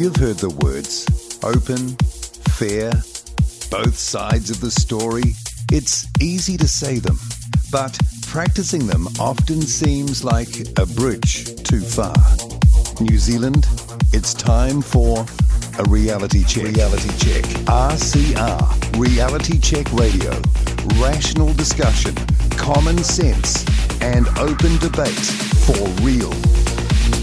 You've heard the words open, fair, both sides of the story. It's easy to say them, but practicing them often seems like a bridge too far. New Zealand, it's time for a reality check. Reality check. RCR, Reality Check Radio. Rational discussion, common sense, and open debate for real.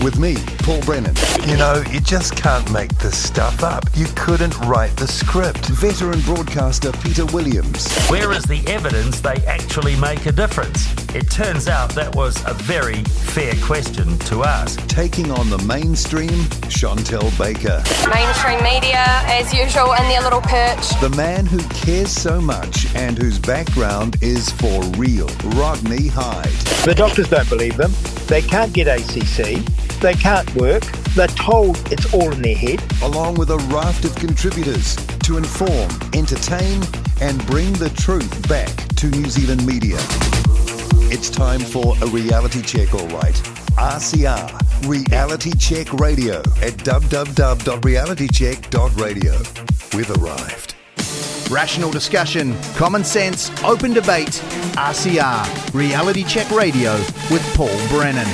With me, Paul Brennan. You know, you just can't make this stuff up. You couldn't write the script. Veteran broadcaster Peter Williams. Where is the evidence they actually make a difference? It turns out that was a very fair question to ask. Taking on the mainstream, Chantelle Baker. Mainstream media, as usual, in their little perch. The man who cares so much and whose background is for real, Rodney Hide. The doctors don't believe them. They can't get ACC. They can't work. They're told it's all in their head. Along with a raft of contributors to inform, entertain, and bring the truth back to New Zealand media. It's time for a reality check, all right. RCR, Reality Check Radio at www.realitycheck.radio. We've arrived. Rational discussion, common sense, open debate. RCR, Reality Check Radio with Paul Brennan.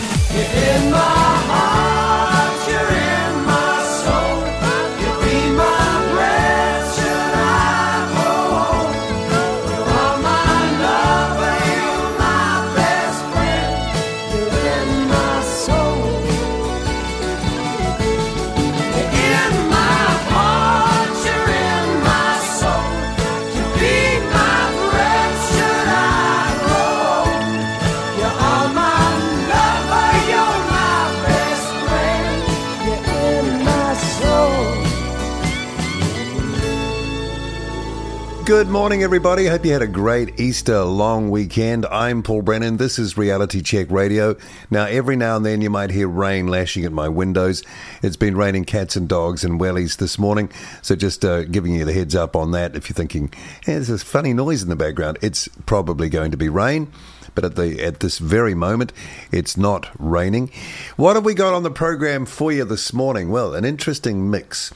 Good morning, everybody. Hope you had a great Easter long weekend. I'm Paul Brennan. This is Reality Check Radio. Now, every now and then you might hear rain lashing at my windows. It's been raining cats and dogs and wellies this morning. So, just uh, giving you the heads up on that. If you're thinking, hey, there's this funny noise in the background, it's probably going to be rain. But at the at this very moment, it's not raining. What have we got on the program for you this morning? Well, an interesting mix.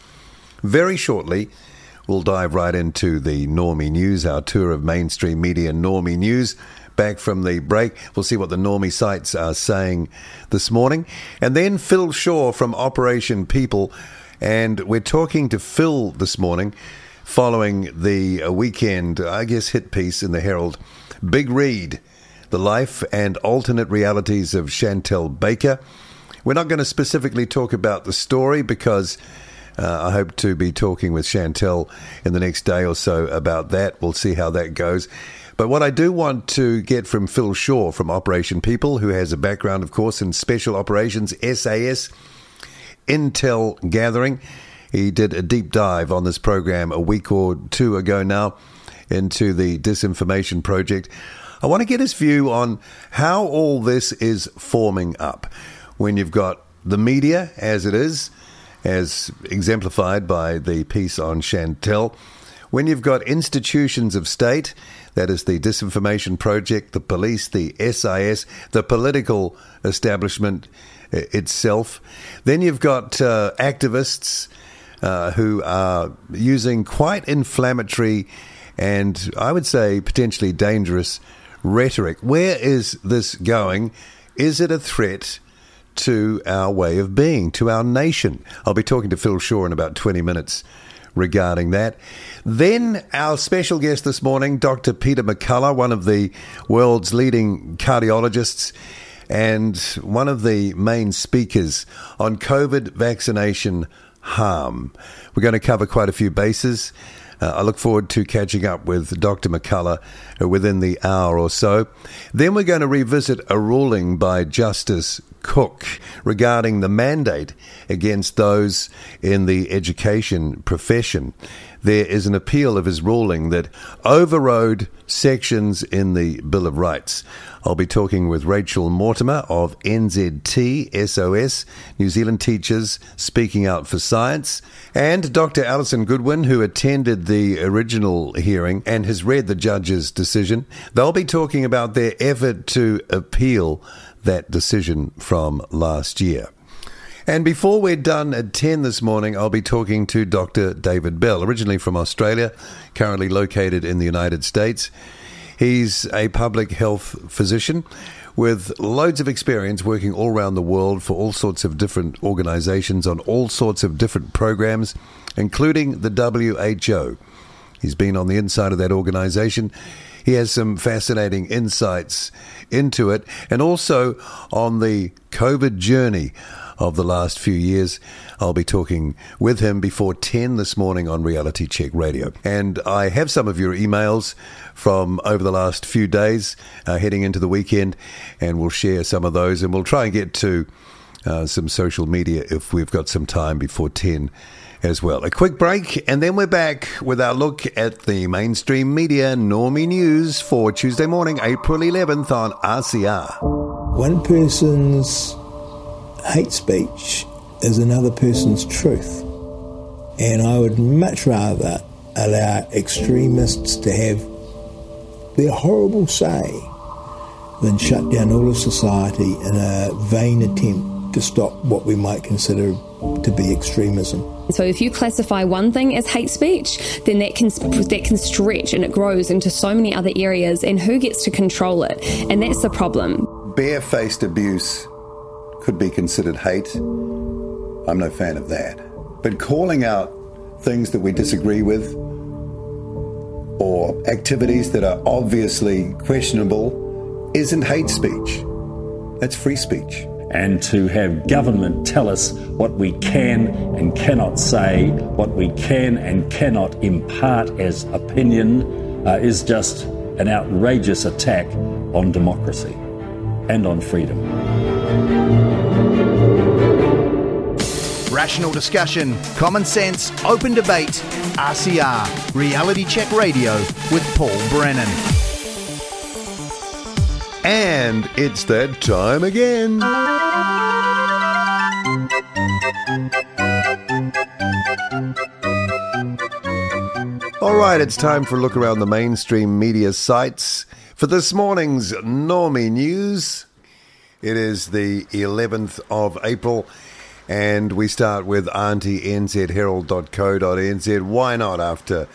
Very shortly, We'll dive right into the Normie News, our tour of mainstream media Normie News. Back from the break, we'll see what the Normie sites are saying this morning. And then Phil Shaw from Operation People. And we're talking to Phil this morning following the weekend, I guess, hit piece in the Herald Big Read, The Life and Alternate Realities of Chantelle Baker. We're not going to specifically talk about the story because uh, I hope to be talking with Chantelle in the next day or so about that. We'll see how that goes. But what I do want to get from Phil Shaw from Operation People, who has a background, of course, in special operations, SAS, intel gathering. He did a deep dive on this program a week or two ago now into the disinformation project. I want to get his view on how all this is forming up when you've got the media as it is, as exemplified by the piece on Chantelle. When you've got institutions of state, that is the Disinformation Project, the police, the SIS, the political establishment itself, then you've got uh, activists uh, who are using quite inflammatory and I would say potentially dangerous rhetoric. Where is this going? Is it a threat to our way of being, to our nation. I'll be talking to Phil Shaw in about 20 minutes regarding that. Then our special guest this morning, Dr. Peter McCullough, one of the world's leading cardiologists and one of the main speakers on COVID vaccination harm. We're going to cover quite a few bases. Uh, I look forward to catching up with Dr. McCullough uh, within the hour or so. Then we're going to revisit a ruling by Justice Cooke regarding the mandate against those in the education profession. There is an appeal of his ruling that overrode sections in the Bill of Rights. I'll be talking with Rachel Mortimer of NZT SOS, New Zealand Teachers Speaking Out for Science, and Dr. Alison Goodwin, who attended the original hearing and has read the judge's decision. They'll be talking about their effort to appeal that decision from last year. And before we're done at 10 this morning, I'll be talking to Dr. David Bell, originally from Australia, currently located in the United States. He's a public health physician with loads of experience working all around the world for all sorts of different organizations on all sorts of different programs, including the WHO. He's been on the inside of that organization. He has some fascinating insights into it and also on the COVID journey of the last few years. I'll be talking with him before 10 this morning on Reality Check Radio. And I have some of your emails from over the last few days uh, heading into the weekend, and we'll share some of those and we'll try and get to uh, some social media if we've got some time before 10 as well. A quick break, and then we're back with our look at the mainstream media normie news for Tuesday morning, April 11th on RCR. One person's hate speech is another person's truth. And I would much rather allow extremists to have their horrible say than shut down all of society in a vain attempt to stop what we might consider to be extremism. So if you classify one thing as hate speech, then that can that can stretch and it grows into so many other areas and who gets to control it? And that's the problem. Barefaced abuse could be considered hate. I'm no fan of that. But calling out things that we disagree with or activities that are obviously questionable isn't hate speech. That's free speech. And to have government tell us what we can and cannot say, what we can and cannot impart as opinion, uh, is just an outrageous attack on democracy and on freedom. Rational discussion, common sense, open debate. RCR, Reality Check Radio with Paul Brennan. And it's that time again. All right, it's time for a look around the mainstream media sites for this morning's Normie News. It is the 11th of April, and we start with AuntyNZHerald.co.nz. Why not after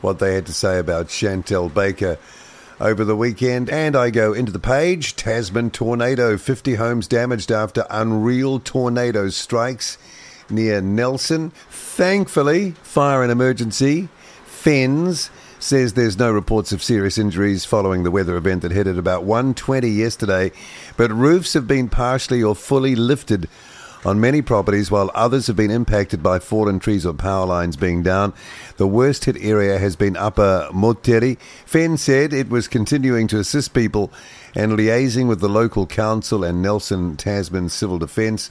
what they had to say about Chantelle Baker over the weekend? And I go into the page Tasman tornado, 50 homes damaged after unreal tornado strikes near Nelson. Thankfully, fire and emergency, FENZ says there's no reports of serious injuries following the weather event that hit at about 1:20 yesterday, but roofs have been partially or fully lifted on many properties while others have been impacted by fallen trees or power lines being down. The worst hit area has been Upper Moutere. FEN said it was continuing to assist people and liaising with the local council and Nelson Tasman Civil Defence.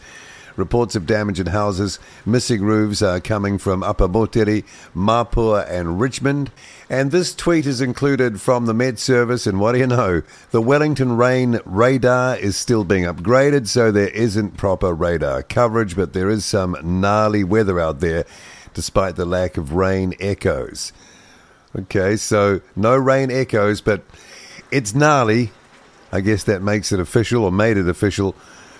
Reports of damage in houses, missing roofs are coming from Upper Moutere, Mapua, and Richmond. And this tweet is included from the Met Service. And what do you know? The Wellington rain radar is still being upgraded, so there isn't proper radar coverage, but there is some gnarly weather out there despite the lack of rain echoes. Okay, so no rain echoes, but it's gnarly. I guess that makes it official or made it official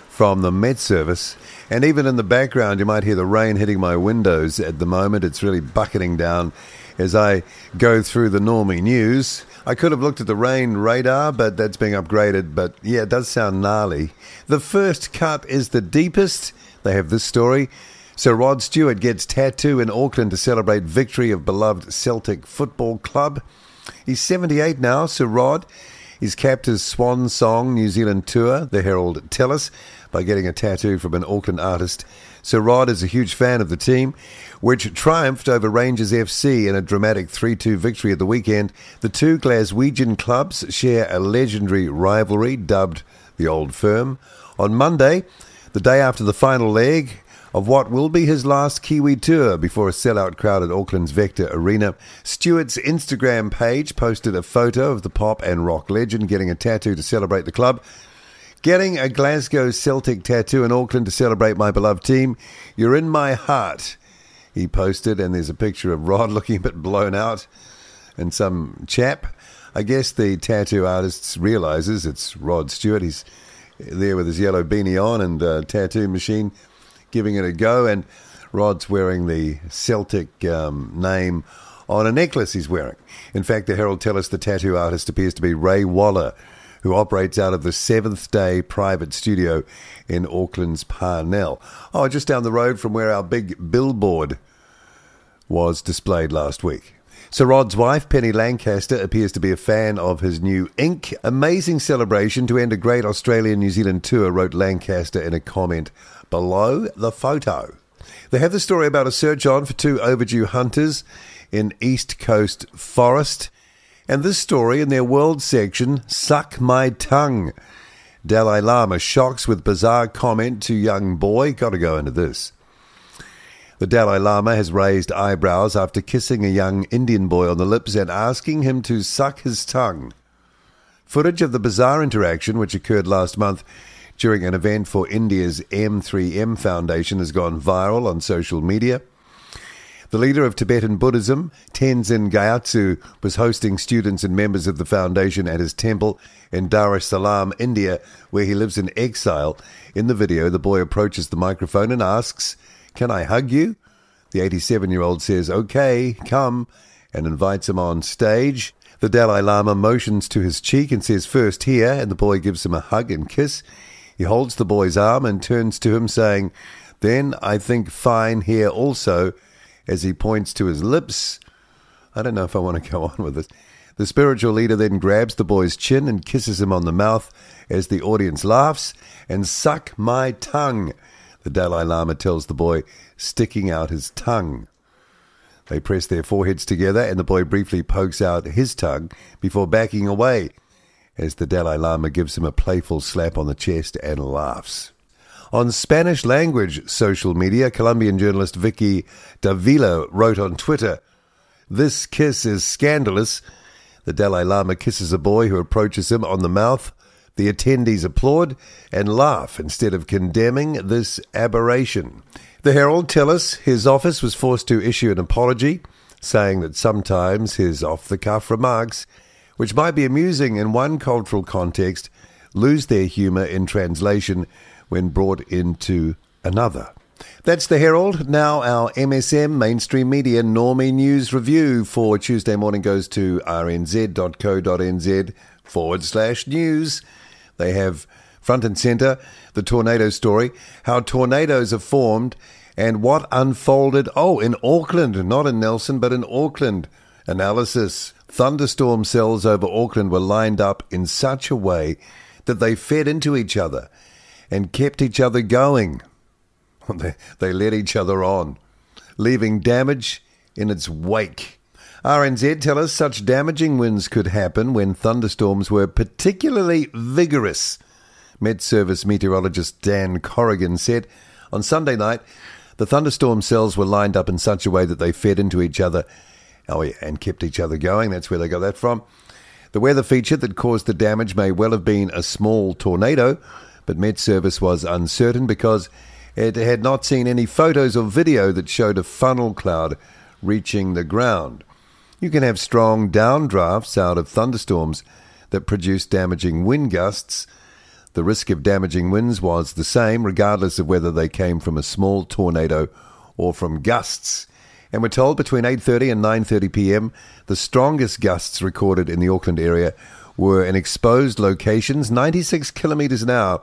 from the Met Service. And even in the background, you might hear the rain hitting my windows at the moment. It's really bucketing down as I go through the normie news. I could have looked at the rain radar, but that's being upgraded. But yeah, it does sound gnarly. The first cut is the deepest. They have this story. Sir Rod Stewart gets tattoo in Auckland to celebrate victory of beloved Celtic Football Club. He's 78 now, Sir Rod. He's capped his swan song New Zealand tour, the Herald tell us, by getting a tattoo from an Auckland artist. Sir Rod is a huge fan of the team, which triumphed over Rangers FC in a dramatic 3 2 victory at the weekend. The two Glaswegian clubs share a legendary rivalry dubbed the Old Firm. On Monday, the day after the final leg, of what will be his last Kiwi tour before a sellout crowd at Auckland's Vector Arena. Stewart's Instagram page posted a photo of the pop and rock legend getting a tattoo to celebrate the club. Getting a Glasgow Celtic tattoo in Auckland to celebrate my beloved team. You're in my heart, he posted, and there's a picture of Rod looking a bit blown out and some chap. I guess the tattoo artist realizes it's Rod Stewart. He's there with his yellow beanie on and a tattoo machine giving it a go. And Rod's wearing the Celtic um, name on a necklace he's wearing. In fact, the Herald tell us the tattoo artist appears to be Ray Waller, who operates out of the Seventh Day private studio in Auckland's Parnell. Oh, just down the road from where our big billboard was displayed last week. So Rod's wife, Penny Lancaster, appears to be a fan of his new ink. Amazing celebration to end a great Australian New Zealand tour, wrote Lancaster in a comment below the photo. They have the story about a search on for two overdue hunters in East Coast Forest. And this story in their world section, Suck My Tongue. Dalai Lama shocks with bizarre comment to young boy. Got to go into this. The Dalai Lama has raised eyebrows after kissing a young Indian boy on the lips and asking him to suck his tongue. Footage of the bizarre interaction, which occurred last month during an event for India's M3M Foundation, has gone viral on social media. The leader of Tibetan Buddhism, Tenzin Gyatso, was hosting students and members of the foundation at his temple in Dharamshala, India, where he lives in exile. In the video, the boy approaches the microphone and asks, Can I hug you? The 87 year old says, Okay, come, and invites him on stage. The Dalai Lama motions to his cheek and says, First here, and the boy gives him a hug and kiss. He holds the boy's arm and turns to him, saying, Then I think fine here also as he points to his lips. I don't know if I want to go on with this. The spiritual leader then grabs the boy's chin and kisses him on the mouth as the audience laughs and suck my tongue, the Dalai Lama tells the boy, sticking out his tongue. They press their foreheads together and the boy briefly pokes out his tongue before backing away as the Dalai Lama gives him a playful slap on the chest and laughs. On Spanish language social media, Colombian journalist Vicky Davila wrote on Twitter, This kiss is scandalous. The Dalai Lama kisses a boy who approaches him on the mouth. The attendees applaud and laugh instead of condemning this aberration. The Herald tell us his office was forced to issue an apology, saying that sometimes his off the cuff remarks, which might be amusing in one cultural context, lose their humour in translation when brought into another. That's the Herald. Now our MSM mainstream media normie news review for Tuesday morning goes to rnz.co.nz forward slash news. They have front and centre the tornado story, how tornadoes are formed, and what unfolded. Oh, in Auckland, not in Nelson, but in Auckland. Analysis. Thunderstorm cells over Auckland were lined up in such a way that they fed into each other and kept each other going. They, they led each other on, leaving damage in its wake. RNZ tell us such damaging winds could happen when thunderstorms were particularly vigorous. Met Service meteorologist Dan Corrigan said on Sunday night the thunderstorm cells were lined up in such a way that they fed into each other oh yeah, and kept each other going. That's where they got that from. The weather feature that caused the damage may well have been a small tornado, but Met Service was uncertain because it had not seen any photos or video that showed a funnel cloud reaching the ground. You can have strong downdrafts out of thunderstorms that produce damaging wind gusts. The risk of damaging winds was the same, regardless of whether they came from a small tornado or from gusts. And we're told between 8:30 and 9:30 p.m. the strongest gusts recorded in the Auckland area were in exposed locations, 96 kilometres an hour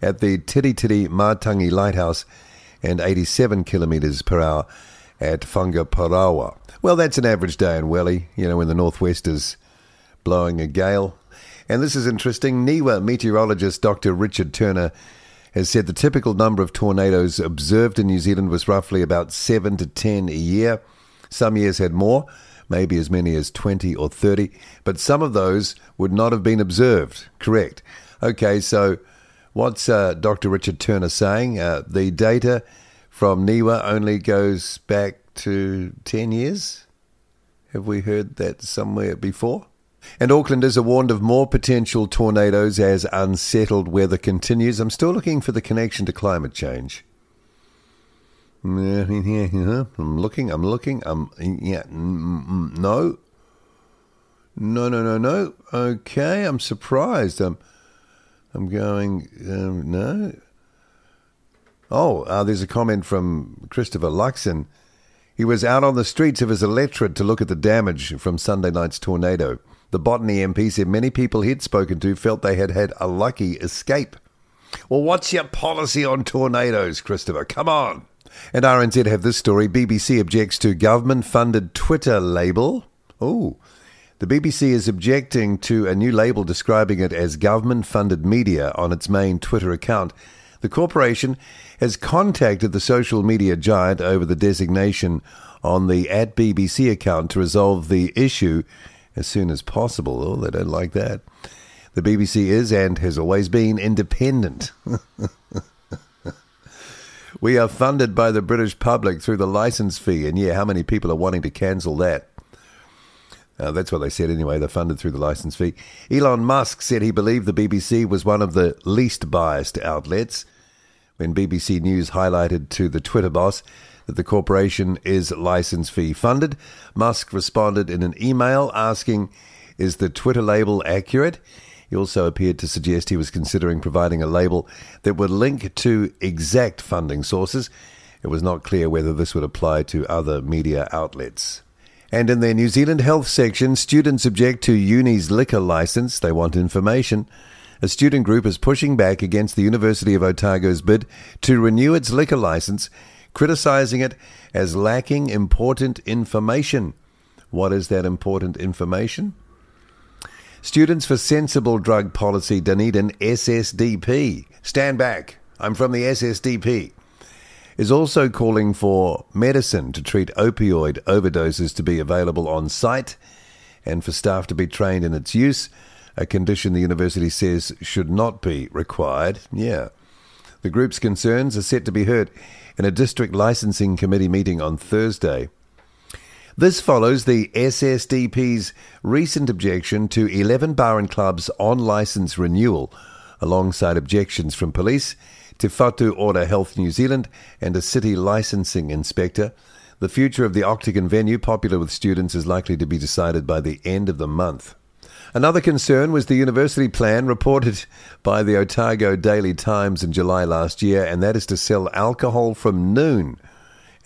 at the Tiri Tiri Matangi Lighthouse and 87 kilometres per hour at Whangaparaoa. Well, that's an average day in Welly, you know, when the northwest is blowing a gale. And this is interesting. NIWA meteorologist Dr. Richard Turner has said the typical number of tornadoes observed in New Zealand was roughly about 7 to 10 a year. Some years had more, maybe as many as 20 or 30, but some of those would not have been observed. Correct. Okay, so What's uh, Dr. Richard Turner saying? Uh, the data from NIWA only goes back to 10 years? Have we heard that somewhere before? And Aucklanders are warned of more potential tornadoes as unsettled weather continues. I'm still looking for the connection to climate change. I'm looking, I'm looking, I'm, yeah, no. No, no, no, no. Okay, I'm surprised. I'm, I'm going, um, no. Oh, uh, there's a comment from Christopher Luxon. He was out on the streets of his electorate to look at the damage from Sunday night's tornado. The Botany MP said many people he'd spoken to felt they had had a lucky escape. Well, what's your policy on tornadoes, Christopher? Come on. And RNZ have this story. BBC objects to government funded Twitter label. Oh, the BBC is objecting to a new label describing it as government funded media on its main Twitter account. The corporation has contacted the social media giant over the designation on the at BBC account to resolve the issue as soon as possible. Oh, they don't like that. The BBC is and has always been independent. we are funded by the British public through the license fee, and yeah, how many people are wanting to cancel that? Uh, that's what they said anyway. They're funded through the license fee. Elon Musk said he believed the BBC was one of the least biased outlets. When BBC News highlighted to the Twitter boss that the corporation is license fee funded, Musk responded in an email asking, Is the Twitter label accurate? He also appeared to suggest he was considering providing a label that would link to exact funding sources. It was not clear whether this would apply to other media outlets. And in their New Zealand Health section, students object to uni's liquor license. They want information. A student group is pushing back against the University of Otago's bid to renew its liquor license, criticizing it as lacking important information. What is that important information? Students for Sensible Drug Policy Dunedin SSDP. Stand back. I'm from the SSDP is also calling for medicine to treat opioid overdoses to be available on site and for staff to be trained in its use, a condition the university says should not be required. Yeah. The group's concerns are set to be heard in a district licensing committee meeting on Thursday. This follows the SSDP's recent objection to 11 bar and clubs on license renewal, alongside objections from police Whatu Ora Health New Zealand and a city licensing inspector. The future of the Octagon venue, popular with students, is likely to be decided by the end of the month. Another concern was the university plan reported by the Otago Daily Times in July last year, and that is to sell alcohol from noon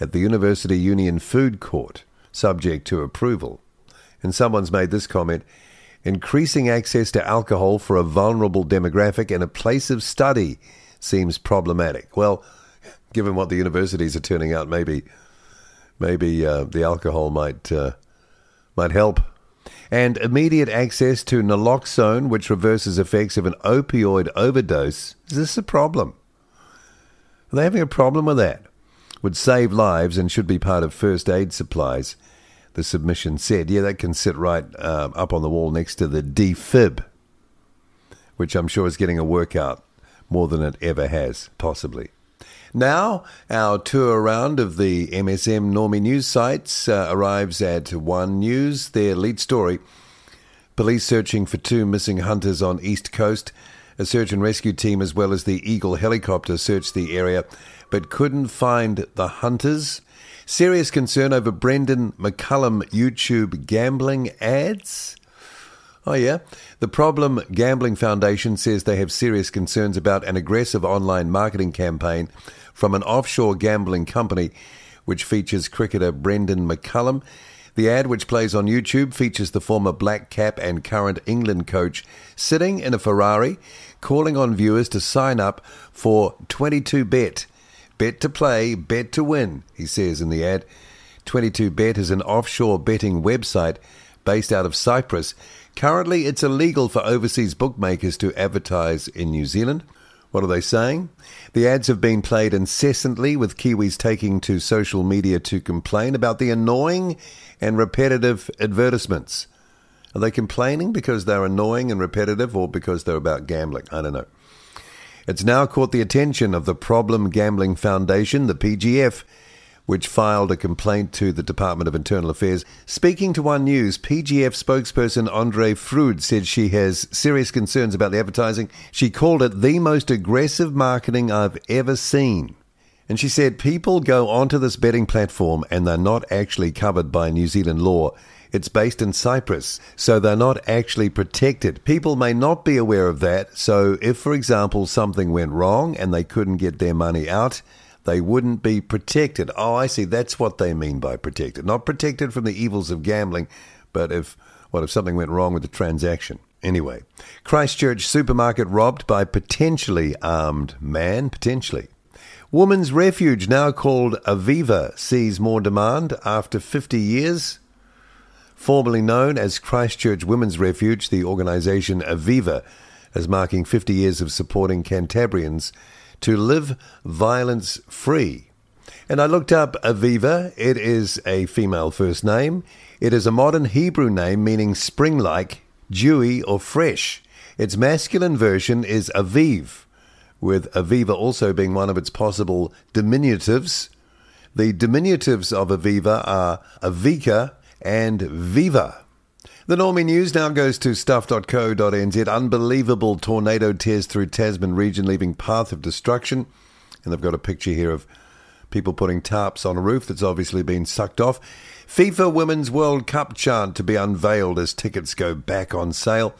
at the University Union Food Court, subject to approval. And someone's made this comment increasing access to alcohol for a vulnerable demographic and a place of study seems problematic. Well, given what the universities are turning out, maybe maybe uh, the alcohol might uh, might help. And immediate access to naloxone, which reverses effects of an opioid overdose, is this a problem? Are they having a problem with that? Would save lives and should be part of first aid supplies. The submission said, yeah, that can sit right uh, up on the wall next to the defib, which I'm sure is getting a workout more than it ever has, possibly. Now, our tour around of the MSM Normie news sites uh, arrives at One News. Their lead story Police searching for two missing hunters on East Coast. A search and rescue team, as well as the Eagle helicopter, searched the area but couldn't find the hunters. Serious concern over Brendon McCullum YouTube gambling ads. Oh, yeah. The Problem Gambling Foundation says they have serious concerns about an aggressive online marketing campaign from an offshore gambling company which features cricketer Brendon McCullum. The ad, which plays on YouTube, features the former black cap and current England coach sitting in a Ferrari, calling on viewers to sign up for 22bet. Bet to play, bet to win, he says in the ad. 22bet is an offshore betting website based out of Cyprus Currently, it's illegal for overseas bookmakers to advertise in New Zealand. What are they saying? The ads have been played incessantly, with Kiwis taking to social media to complain about the annoying and repetitive advertisements. Are they complaining because they're annoying and repetitive or because they're about gambling? I don't know. It's now caught the attention of the Problem Gambling Foundation, the PGF, which filed a complaint to the Department of Internal Affairs. Speaking to One News, PGF spokesperson Andree Froude said she has serious concerns about the advertising. She called it the most aggressive marketing I've ever seen. And she said people go onto this betting platform and they're not actually covered by New Zealand law It's based in Cyprus, so they're not actually protected. People may not be aware of that, so if, for example, something went wrong and they couldn't get their money out, they wouldn't be protected. Oh, I see. That's what they mean by protected. Not protected from the evils of gambling, but if what if something went wrong with the transaction? Anyway, Christchurch supermarket robbed by potentially armed man, potentially. Woman's Refuge, now called Aviva, sees more demand after 50 years. Formerly known as Christchurch Women's Refuge, the organisation Aviva is marking 50 years of supporting Cantabrians to live violence free. And I looked up Aviva. It is a female first name. It is a modern Hebrew name meaning spring like, dewy, or fresh. Its masculine version is Aviv, with Aviva also being one of its possible diminutives. The diminutives of Aviva are Avika and Viva. The Normie News now goes to stuff.co.nz. Unbelievable tornado tears through Tasman region, leaving path of destruction. And they've got a picture here of people putting tarps on a roof that's obviously been sucked off. FIFA Women's World Cup chant to be unveiled as tickets go back on sale.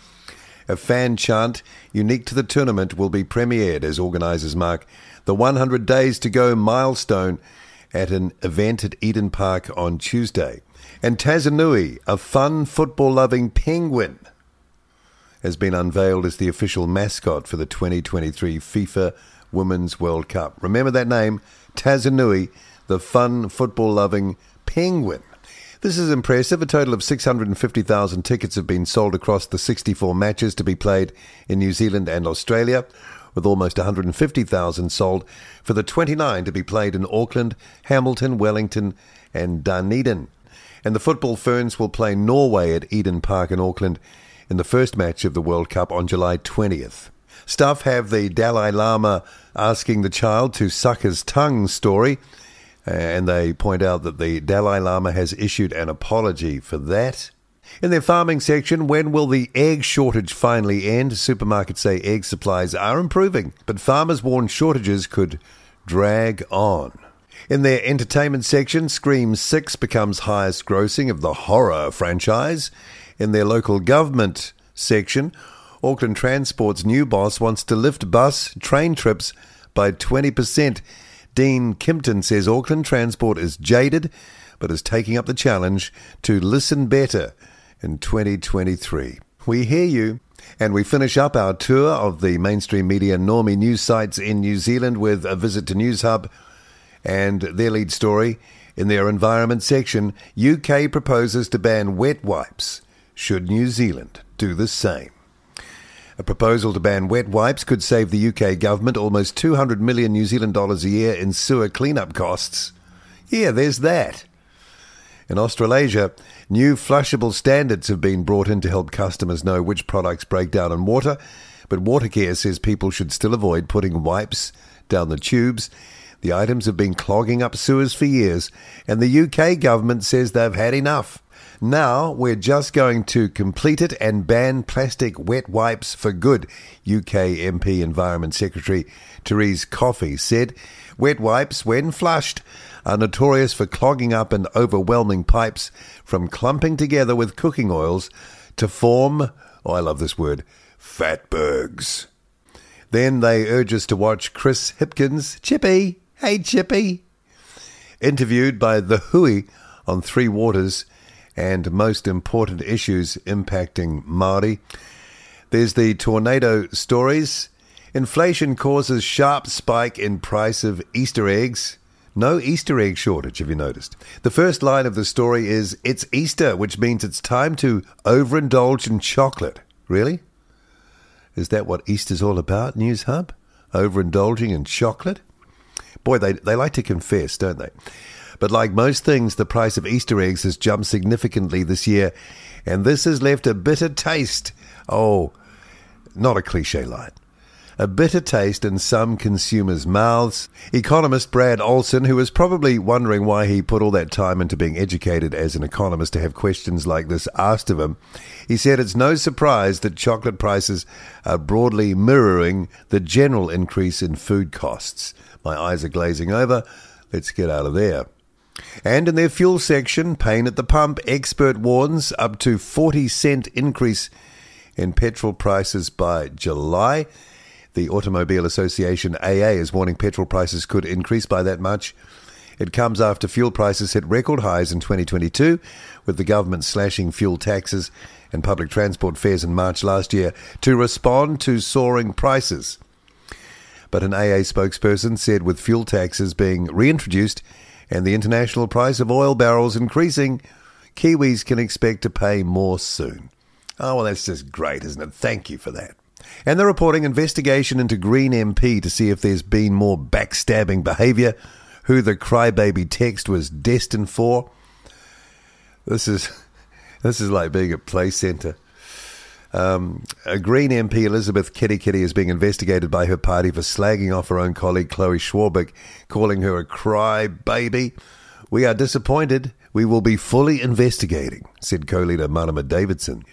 A fan chant unique to the tournament will be premiered as organisers mark the 100 days to go milestone at an event at Eden Park on Tuesday. And Tazuni, a fun football loving penguin, has been unveiled as the official mascot for the 2023 FIFA Women's World Cup. Remember that name, Tazuni, the fun football loving penguin. This is impressive. A total of 650,000 tickets have been sold across the 64 matches to be played in New Zealand and Australia, with almost 150,000 sold for the 29 to be played in Auckland, Hamilton, Wellington, and Dunedin and the Football Ferns will play Norway at Eden Park in Auckland in the first match of the World Cup on July 20th. Stuff have the Dalai Lama asking the child to suck his tongue story, uh, and they point out that the Dalai Lama has issued an apology for that. In their farming section, when will the egg shortage finally end? Supermarkets say egg supplies are improving, but farmers warn shortages could drag on. In their entertainment section, Scream 6 becomes highest grossing of the horror franchise. In their local government section, Auckland Transport's new boss wants to lift bus train trips by 20%. Dean Kimpton says Auckland Transport is jaded but is taking up the challenge to listen better in 2023. We hear you. And we finish up our tour of the mainstream media normie news sites in New Zealand with a visit to Newshub and their lead story in their environment section UK proposes to ban wet wipes. Should New Zealand do the same? A proposal to ban wet wipes could save the UK government almost 200 million New Zealand dollars a year in sewer cleanup costs. Yeah, there's that. In Australasia, new flushable standards have been brought in to help customers know which products break down in water, but Watercare says people should still avoid putting wipes down the tubes the items have been clogging up sewers for years, and the UK government says they've had enough. Now we're just going to complete it and ban plastic wet wipes for good, UK MP Environment Secretary Therese Coffey said. Wet wipes, when flushed, are notorious for clogging up and overwhelming pipes from clumping together with cooking oils to form, oh, I love this word, fatbergs. Then they urge us to watch Chris Hipkins, Chippy, Hey, Chippy. Interviewed by The Hui on Three Waters and most important issues impacting Māori. There's the tornado stories. Inflation causes sharp spike in price of Easter eggs. No Easter egg shortage, have you noticed? The first line of the story is It's Easter, which means it's time to overindulge in chocolate. Really? Is that what Easter's all about, News Hub? Overindulging in chocolate? Boy, they, they like to confess, don't they? But like most things, the price of Easter eggs has jumped significantly this year, and this has left a bitter taste. Oh, not a cliche line. A bitter taste in some consumers' mouths. Economist Brad Olson, who was probably wondering why he put all that time into being educated as an economist to have questions like this asked of him, he said it's no surprise that chocolate prices are broadly mirroring the general increase in food costs. My eyes are glazing over. Let's get out of there. And in their fuel section, pain at the pump, expert warns up to 40 cent increase in petrol prices by July. The Automobile Association AA is warning petrol prices could increase by that much. It comes after fuel prices hit record highs in 2022, with the government slashing fuel taxes and public transport fares in March last year to respond to soaring prices. But an AA spokesperson said with fuel taxes being reintroduced and the international price of oil barrels increasing, Kiwis can expect to pay more soon. Oh, well, that's just great, isn't it? Thank you for that. And they're reporting investigation into Green MP to see if there's been more backstabbing behaviour, who the crybaby text was destined for. This is this is like being at play centre. Um, a Green MP, Elizabeth Kerekere, is being investigated by her party for slagging off her own colleague Chloe Swarbrick, calling her a cry baby. We are disappointed. We will be fully investigating, said co-leader Marama Davidson.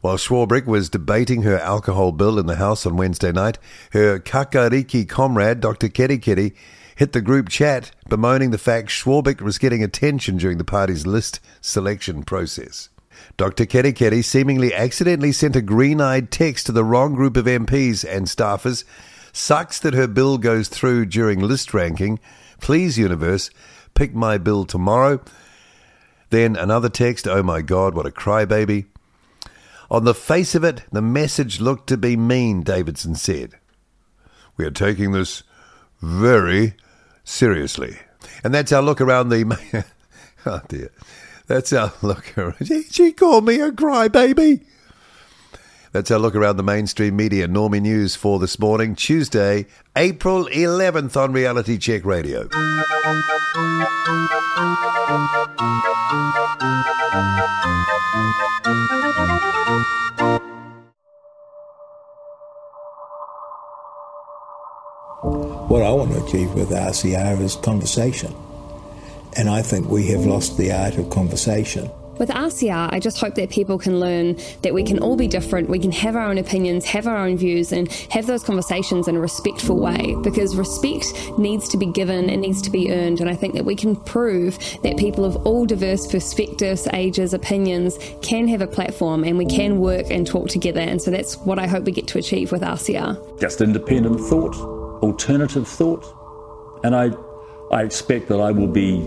While Swarbrick was debating her alcohol bill in the House on Wednesday night, her Kakariki comrade, Dr. Kerekere, hit the group chat bemoaning the fact Swarbrick was getting attention during the party's list selection process. Dr. Kerekere seemingly accidentally sent a green eyed text to the wrong group of MPs and staffers. Sucks that her bill goes through during list ranking. Please, universe, pick my bill tomorrow. Then another text, oh my god, what a crybaby. On the face of it, the message looked to be mean, Davidson said. We are taking this very seriously. And that's our look around the. oh dear. That's our look she called me a crybaby. That's our look around the mainstream media. Normie News for this morning, Tuesday, April 11th on Reality Check Radio. What I want to achieve with RCR is conversation. And I think we have lost the art of conversation. With RCR, I just hope that people can learn that we can all be different, we can have our own opinions, have our own views, and have those conversations in a respectful way because respect needs to be given, it needs to be earned. And I think that we can prove that people of all diverse perspectives, ages, opinions can have a platform and we can work and talk together. And so that's what I hope we get to achieve with RCR. Just independent thought, alternative thought, and I, I expect that I will be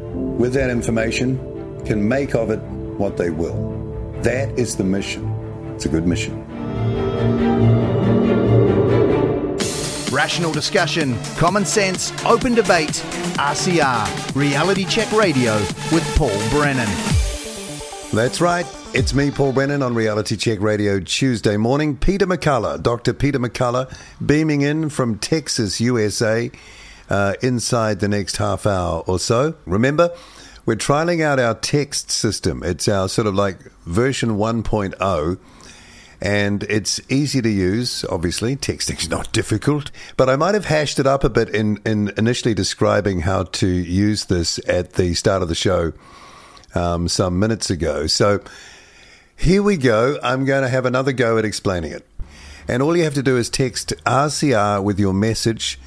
with that information, can make of it what they will. That is the mission. It's a good mission. Rational discussion, common sense, open debate. RCR, Reality Check Radio with Paul Brennan. That's right. It's me, Paul Brennan, on Reality Check Radio Tuesday morning. Peter McCullough, Dr. Peter McCullough, beaming in from Texas, USA, uh, inside the next half hour or so. Remember, we're trialing out our text system. It's our sort of like version 1.0 and it's easy to use. Obviously, texting's not difficult, but I might have hashed it up a bit in, in initially describing how to use this at the start of the show um, some minutes ago. So here we go. I'm going to have another go at explaining it, and all you have to do is text RCR with your message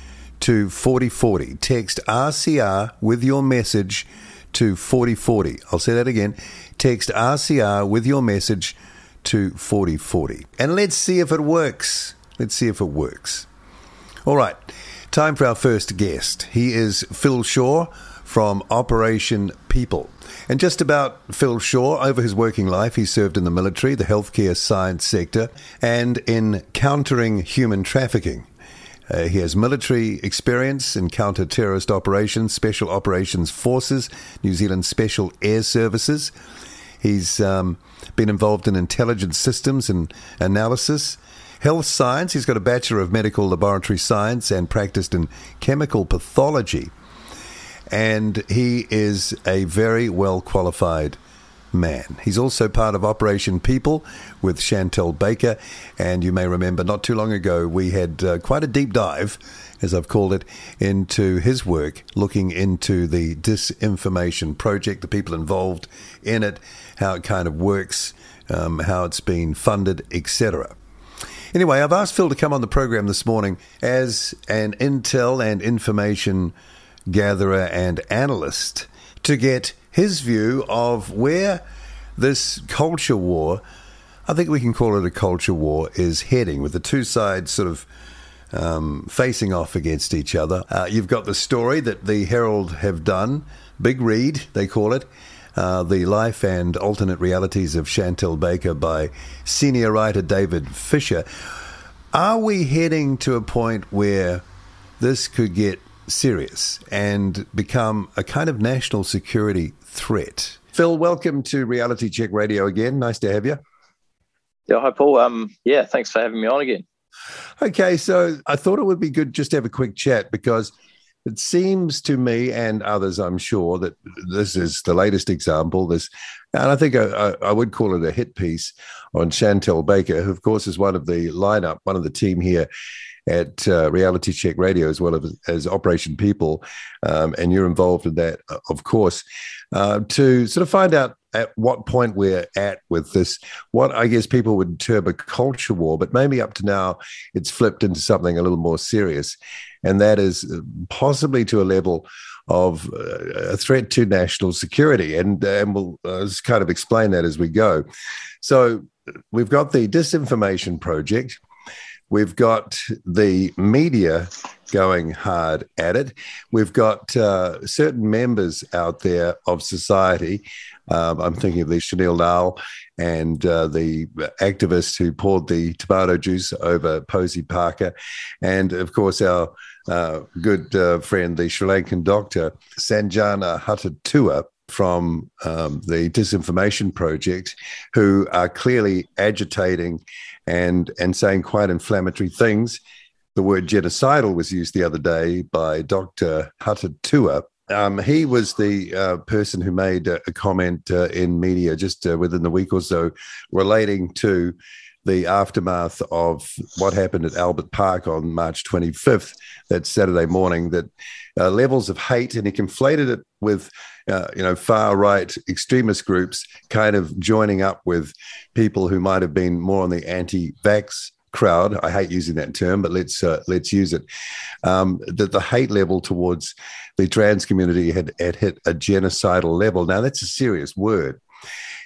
to 4040. Text RCR with your message to 4040. I'll say that again. Text RCR with your message to 4040. And let's see if it works. Let's see if it works. All right, time for our first guest. He is Phil Shaw from Operation People. And just about Phil Shaw, over his working life, he served in the military, the healthcare science sector, and in countering human trafficking. Uh, he has military experience in counter terrorist operations, special operations forces, New Zealand Special Air Services. He's um, been involved in intelligence systems and analysis, health science. He's got a Bachelor of Medical Laboratory Science and practiced in chemical pathology. and he is a very well qualified man. He's also part of Operation People with Chantelle Baker, and you may remember not too long ago we had uh, quite a deep dive, as I've called it, into his work, looking into the disinformation project, the people involved in it, how it kind of works, um, how it's been funded, etc. Anyway, I've asked Phil to come on the program this morning as an intel and information gatherer and analyst to get his view of where this culture war, I think we can call it a culture war, is heading with the two sides sort of um, facing off against each other. Uh, you've got the story that the Herald have done, Big Read, they call it, uh, the life and alternate realities of Chantelle Baker by senior writer David Fisher. Are we heading to a point where this could get serious and become a kind of national security threat? Phil, welcome to Reality Check Radio again. Nice to have you. Yeah, hi, Paul. Um, yeah, thanks for having me on again. Okay, so I thought it would be good just to have a quick chat because it seems to me and others, I'm sure, that this is the latest example. This, and I think I, I, would call it a hit piece on Chantelle Baker, who, of course, is one of the lineup, one of the team here at uh, Reality Check Radio, as well as, as Operation People, um, and you're involved in that, of course, uh, to sort of find out at what point we're at with this, what I guess people would term a culture war, but maybe up to now it's flipped into something a little more serious and that is uh, possibly to a level of uh, a threat to national security. And, and we'll uh, kind of explain that as we go. So we've got the disinformation project. We've got the media going hard at it. We've got uh, certain members out there of society. Um, I'm thinking of the Shaneel Lal and uh, the activist who poured the tomato juice over Posie Parker. And of course, our uh, good uh, friend, the Sri Lankan doctor, Sanjana Hattotuwa, from um, the Disinformation Project, who are clearly agitating and, and saying quite inflammatory things. The word genocidal was used the other day by Dr. Hattotuwa. Um, he was the uh, person who made a, a comment uh, in media just uh, within the week or so relating to the aftermath of what happened at Albert Park on March 25th, that Saturday morning, that uh, levels of hate, and he conflated it with, uh, you know, far right extremist groups kind of joining up with people who might have been more on the anti-vax crowd. I hate using that term, but let's uh, let's use it. Um, that the hate level towards the trans community had, had hit a genocidal level. Now that's a serious word.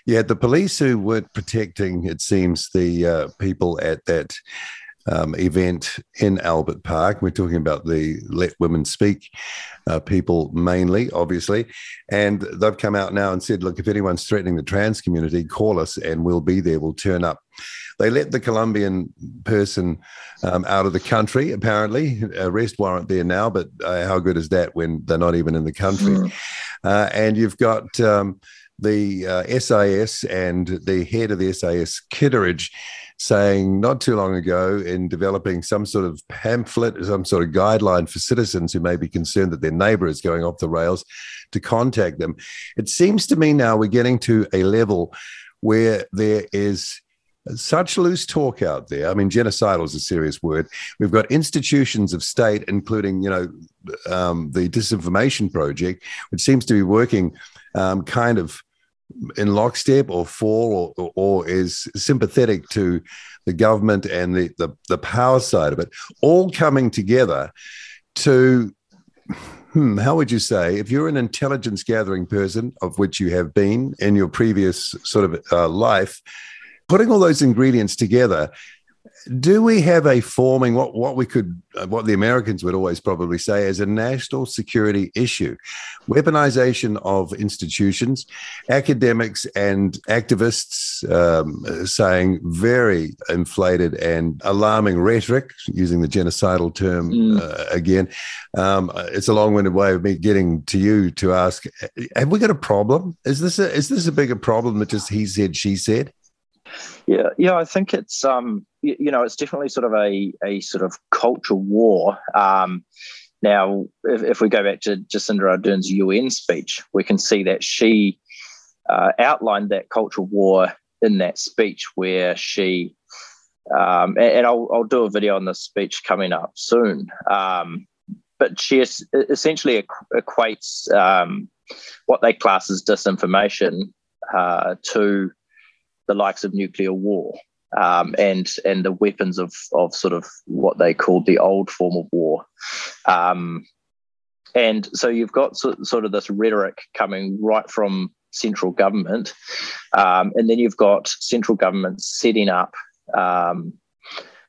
Yeah, the police who weren't protecting, it seems, the uh, people at that um, event in Albert Park. We're talking about the Let Women Speak uh, people mainly, obviously. And they've come out now and said, look, if anyone's threatening the trans community, call us and we'll be there, we'll turn up. They let the Colombian person um, out of the country, apparently. Arrest warrant there now, but uh, how good is that when they're not even in the country? Mm. Uh, and you've got. Um, the uh, SIS and the head of the SIS, Kitteridge, saying not too long ago in developing some sort of pamphlet, some sort of guideline for citizens who may be concerned that their neighbor is going off the rails to contact them. It seems to me now we're getting to a level where there is such loose talk out there. I mean, genocidal is a serious word. We've got institutions of state, including, you know, um, the Disinformation Project, which seems to be working um, kind of in lockstep or for or, or is sympathetic to the government and the, the, the power side of it, all coming together to hmm, how would you say, if you're an intelligence gathering person, of which you have been in your previous sort of uh, life, putting all those ingredients together do we have a forming what what we could uh, what the Americans would always probably say as a national security issue, weaponization of institutions, academics and activists um, saying very inflated and alarming rhetoric, using the genocidal term mm. uh, again. Um, it's a long-winded way of me getting to you to ask: Have we got a problem? Is this a, is this a bigger problem than just he said, she said? Yeah, yeah, I think it's um, you, know, it's definitely sort of a a sort of cultural war. Um, Now, if, if, we go back to Jacinda Ardern's UN speech, we can see that she uh, outlined that cultural war in that speech where she, um, and, and I'll, I'll, do a video on this speech coming up soon, um, but she essentially equates um, what they class as disinformation uh, to the likes of nuclear war um, and and the weapons of of sort of what they called the old form of war. Um, and so you've got so, sort of this rhetoric coming right from central government, um, and then you've got central government setting up um,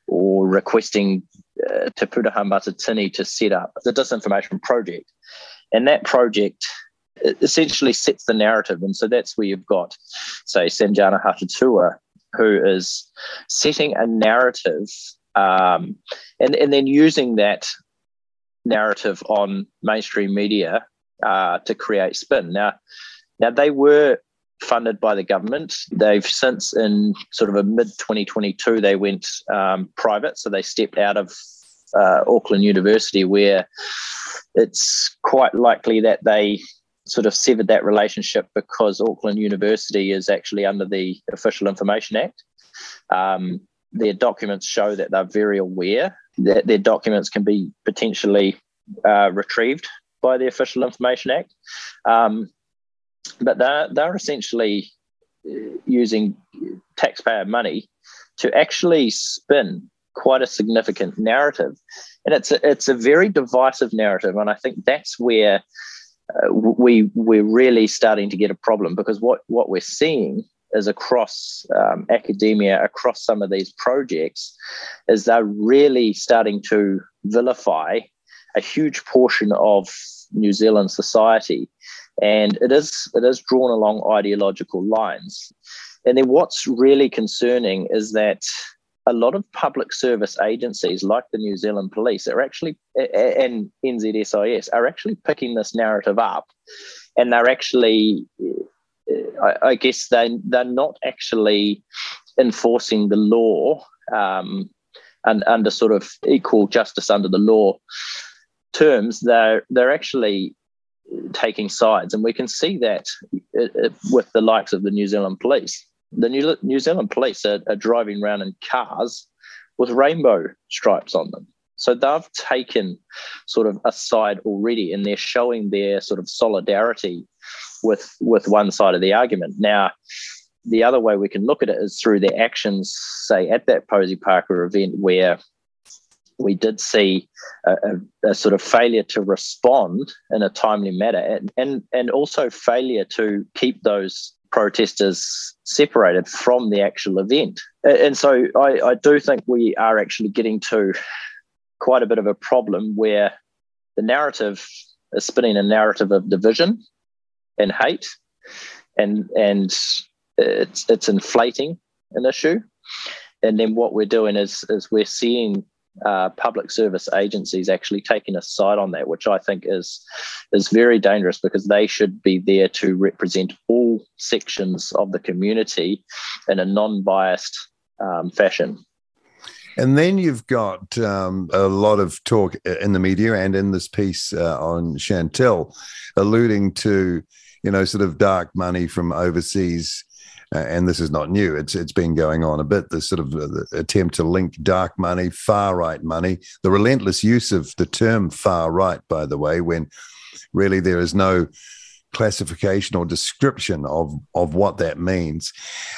or requesting uh, Te Pūnaha Matatini to set up the disinformation project, and that project essentially sets the narrative. And so that's where you've got, say, Sanjana Hattotuwa, who is setting a narrative um, and, and then using that narrative on mainstream media uh, to create spin. Now, now they were funded by the government. They've since, in sort of a mid 2022, they went um, private, so they stepped out of uh, Auckland University, where it's quite likely that they sort of severed that relationship because Auckland University is actually under the Official Information Act. Um, their documents show that they're very aware that their documents can be potentially uh, retrieved by the Official Information Act. Um, but they're, they're essentially uh, using taxpayer money to actually spin quite a significant narrative. And it's a, it's a very divisive narrative. And I think that's where uh, we we're really starting to get a problem because what what we're seeing is across um, academia, across some of these projects, is they're really starting to vilify a huge portion of New Zealand society, and it is it is drawn along ideological lines. And then what's really concerning is that a lot of public service agencies like the New Zealand Police are actually and NZSIS are actually picking this narrative up, and they're actually, uh, I, I guess they they're not actually enforcing the law um, and under sort of equal justice under the law terms. They're they're actually taking sides, and we can see that uh, uh, with the likes of the New Zealand Police the New, New Zealand police are, are driving around in cars with rainbow stripes on them. So they've taken sort of a side already and they're showing their sort of solidarity with with one side of the argument. Now, the other way we can look at it is through their actions, say at that Posie Parker event where we did see a, a, a, sort of failure to respond in a timely manner and, and, and also failure to keep those protesters separated from the actual event. And so I, I do think we are actually getting to quite a bit of a problem where the narrative is spinning a narrative of division and hate and and it's it's inflating an issue and then what we're doing is is we're seeing uh, public service agencies actually taking a side on that, which I think is is very dangerous because they should be there to represent all sections of the community in a non-biased um, fashion. And then you've got um, a lot of talk in the media and in this piece uh, on Chantelle, alluding to, you know, sort of dark money from overseas uh, and this is not new. It's it's been going on a bit. This sort of uh, attempt to link dark money, far right money, the relentless use of the term far right, by the way, when really there is no classification or description of of what that means,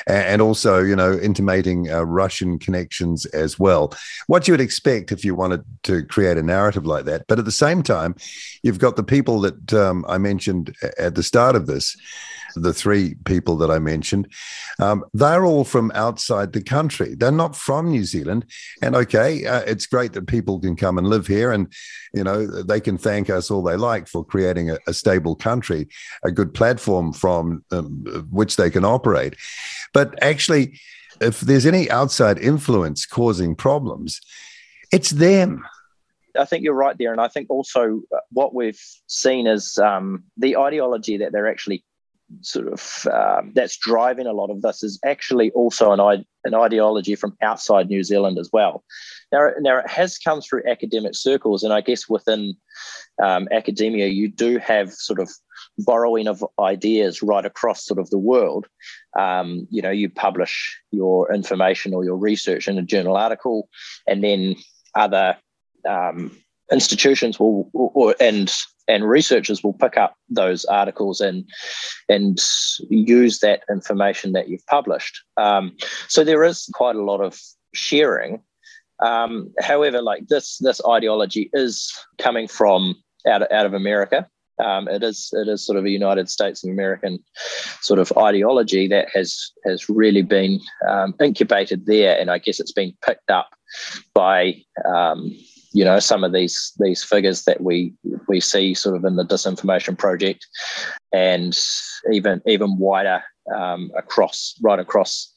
and also you know intimating uh, Russian connections as well. What you would expect if you wanted to create a narrative like that, but at the same time, you've got the people that um, I mentioned at the start of this the three people that I mentioned, um, they're all from outside the country. They're not from New Zealand. And okay, uh, it's great that people can come and live here and, you know, they can thank us all they like for creating a, a stable country, a good platform from um, which they can operate. But actually, if there's any outside influence causing problems, it's them. I think you're right there, and I think also uh, what we've seen is um, the ideology that they're actually sort of um, that's driving a lot of this is actually also an, an ideology from outside New Zealand as well. Now, now it has come through academic circles, and I guess within um, academia, you do have sort of borrowing of ideas right across sort of the world. Um, you know, you publish your information or your research in a journal article, and then other um, institutions will or, and and researchers will pick up those articles and and use that information that you've published. Um, so there is quite a lot of sharing. Um, however, like this this ideology is coming from out of, out of America. Um, it is it is sort of a United States of American sort of ideology that has has really been um, incubated there, and I guess it's been picked up by um, you know some of these these figures that we we see sort of in the disinformation project and even even wider um, across right across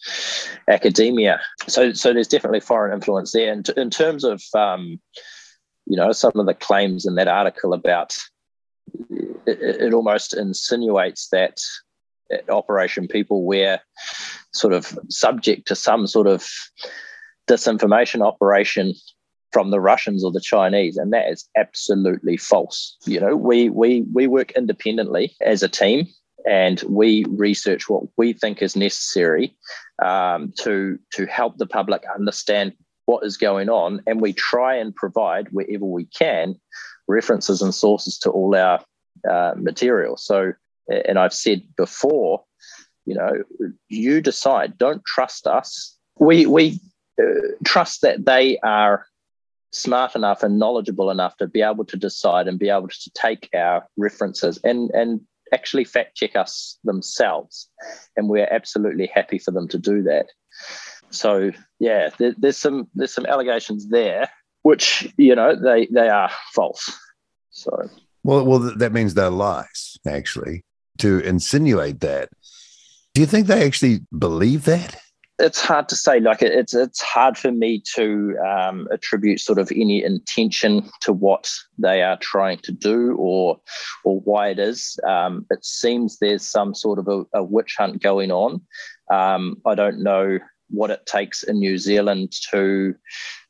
academia. So so there's definitely foreign influence there. And in terms of um, you know some of the claims in that article about it, it almost insinuates that operation people were sort of subject to some sort of disinformation operation from the Russians or the Chinese, and that is absolutely false. You know, we we we work independently as a team, and we research what we think is necessary um, to to help the public understand what is going on, and we try and provide wherever we can references and sources to all our uh, material. So, and I've said before, you know, you decide. Don't trust us. We we uh, trust that they are smart enough and knowledgeable enough to be able to decide and be able to take our references and and actually fact check us themselves. And we're absolutely happy for them to do that. So yeah there, there's some there's some allegations there which you know they they are false. So. Well well that means they're lies actually to insinuate that. Do you think they actually believe that it's hard to say. Like it's it's hard for me to um, attribute sort of any intention to what they are trying to do or or why it is. Um, it seems there's some sort of a, a witch hunt going on. Um, I don't know what it takes in New Zealand to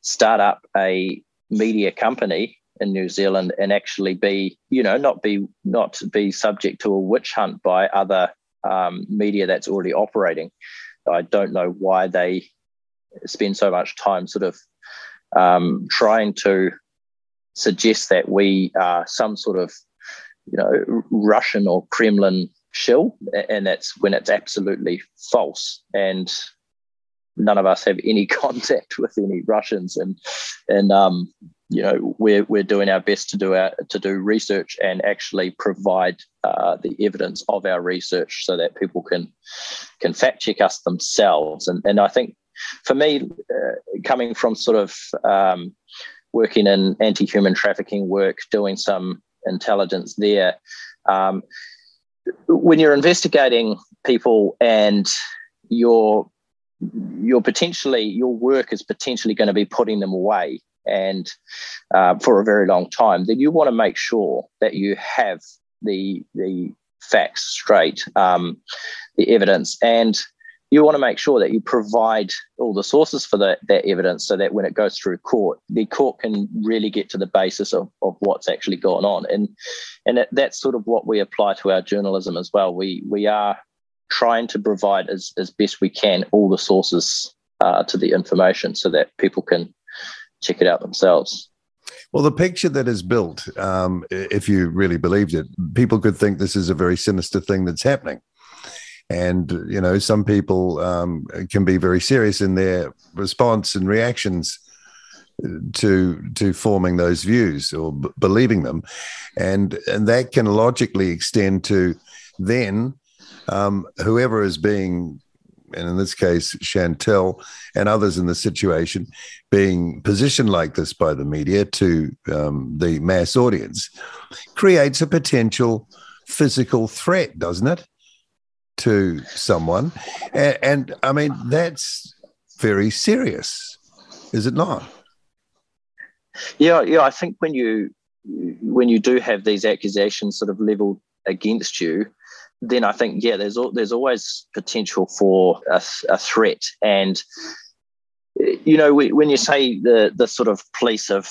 start up a media company in New Zealand and actually be, you know, not be not be subject to a witch hunt by other um, media that's already operating. I don't know why they spend so much time sort of um, trying to suggest that we are some sort of, you know, Russian or Kremlin shill, and that's when it's absolutely false. And none of us have any contact with any Russians, and and um, you know we're we're doing our best to do our to do research and actually provide uh, the evidence of our research so that people can can fact check us themselves. And and I think for me uh, coming from sort of um, working in anti-human trafficking work doing some intelligence there um, when you're investigating people and you're you're potentially your work is potentially going to be putting them away and uh, for a very long time, then you want to make sure that you have the the facts straight, um, the evidence, and you want to make sure that you provide all the sources for that, that evidence so that when it goes through court, the court can really get to the basis of, of what's actually going on. And and that, that's sort of what we apply to our journalism as well. We we are trying to provide as, as best we can all the sources uh, to the information so that people can check it out themselves. Well, the picture that is built, um, if you really believed it, people could think this is a very sinister thing that's happening. And, you know, some people um, can be very serious in their response and reactions to to forming those views or b- believing them and and that can logically extend to then um, whoever is being and in this case, Chantelle and others in the situation, being positioned like this by the media to um, the mass audience, creates a potential physical threat, doesn't it, to someone? And, and I mean, that's very serious, is it not? Yeah, yeah. I think when you when you do have these accusations sort of leveled against you, then I think yeah, there's there's always potential for a, a threat. And you know, when you say the the sort of police have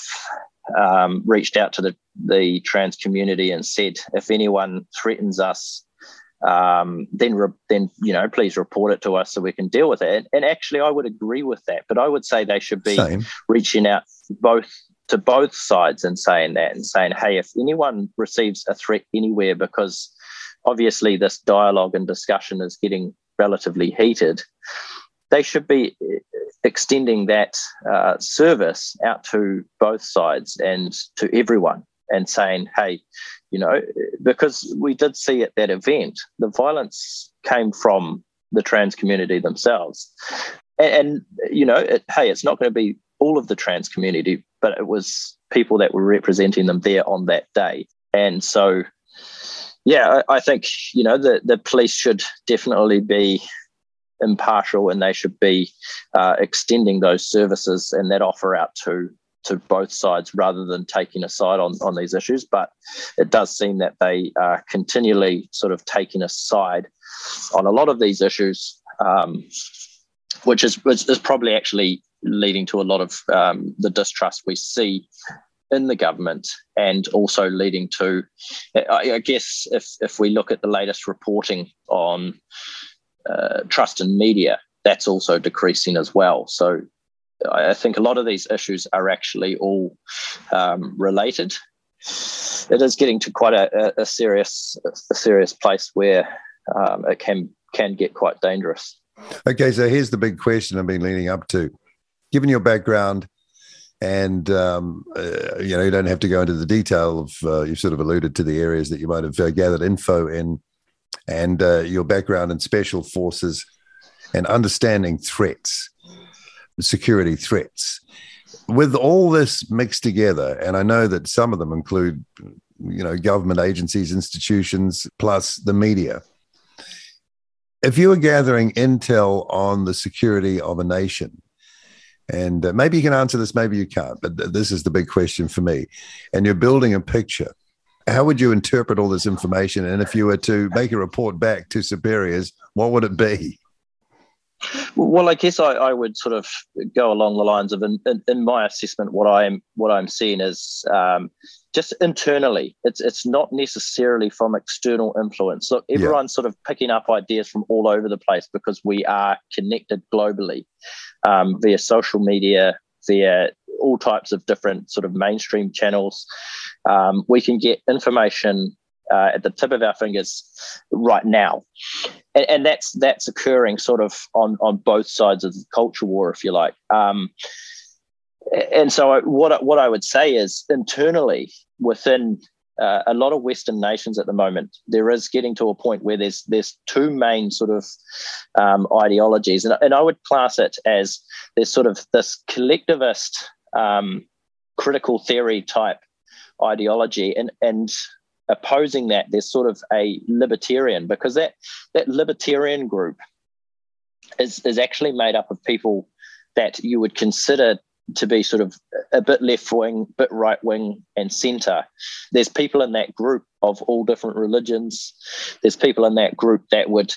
um, reached out to the the trans community and said, if anyone threatens us, um, then re- then you know please report it to us so we can deal with it. And, and actually, I would agree with that, but I would say they should be Same. reaching out both to both sides and saying that and saying, hey, if anyone receives a threat anywhere, because obviously this dialogue and discussion is getting relatively heated, they should be extending that uh, service out to both sides and to everyone and saying, hey, you know, because we did see at that event, the violence came from the trans community themselves. And, and you know, it, hey, it's not going to be all of the trans community, but it was people that were representing them there on that day. And so, yeah, I, I think, you know, the, the police should definitely be impartial and they should be uh, extending those services and that offer out to to both sides rather than taking a side on, on these issues. But it does seem that they are continually sort of taking a side on a lot of these issues, um, which is which is probably actually leading to a lot of um, the distrust we see in the government and also leading to, I, I guess, if, if we look at the latest reporting on uh, trust in media, that's also decreasing as well. So I think a lot of these issues are actually all um, related. It is getting to quite a, a serious a serious place where um, it can can get quite dangerous. Okay, so here's the big question I've been leading up to. Given your background, and um, uh, you know you don't have to go into the detail of uh, you've sort of alluded to the areas that you might have uh, gathered info in, and uh, your background in special forces and understanding threats security threats. With all this mixed together, and I know that some of them include, you know, government agencies, institutions, plus the media. If you are gathering intel on the security of a nation, and uh, maybe you can answer this, maybe you can't, but this is the big question for me. And you're building a picture. How would you interpret all this information? And if you were to make a report back to superiors, what would it be? Well, I guess I, I, would sort of go along the lines of in, in, in my assessment, what I'm what I'm seeing is um, just internally. It's it's not necessarily from external influence. Look, everyone's yeah. sort of picking up ideas from all over the place because we are connected globally um, via social media, via all types of different sort of mainstream channels. Um, we can get information uh, at the tip of our fingers right now, and, and, that's that's occurring sort of on on both sides of the culture war, if you like. Um, and so, what what I would say is internally within uh, a lot of Western nations at the moment, there is getting to a point where there's there's two main sort of um, ideologies, and, and I would class it as there's sort of this collectivist um, critical theory type ideology, and and opposing that, there's sort of a libertarian because that that libertarian group is is actually made up of people that you would consider to be sort of a bit left wing, bit right wing, and centre. There's people in that group of all different religions. There's people in that group that would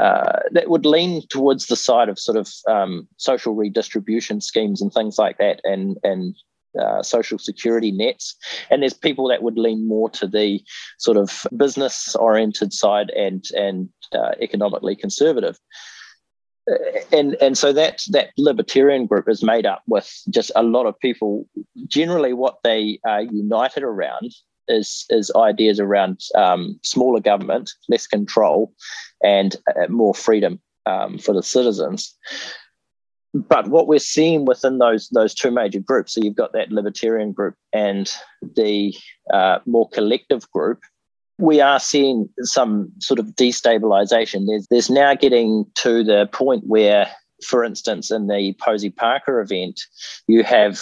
uh, that would lean towards the side of sort of um, social redistribution schemes and things like that, and and uh, social security nets. And there's people that would lean more to the sort of business oriented side and and uh, economically conservative. Uh, and and so that that libertarian group is made up with just a lot of people. Generally, what they are united around is is ideas around um, smaller government, less control, and uh, more freedom um, for the citizens but what we're seeing within those those two major groups, so you've got that libertarian group and the uh, more collective group, we are seeing some sort of destabilization. There's there's now getting to the point where, for instance, in the Posie Parker event, you have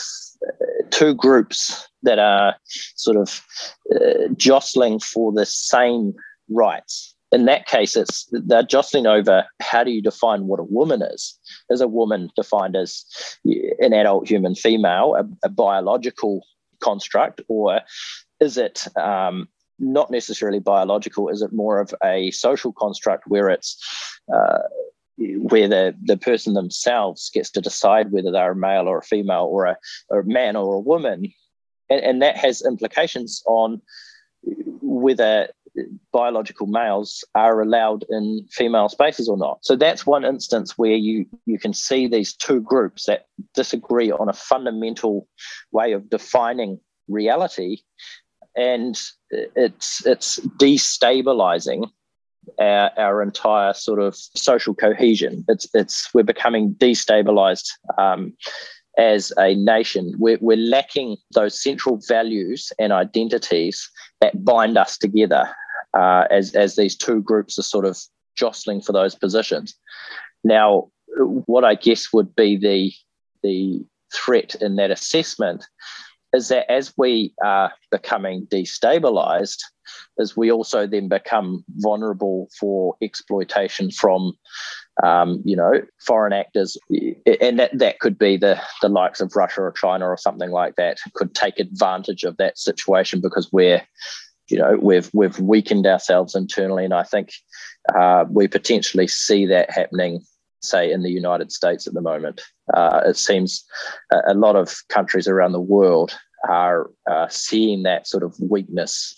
uh, two groups that are sort of uh, jostling for the same rights in that case, it's they're jostling over how do you define what a woman is? Is a woman defined as an adult human female, a, a biological construct, or is it um, not necessarily biological? Is it more of a social construct where it's uh, where the, the person themselves gets to decide whether they're a male or a female or a, or a man or a woman? And, and that has implications on whether biological males are allowed in female spaces or not. So that's one instance where you you can see these two groups that disagree on a fundamental way of defining reality, and it's it's destabilizing our, our entire sort of social cohesion. It's it's we're becoming destabilized. Um, as a nation, we're, we're lacking those central values and identities that bind us together uh, as, as these two groups are sort of jostling for those positions. Now, what I guess would be the, the threat in that assessment is that as we are becoming destabilized, is we also then become vulnerable for exploitation from, um, you know, foreign actors, and that, that could be the the likes of Russia or China or something like that could take advantage of that situation because we're you know we've we've weakened ourselves internally, and I think uh, we potentially see that happening, say in the United States at the moment. Uh, it seems a, a, lot of countries around the world are uh, seeing that sort of weakness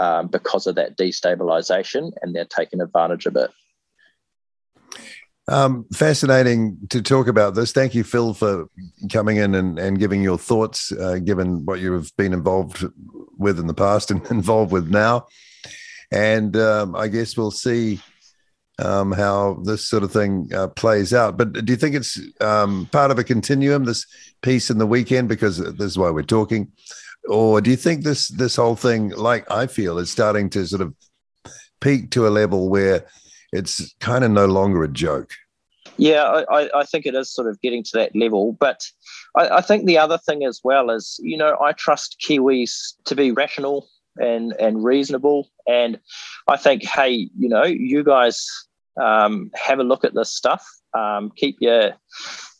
um, because of that destabilization, and they're taking advantage of it. Um, fascinating to talk about this. Thank you, Phil, for coming in and, and giving your thoughts, uh, given what you have been involved with in the past and involved with now. And um, I guess we'll see um, how this sort of thing uh, plays out. But do you think it's um, part of a continuum, this piece in the weekend, because this is why we're talking? Or do you think this this whole thing, like I feel, is starting to sort of peak to a level where it's kind of no longer a joke. Yeah, I, I think it is sort of getting to that level. But I, I think the other thing as well is, you know, I trust Kiwis to be rational and and reasonable. And I think, hey, you know, you guys um, have a look at this stuff. Um, keep your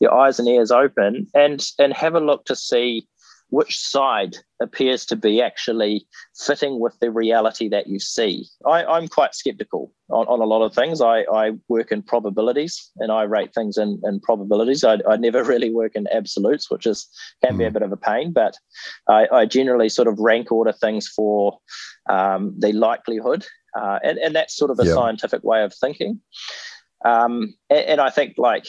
your eyes and ears open, and and have a look to see which side appears to be actually fitting with the reality that you see. I, am quite skeptical on, on, a lot of things. I, I, work in probabilities and I rate things in, in probabilities. I, I, never really work in absolutes, which is can be a hmm. bit of a pain, but I, I generally sort of rank order things for um, the likelihood. Uh, and, and that's sort of a scientific way of thinking. Um, and, and I think like,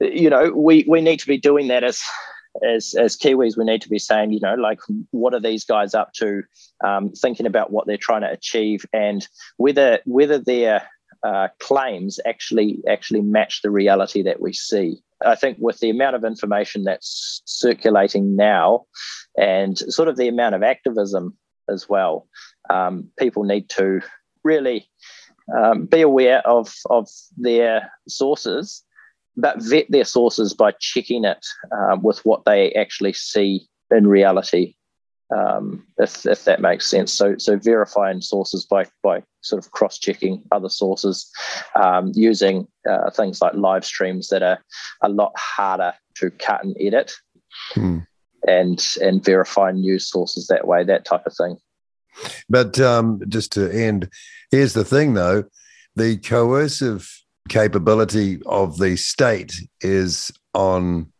you know, we, we need to be doing that as as as Kiwis, we need to be saying, you know, like what are these guys up to? Um, thinking about what they're trying to achieve and whether whether their uh, claims actually actually match the reality that we see. I think with the amount of information that's circulating now, and sort of the amount of activism as well, um, people need to really um, be aware of of their sources but vet their sources by checking it uh, with what they actually see in reality, um, if, if that makes sense. So, so verifying sources by, by sort of cross checking other sources, um, using uh, things like live streams that are a lot harder to cut and edit, hmm. and and verifying news sources that way, that type of thing. But um, just to end, here's the thing though the coercive capability of the state is on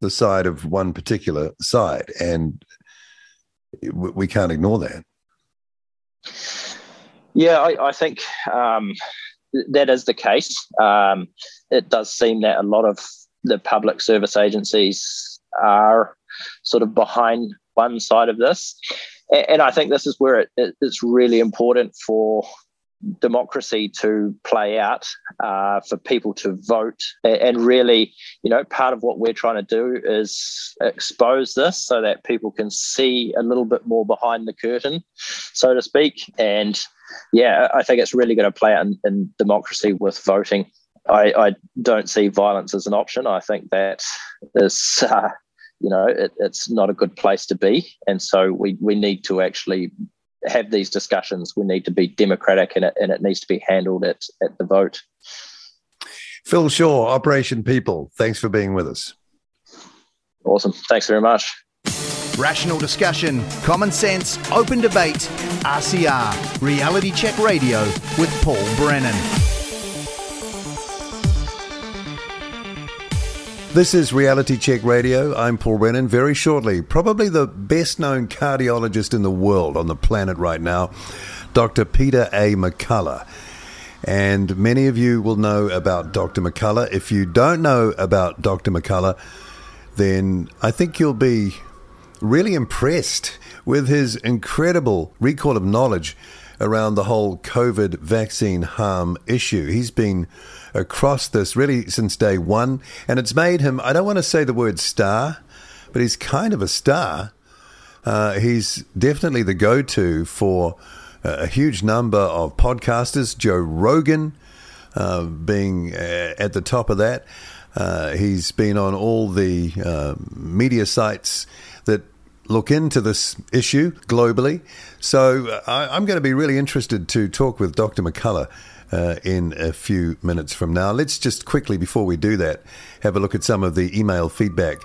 the side of one particular side, and we can't ignore that. Yeah, I, I think um, that is the case. Um, it does seem that a lot of the public service agencies are sort of behind one side of this. And I think this is where it, it's really important for democracy to play out, uh, for people to vote. And really, you know, part of what we're trying to do is expose this so that people can see a little bit more behind the curtain, so to speak. And yeah, I think it's really going to play out in, in democracy with voting. I, I, don't see violence as an option. I think that is, uh, you know, it, it's not a good place to be. And so we, we need to actually have these discussions, we need to be democratic and it, and it needs to be handled at, at the vote. Phil Shaw, Operation People, thanks for being with us. Awesome. Thanks very much. Rational discussion, common sense, open debate. RCR, Reality Check Radio with Paul Brennan. This is Reality Check Radio. I'm Paul Brennan. Very shortly, probably the best known cardiologist in the world on the planet right now, Dr. Peter A. McCullough. And many of you will know about Dr. McCullough. If you don't know about Dr. McCullough, then I think you'll be really impressed with his incredible recall of knowledge around the whole COVID vaccine harm issue. He's been across this really since day one, and it's made him, I don't want to say the word star, but he's kind of a star. Uh, he's definitely the go to for a huge number of podcasters, Joe Rogan uh, being uh, at the top of that. Uh, he's been on all the uh, media sites that look into this issue globally. So uh, I, am going to be really interested to talk with Dr. McCullough uh, in a few minutes from now. Let's just quickly, before we do that, have a look at some of the email feedback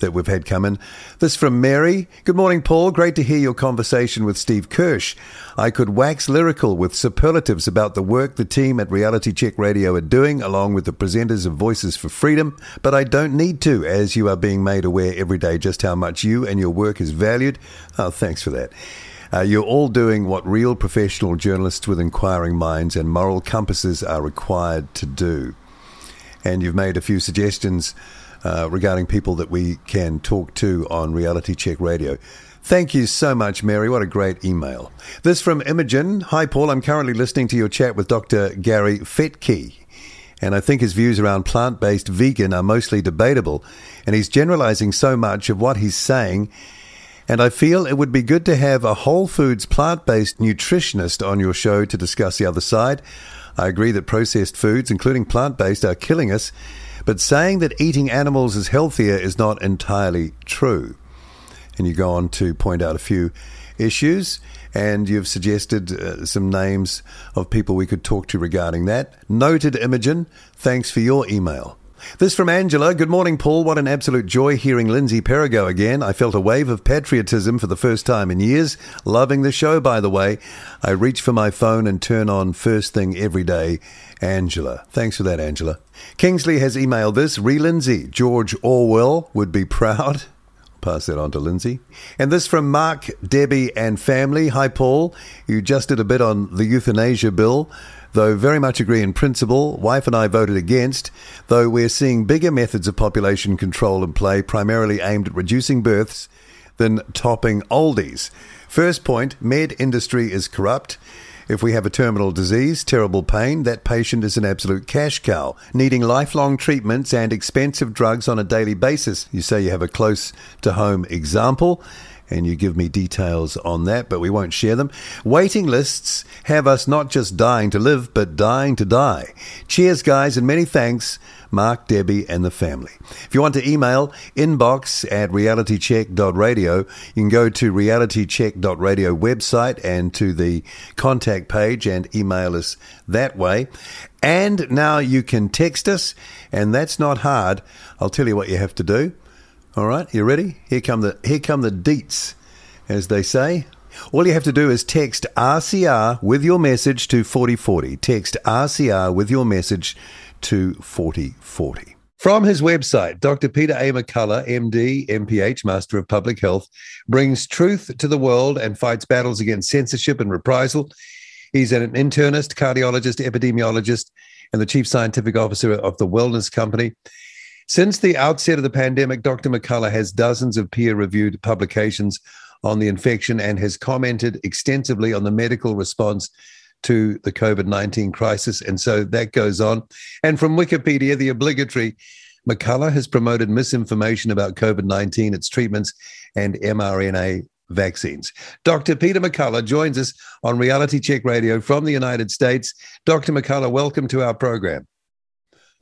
that we've had come in. This from Mary. Good morning, Paul. Great to hear your conversation with Steve Kirsch. I could wax lyrical with superlatives about the work the team at Reality Check Radio are doing, along with the presenters of Voices for Freedom, but I don't need to, as you are being made aware every day just how much you and your work is valued. Oh, thanks for that. Uh, you're all doing what real professional journalists with inquiring minds and moral compasses are required to do. And you've made a few suggestions uh, regarding people that we can talk to on Reality Check Radio. Thank you so much, Mary. What a great email. This from Imogen. Hi, Paul. I'm currently listening to your chat with Dr. Gary Fettke. And I think his views around plant based vegan are mostly debatable. And he's generalizing so much of what he's saying. And I feel it would be good to have a whole foods plant based nutritionist on your show to discuss the other side. I agree that processed foods, including plant based, are killing us. But saying that eating animals is healthier is not entirely true. And you go on to point out a few issues, and you've suggested uh, some names of people we could talk to regarding that. Noted, Imogen, thanks for your email. This from Angela. Good morning, Paul. What an absolute joy hearing Lindsay Perigo again. I felt a wave of patriotism for the first time in years. Loving the show, by the way. I reach for my phone and turn on first thing every day. Angela. Thanks for that, Angela. Kingsley has emailed this. Re Lindsay. George Orwell would be proud. Pass that on to Lindsay. And this from Mark, Debbie, and family. Hi, Paul. You just did a bit on the euthanasia bill. Though very much agree in principle, wife and I voted against, though we're seeing bigger methods of population control in play, primarily aimed at reducing births than topping oldies. First point med industry is corrupt. If we have a terminal disease, terrible pain, that patient is an absolute cash cow, needing lifelong treatments and expensive drugs on a daily basis. You say you have a close to home example and you give me details on that, but we won't share them. Waiting lists have us not just dying to live, but dying to die. Cheers, guys, and many thanks, Mark, Debbie, and the family. If you want to email inbox at realitycheck.radio, you can go to realitycheck.radio website and to the contact page and email us that way. And now you can text us, and that's not hard. I'll tell you what you have to do. All right, you ready? Here come the here come the deets, as they say. All you have to do is text RCR with your message to 4040. Text RCR with your message to 4040. From his website, Dr. Peter A. McCullough, MD, MPH, Master of Public Health, brings truth to the world and fights battles against censorship and reprisal. He's an internist, cardiologist, epidemiologist, and the chief scientific officer of the Wellness Company. Since the outset of the pandemic, Dr. McCullough has dozens of peer reviewed publications on the infection and has commented extensively on the medical response to the COVID 19 crisis. And so that goes on. And from Wikipedia, the obligatory McCullough has promoted misinformation about COVID 19, its treatments, and mRNA vaccines. Dr. Peter McCullough joins us on Reality Check Radio from the United States. Dr. McCullough, welcome to our program.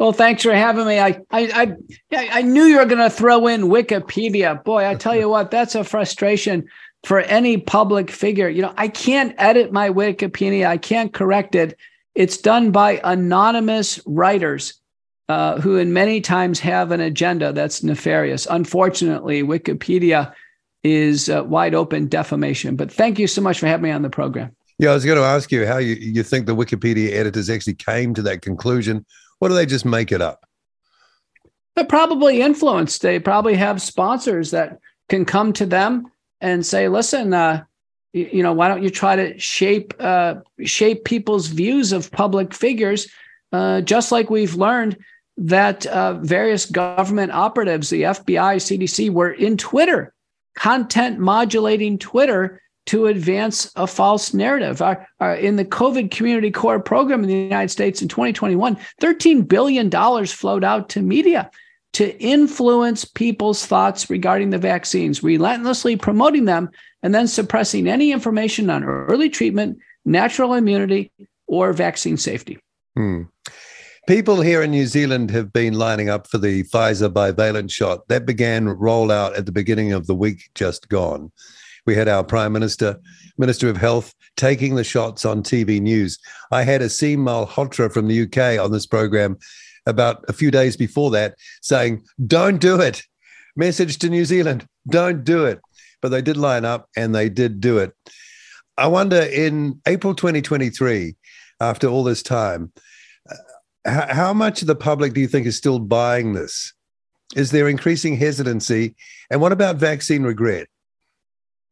Well, thanks for having me. I I I, I knew you were going to throw in Wikipedia. Boy, I tell you what, that's a frustration for any public figure. You know, I can't edit my Wikipedia. I can't correct it. It's done by anonymous writers uh, who, in many times, have an agenda that's nefarious. Unfortunately, Wikipedia is uh, wide open defamation. But thank you so much for having me on the program. Yeah, I was going to ask you how you, you think the Wikipedia editors actually came to that conclusion. Or do they just make it up? They're probably influenced. They probably have sponsors that can come to them and say, listen, uh, you, you, know, why don't you try to shape uh, shape people's views of public figures, uh, just like we've learned that uh, various government operatives, the FBI, CDC, were in Twitter, content modulating Twitter to advance a false narrative. Our, our, in the COVID Community Corps program in the United States in 2021, $13 billion flowed out to media to influence people's thoughts regarding the vaccines, relentlessly promoting them and then suppressing any information on early treatment, natural immunity, or vaccine safety. Hmm. People here in New Zealand have been lining up for the Pfizer bivalent shot. That began rollout at the beginning of the week just gone. We had our Prime Minister, Minister of Health, taking the shots on TV news. I had Aseem Malhotra from the UK on this program about a few days before that saying, Don't do it. Message to New Zealand, don't do it. But they did line up and they did do it. I wonder in April 2023, after all this time, uh, how much of the public do you think is still buying this? Is there increasing hesitancy? And what about vaccine regret?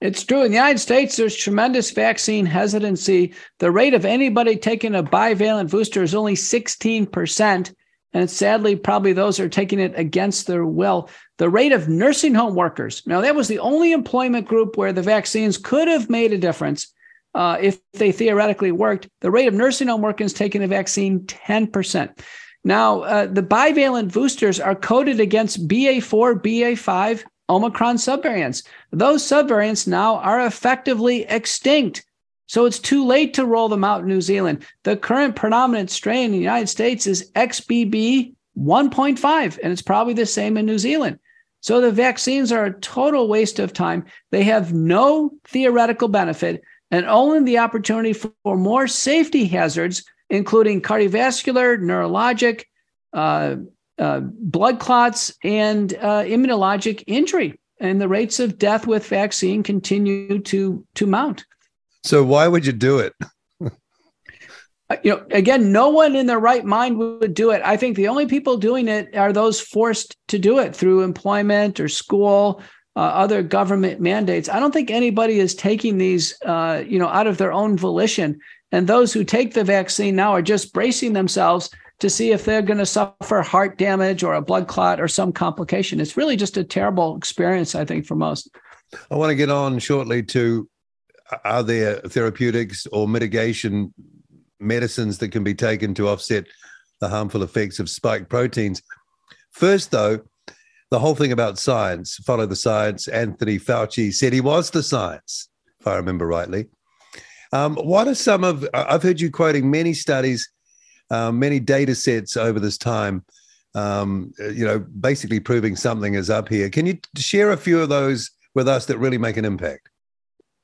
It's true. In the United States, there's tremendous vaccine hesitancy. The rate of anybody taking a bivalent booster is only 16%. And sadly, probably those are taking it against their will. The rate of nursing home workers, now that was the only employment group where the vaccines could have made a difference uh, if they theoretically worked. The rate of nursing home workers taking the vaccine, 10%. Now, uh, the bivalent boosters are coded against BA4, BA5, Omicron subvariants. Those subvariants now are effectively extinct. So it's too late to roll them out in New Zealand. The current predominant strain in the United States is XBB 1.5, and it's probably the same in New Zealand. So the vaccines are a total waste of time. They have no theoretical benefit and only the opportunity for more safety hazards, including cardiovascular, neurologic, uh, uh, blood clots, and uh, immunologic injury. And the rates of death with vaccine continue to, to mount. So, why would you do it? Uh, you know, again, no one in their right mind would do it. I think the only people doing it are those forced to do it through employment or school uh, other government mandates. I don't think anybody is taking these, uh, you know, out of their own volition. And those who take the vaccine now are just bracing themselves to see if they're going to suffer heart damage or a blood clot or some complication. It's really just a terrible experience, I think, for most. I want to get on shortly to are there therapeutics or mitigation medicines that can be taken to offset the harmful effects of spike proteins? First, though, the whole thing about science, follow the science. Anthony Fauci said he was the science, if I remember rightly. Um, what are some of, I've heard you quoting many studies, um, many data sets over this time, um, you know, basically proving something is up here. Can you share a few of those with us that really make an impact?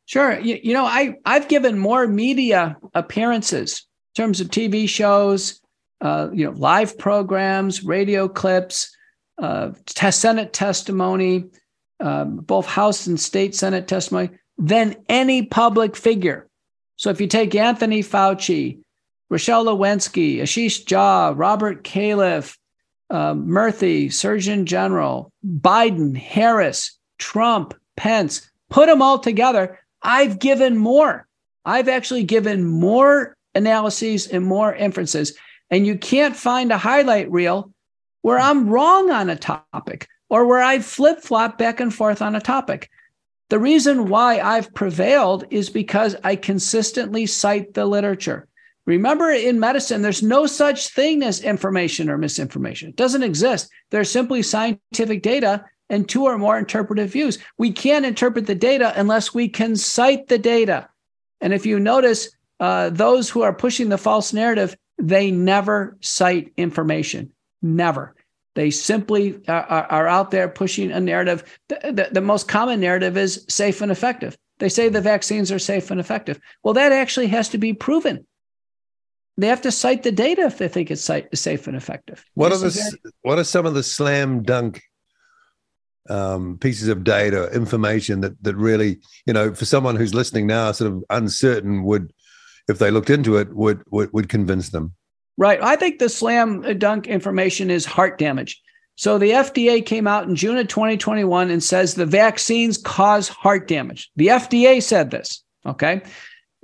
Sure. You, you know, I, I've given more media appearances in terms of TV shows, uh, you know, live programs, radio clips, uh, Senate testimony, um, both House and state Senate testimony, than any public figure. So if you take Anthony Fauci, Rochelle Walensky, Ashish Jha, Robert Califf, uh, Murthy, Surgeon General, Biden, Harris, Trump, Pence, put them all together. I've given more. I've actually given more analyses and more inferences. And you can't find a highlight reel where I'm wrong on a topic or where I flip flop back and forth on a topic. The reason why I've prevailed is because I consistently cite the literature. Remember, in medicine, there's no such thing as information or misinformation. It doesn't exist. There's simply scientific data and two or more interpretive views. We can't interpret the data unless we can cite the data. And if you notice, uh, those who are pushing the false narrative, they never cite information. Never. They simply are, are out there pushing a narrative. The, the, the, most common narrative is safe and effective. They say the vaccines are safe and effective. Well, that actually has to be proven. They have to cite the data if they think it's safe and effective. What are the What are some of the slam dunk um, pieces of data, information that that really, you know, for someone who's listening now, sort of uncertain, would if they looked into it, would would, would convince them. Right. I think the slam dunk information is heart damage. So the FDA came out in June of 2021 and says the vaccines cause heart damage. The FDA said this. Okay.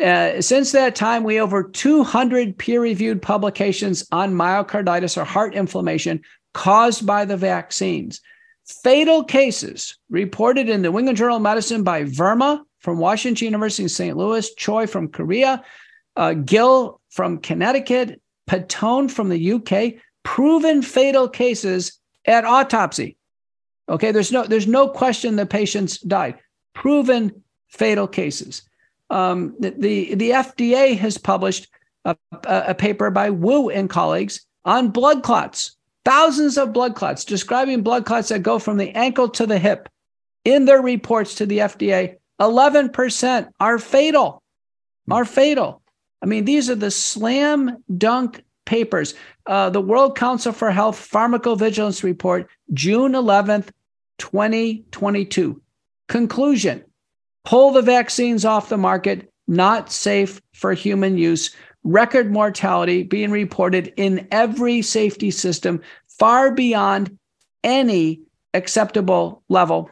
Uh, since that time, we over 200 peer reviewed publications on myocarditis or heart inflammation caused by the vaccines. Fatal cases reported in the New Journal of Medicine by Verma from Washington University in St. Louis, Choi from Korea, uh, Gill from Connecticut, Patone from the UK, proven fatal cases at autopsy. Okay, there's no there's no question the patients died. Proven fatal cases. Um, the, the, FDA has published a, a paper by Wu and colleagues on blood clots, thousands of blood clots, describing blood clots that go from the ankle to the hip. In their reports to the FDA, 11% are fatal, are fatal. I mean, these are the slam dunk papers. Uh, the World Council for Health Pharmacovigilance Report, June 11th, 2022. Conclusion pull the vaccines off the market, not safe for human use. Record mortality being reported in every safety system, far beyond any acceptable level.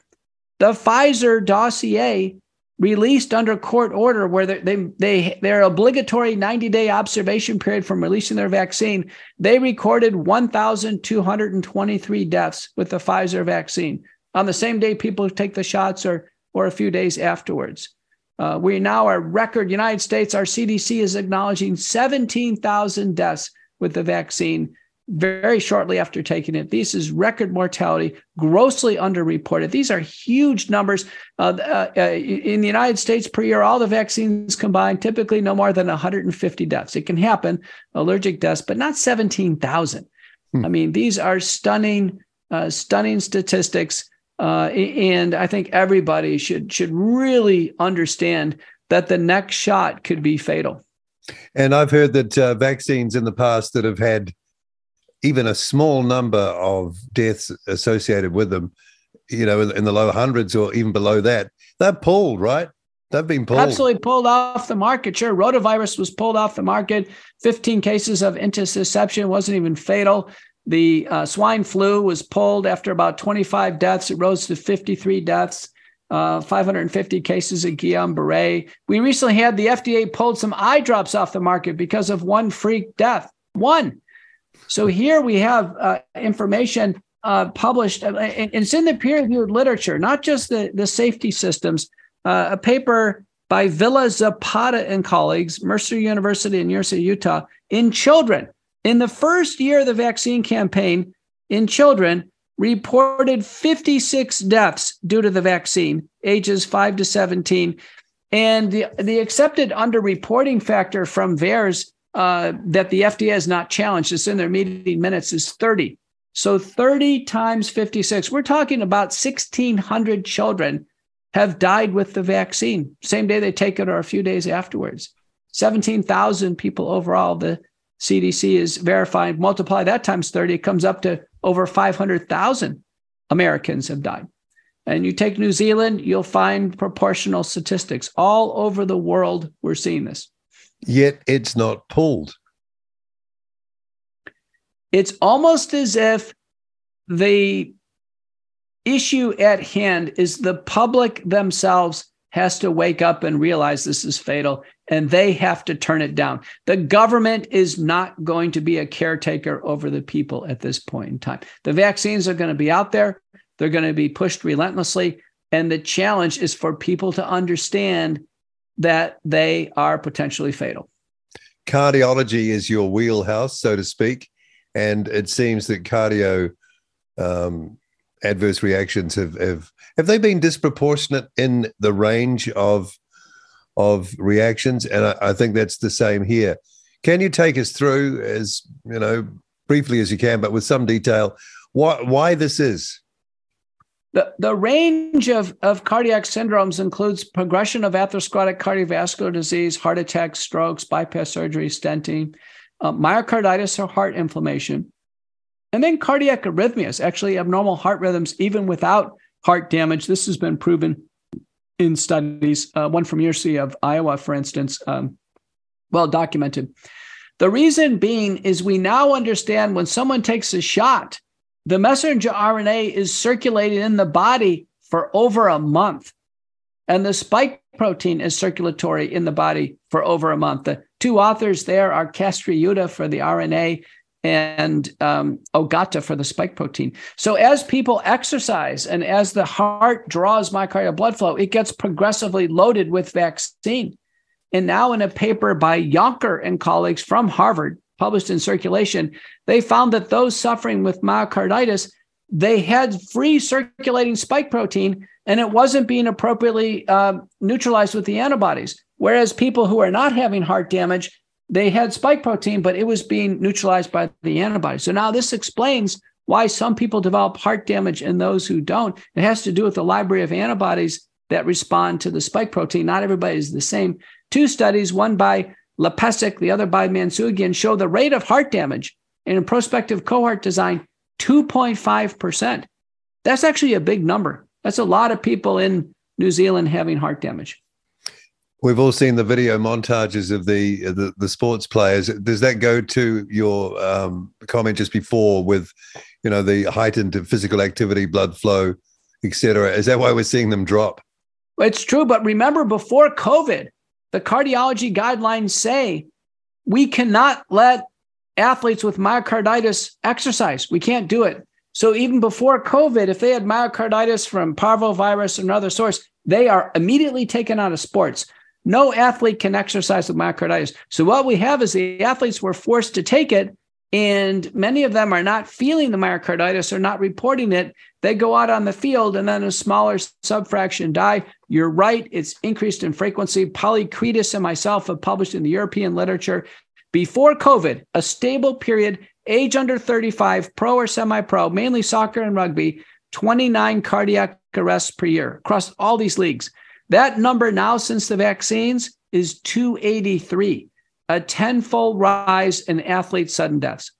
The Pfizer dossier released under court order where they, they, they their obligatory 90 day observation period from releasing their vaccine they recorded 1223 deaths with the pfizer vaccine on the same day people take the shots or or a few days afterwards uh, we now are record united states our cdc is acknowledging 17000 deaths with the vaccine very shortly after taking it. This is record mortality, grossly underreported. These are huge numbers. Uh, uh, uh, in the United States per year, all the vaccines combined, typically no more than 150 deaths. It can happen, allergic deaths, but not 17,000. Hmm. I mean, these are stunning, uh, stunning statistics. Uh, and I think everybody should should really understand that the next shot could be fatal. And I've heard that uh, vaccines in the past that have had even a small number of deaths associated with them, you know, in, in the low hundreds or even below that, they're pulled, right? They've been pulled. Absolutely pulled off the market. Sure. Rotavirus was pulled off the market. 15 cases of intussusception wasn't even fatal. The uh, swine flu was pulled after about 25 deaths. It rose to 53 deaths, uh, 550 cases of Guillain Barre. We recently had the FDA pulled some eye drops off the market because of one freak death. One. So here we have uh, information uh, published, uh, and it's in the peer-reviewed literature, not just the, the safety systems. Uh, a paper by Villa Zapata and colleagues, Mercer University and University of Utah, in children. In the first year of the vaccine campaign, in children, reported 56 deaths due to the vaccine, ages 5 to 17. And the, the accepted underreporting factor from VAERS uh, that the FDA has not challenged, it's in their meeting minutes, is 30. So 30 times 56, we're talking about 1,600 children have died with the vaccine, same day they take it or a few days afterwards. 17,000 people overall, the CDC is verifying. Multiply that times 30, it comes up to over 500,000 Americans have died. And you take New Zealand, you'll find proportional statistics. All over the world, we're seeing this yet it's not pulled. It's almost as if the issue at hand is the public themselves has to wake up and realize this is fatal and they have to turn it down. The government is not going to be a caretaker over the people at this point in time. The vaccines are going to be out there, they're going to be pushed relentlessly. And the challenge is for people to understand that they are potentially fatal. Cardiology is your wheelhouse, so to speak. And it seems that cardio um, adverse reactions have, have have they been disproportionate in the range of of reactions? And I, I think that's the same here. Can you take us through as you know briefly as you can, but with some detail, why why this is? The, the range of, of cardiac syndromes includes progression of atherosclerotic cardiovascular disease, heart attacks, strokes, bypass surgery, stenting, uh, myocarditis or heart inflammation, and then cardiac arrhythmias, actually abnormal heart rhythms, even without heart damage. This has been proven in studies, uh, one from University of Iowa, for instance, um, well documented. The reason being is we now understand when someone takes a shot, the messenger RNA is circulating in the body for over a month. And the spike protein is circulatory in the body for over a month. The two authors there are Castruita for the RNA and um, Ogata for the spike protein. So as people exercise and as the heart draws myocardial blood flow, it gets progressively loaded with vaccine. And now, in a paper by Yonker and colleagues from Harvard, published in Circulation, they found that those suffering with myocarditis they had free circulating spike protein and it wasn't being appropriately uh, neutralized with the antibodies. Whereas people who are not having heart damage, they had spike protein, but it was being neutralized by the antibodies. So now this explains why some people develop heart damage and those who don't. It has to do with the library of antibodies that respond to the spike protein. Not everybody is the same. Two studies, one by Lepesic, the other by Mansourian, show the rate of heart damage in a prospective cohort design 2.5%. That's actually a big number. That's a lot of people in New Zealand having heart damage. We've all seen the video montages of the the, the sports players. Does that go to your um, comment just before with, you know, the heightened physical activity, blood flow, etc.? Is that why we're seeing them drop? It's true, but remember, before COVID, the cardiology guidelines say we cannot let athletes with myocarditis exercise. We can't do it. So even before COVID, if they had myocarditis from parvovirus or another source, they are immediately taken out of sports. No athlete can exercise with myocarditis. So what we have is the athletes were forced to take it, and many of them are not feeling the myocarditis or not reporting it. They go out on the field and then a smaller subfraction die. You're right, it's increased in frequency. Polykretis and myself have published in the European literature before COVID, a stable period, age under 35, pro or semi pro, mainly soccer and rugby, 29 cardiac arrests per year across all these leagues. That number now, since the vaccines, is 283, a tenfold rise in athlete sudden deaths.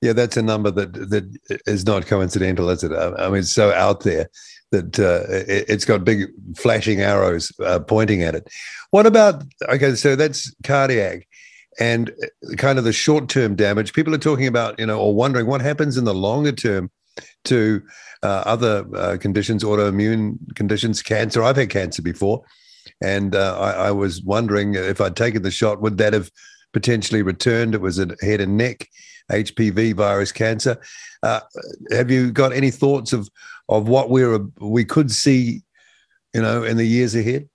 Yeah, that's a number that that is not coincidental, is it? I mean, it's so out there that uh, it, has got big flashing arrows uh, pointing at it. What about okay? So that's cardiac and uh, kind of the short term damage. People are talking about, you know, or wondering what happens in the longer term to uh, other uh, conditions, autoimmune conditions, cancer. I've had cancer before, and uh, I, I, was wondering if I'd taken the shot, would that have potentially returned? It was a head and neck HPV virus cancer. Uh, have you got any thoughts of of what we're we could see, you know, in the years ahead?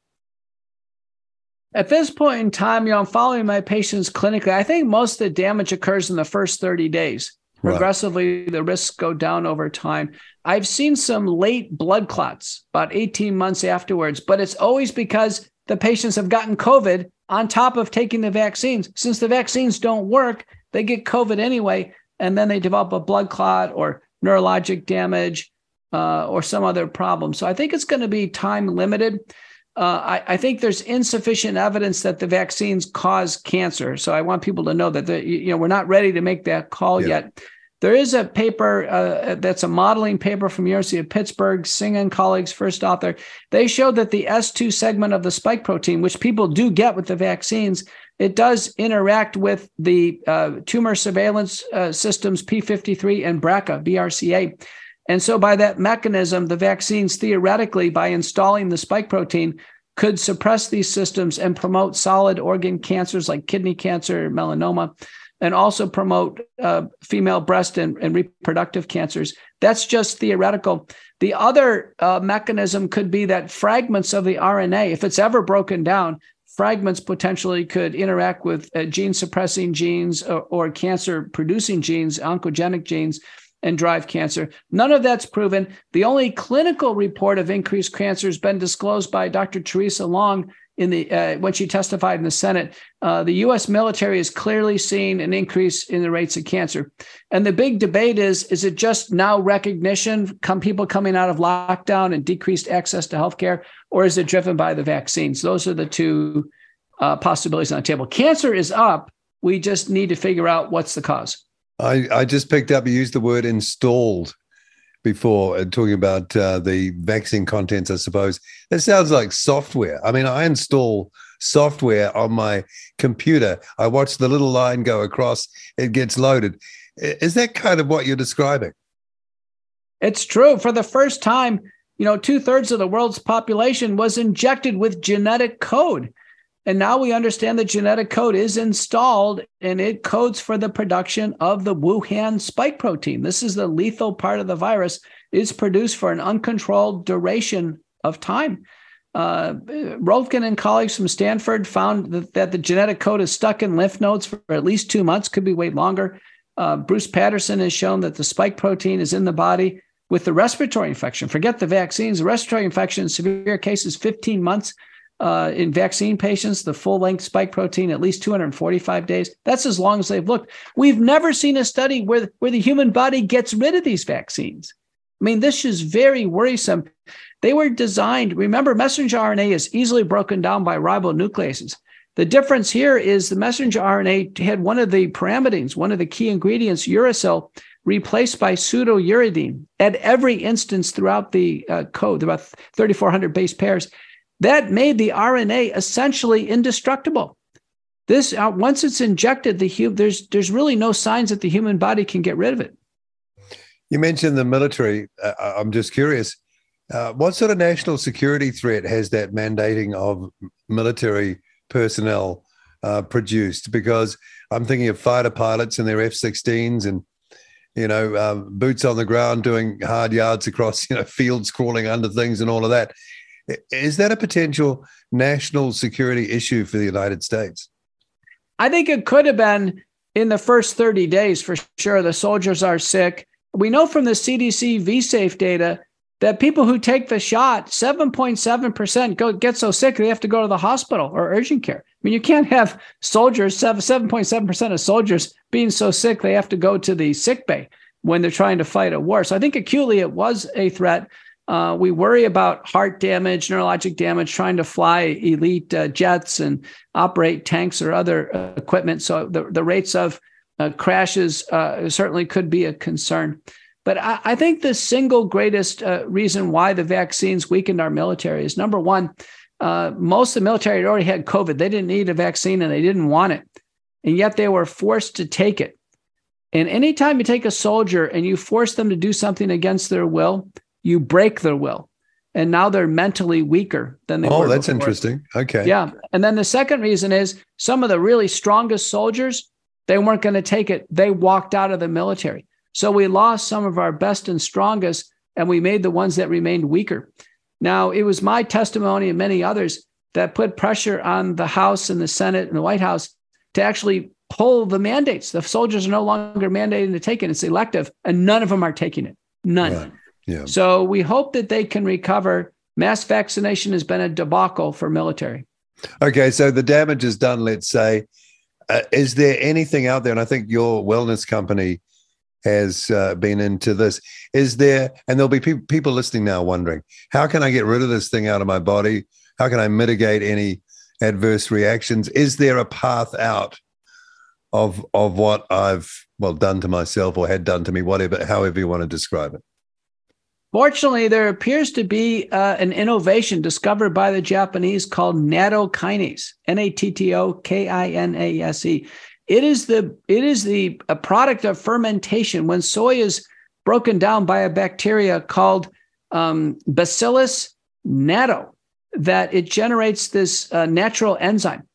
At this point in time, you know, I'm following my patients clinically. I think most of the damage occurs in the first 30 days. Right. Progressively, the risks go down over time. I've seen some late blood clots about 18 months afterwards, but it's always because the patients have gotten COVID on top of taking the vaccines. Since the vaccines don't work, they get COVID anyway, and then they develop a blood clot or neurologic damage uh, or some other problem. So I think it's going to be time limited uh, I, I, think there's insufficient evidence that the vaccines cause cancer. So I want people to know that the, you know we're not ready to make that call yeah. yet. There is a paper uh, that's a modeling paper from University of Pittsburgh, Singh and colleagues, first author. They showed that the S2 segment of the spike protein, which people do get with the vaccines, it does interact with the uh, tumor surveillance uh, systems P53 and BRCA, BRCA. And so, by that mechanism, the vaccines theoretically, by installing the spike protein, could suppress these systems and promote solid organ cancers like kidney cancer, melanoma, and also promote uh, female breast and, and, reproductive cancers. That's just theoretical. The other uh, mechanism could be that fragments of the RNA, if it's ever broken down, fragments potentially could interact with uh, gene suppressing genes or, or cancer producing genes, oncogenic genes and drive cancer. None of that's proven. The only clinical report of increased cancer has been disclosed by Dr. Theresa Long in the uh, when she testified in the Senate. Uh, the U.S. military is clearly seeing an increase in the rates of cancer, and the big debate is: is it just now recognition, come people coming out of lockdown and decreased access to healthcare, or is it driven by the vaccines? Those are the two uh, possibilities on the table. Cancer is up. We just need to figure out what's the cause. I, I just picked up, you used the word installed before, uh, talking about uh, the vaccine contents, I suppose. That sounds like software. I mean, I install software on my computer. I watch the little line go across, it gets loaded. Is that kind of what you're describing? It's true. For the first time, you know, two thirds of the world's population was injected with genetic code. And now we understand the genetic code is installed and it codes for the production of the Wuhan spike protein. This is the lethal part of the virus. It's produced for an uncontrolled duration of time. Uh, Röltgen and colleagues from Stanford found that, that, the genetic code is stuck in lymph nodes for at least two months, could be way longer. Uh, Bruce Patterson has shown that the spike protein is in the body with the respiratory infection. Forget the vaccines. The respiratory infection in severe cases, 15 months uh, in vaccine patients, the full length spike protein, at least 245 days. That's as long as they've looked. We've never seen a study where, where the human body gets rid of these vaccines. I mean, this is very worrisome. They were designed, remember, messenger RNA is easily broken down by ribonucleases. The difference here is the messenger RNA had one of the pyrimidines, one of the key ingredients, uracil, replaced by pseudouridine at every instance throughout the uh, code, about 3,400 base pairs. That made the RNA essentially indestructible. This uh, once it's injected, the there's there's really no signs that the human body can get rid of it. You mentioned the military. Uh I'm just curious, uh, what sort of national security threat has that mandating of military personnel uh, produced? Because I'm thinking of fighter pilots and their F-16s and you know um, boots on the ground doing hard yards across you know fields, crawling under things and all of that. Is that a potential national security issue for the United States? I think it could have been in the first 30 days for sure. The soldiers are sick. We know from the CDC VSafe data that people who take the shot, 7.7% go get so sick they have to go to the hospital or urgent care. I mean, you can't have soldiers, 7, 7.7% of soldiers being so sick they have to go to the sick bay when they're trying to fight a war. So I think acutely it was a threat. Uh, we worry about heart damage, neurologic damage, trying to fly elite uh, jets and operate tanks or other uh, equipment. So the, the rates of uh, crashes uh, certainly could be a concern. But I, I think the single greatest uh, reason why the vaccines weakened our military is number one, most of the military had already had COVID. They didn't need a vaccine and they didn't want it. And yet they were forced to take it. And anytime you take a soldier and you force them to do something against their will, you break their will and now they're mentally weaker than they oh, were. Oh, that's before. interesting. Okay. Yeah. And then the second reason is some of the really strongest soldiers, they weren't going to take it. They walked out of the military. So we lost some of our best and strongest, and we made the ones that remained weaker. Now, it was my testimony and many others that put pressure on the House and the Senate and the White House to actually pull the mandates. The soldiers are no longer mandated to take it. It's elective, and none of them are taking it. None. Right. Yeah. So we hope that they can recover. Mass vaccination has been a debacle for military. Okay, so the damage is done. Let's say, uh, is there anything out there? And I think your wellness company has uh, been into this. Is there? And there'll be pe- people listening now wondering, how can I get rid of this thing out of my body? How can I mitigate any adverse reactions? Is there a path out of of what I've well done to myself or had done to me, whatever, however you want to describe it? Fortunately, there appears to be uh, an innovation discovered by the Japanese called nattokinase, N A T T O K I N A S E. It is the it is the a product of fermentation when soy is broken down by a bacteria called um, Bacillus natto that it generates this uh, natural enzyme.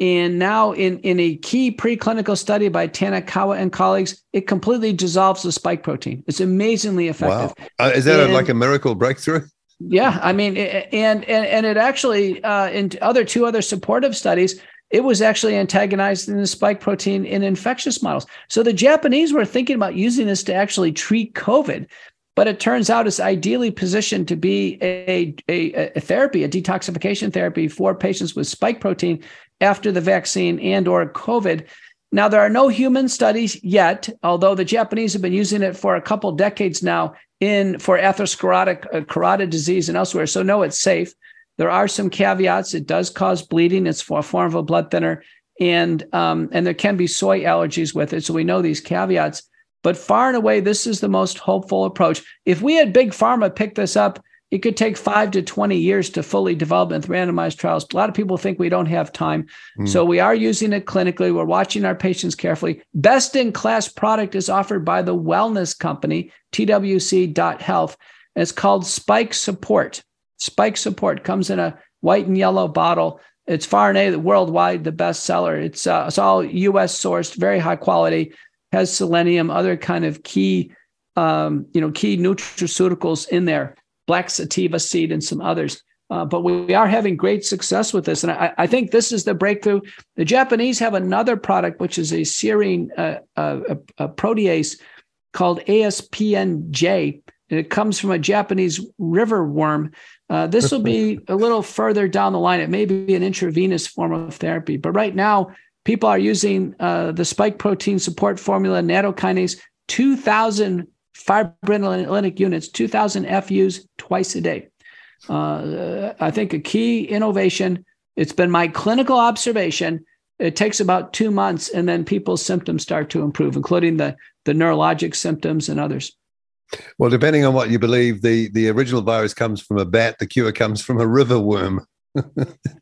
And now, in, in a key preclinical study by Tanikawa and colleagues, it completely dissolves the spike protein. It's amazingly effective. Wow. Uh, is that and, a, like a miracle breakthrough? Yeah. I mean, and, and, and it actually, uh, in other two other supportive studies, it was actually antagonizing the spike protein in infectious models. So the Japanese were thinking about using this to actually treat COVID but it turns out it's ideally positioned to be a, a, a, therapy, a detoxification therapy for patients with spike protein after the vaccine and or COVID. Now there are no human studies yet, although the Japanese have been using it for a couple decades now in for atherosclerotic uh, carotid disease and elsewhere. So no, it's safe. There are some caveats. It does cause bleeding. It's for a form of a blood thinner, and um, and there can be soy allergies with it. So we know these caveats. But far and away, this is the most hopeful approach. If we had big pharma pick this up, it could take five to 20 years to fully develop and randomized trials. A lot of people think we don't have time. Mm. So we are using it clinically. We're watching our patients carefully. Best in class product is offered by the wellness company, twc.health. And it's called Spike Support. Spike Support comes in a white and yellow bottle. It's far and away worldwide the best seller. It's, uh, it's all US sourced, very high quality, has selenium, other kind of key, um, you know, key nutraceuticals in there black sativa seed, and some others. Uh, but we, we, are having great success with this. And I, I, think this is the breakthrough. The Japanese have another product, which is a serine uh, uh, a, a protease called ASPNJ. And it comes from a Japanese river worm. Uh, this will be a little further down the line. It may be an intravenous form of therapy. But right now, people are using uh, the spike protein support formula, nattokinase, 2,000 fibrinolytic units, 2,000 FUs twice a day. Uh, I think a key innovation, it's been my clinical observation. It takes about two months, and then people's symptoms start to improve, including the, the neurologic symptoms and others. Well, depending on what you believe, the, the original virus comes from a bat, the cure comes from a river worm.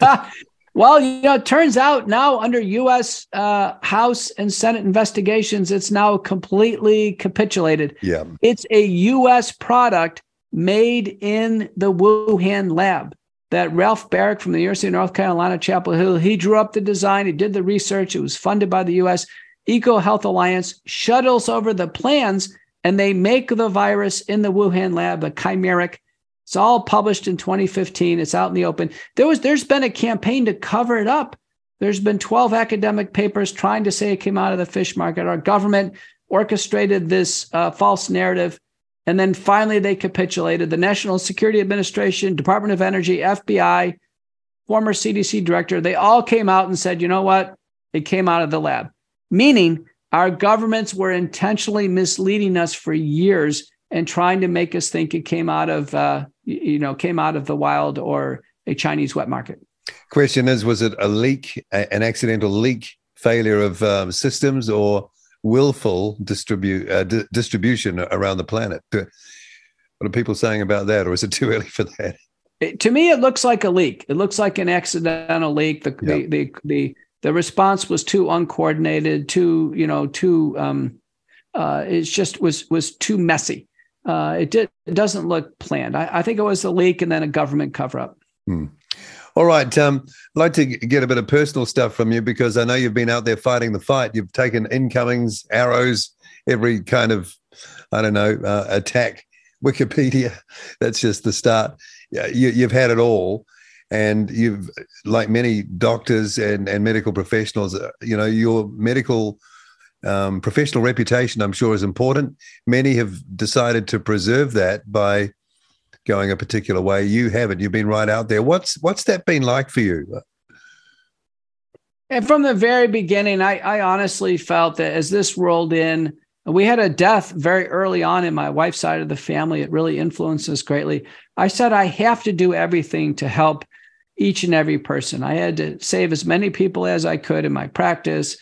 Well, you know, it turns out now under U.S. Uh, House and Senate investigations, it's now completely capitulated. Yeah. It's a U.S. product made in the Wuhan lab that Ralph Baric from the University of North Carolina, Chapel Hill, he drew up the design, he did the research, it was funded by the U.S. Eco Health Alliance, shuttles over the plans, and they make the virus in the Wuhan lab, a chimeric it's all published in 2015. It's out in the open. There was there's been a campaign to cover it up. There's been 12 academic papers trying to say it came out of the fish market. Our government orchestrated this uh, false narrative. And then finally, they capitulated. The National Security Administration, Department of Energy, FBI, former CDC director, they all came out and said, you know what? It came out of the lab. Meaning, our governments were intentionally misleading us for years and trying to make us think it came out of uh, you know came out of the wild or a Chinese wet market. Question is, was it a leak, an accidental leak, failure of um, systems, or willful distribute uh, di- distribution around the planet? What are people saying about that, or is it too early for that? It, to me, it looks like a leak. It looks like an accidental leak. The the, the the the response was too uncoordinated, too you know, too um, uh, it just was was too messy uh, it, did, it doesn't look planned. I, I, think it was a leak and then a government cover up. Hmm. All right. Um, I'd like to get a bit of personal stuff from you because I know you've been out there fighting the fight. You've taken incomings, arrows, every kind of, I don't know, uh, attack. Wikipedia, that's just the start. You, you've had it all. And you've, like many doctors and, and medical professionals, uh, you know, your medical um, professional reputation, I'm sure, is important. Many have decided to preserve that by going a particular way. You haven't. You've been right out there. What's what's that been like for you? And from the very beginning, I, I honestly felt that as this rolled in, we had a death very early on in my wife's side of the family. It really influenced us greatly. I said, I have to do everything to help each and every person. I had to save as many people as I could in my practice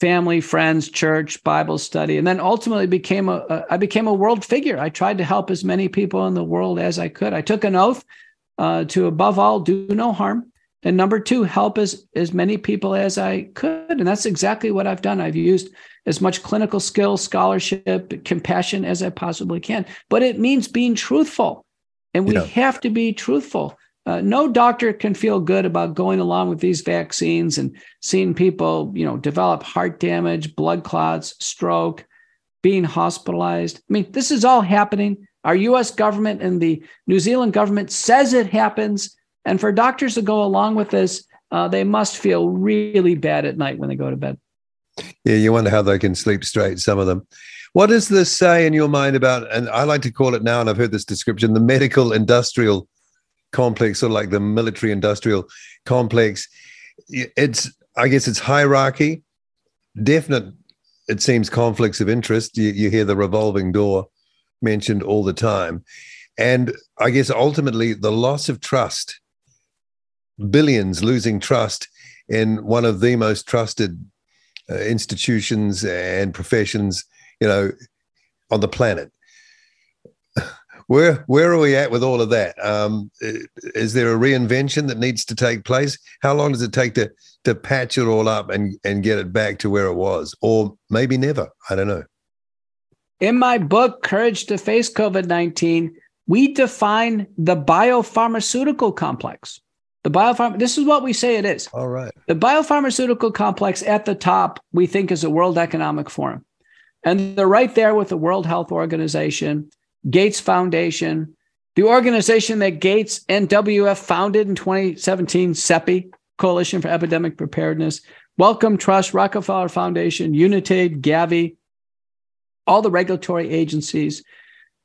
family, friends, church, Bible study, and then ultimately became a, a I became a world figure. I tried to help as many people in the world as I could. I took an oath uh, to above all do no harm, and number two, help as as many people as I could, and that's exactly what I've done. I've used as much clinical skill, scholarship, compassion as I possibly can, but it means being truthful, and we yeah. have to be truthful. Uh, no doctor can feel good about going along with these vaccines and seeing people, you know, develop heart damage, blood clots, stroke, being hospitalized. I mean, this is all happening. Our US government and the New Zealand government says it happens. And for doctors to go along with this, uh, they must feel really bad at night when they go to bed. Yeah, you wonder how they can sleep straight, some of them. What does this say in your mind about, and I like to call it now, and I've heard this description, the medical industrial complex, sort of like the military industrial complex. It's, I guess, it's hierarchy, definite, it seems, conflicts of interest. You, you hear the revolving door mentioned all the time. And I guess ultimately the loss of trust, billions losing trust in one of the most trusted uh, institutions and professions, you know, on the planet. Where where are we at with all of that? Um, is there a reinvention that needs to take place? How long does it take to to patch it all up and and get it back to where it was, or maybe never? I don't know. In my book, Courage to Face COVID nineteen, we define the biopharmaceutical complex. The biopharm. This is what we say it is. All right. The biopharmaceutical complex at the top, we think, is a World Economic Forum, and they're right there with the World Health Organization Gates Foundation, the organization that Gates and WF founded in 2017, CEPI, Coalition for Epidemic Preparedness, Wellcome Trust, Rockefeller Foundation, Unitaid, Gavi, all the regulatory agencies,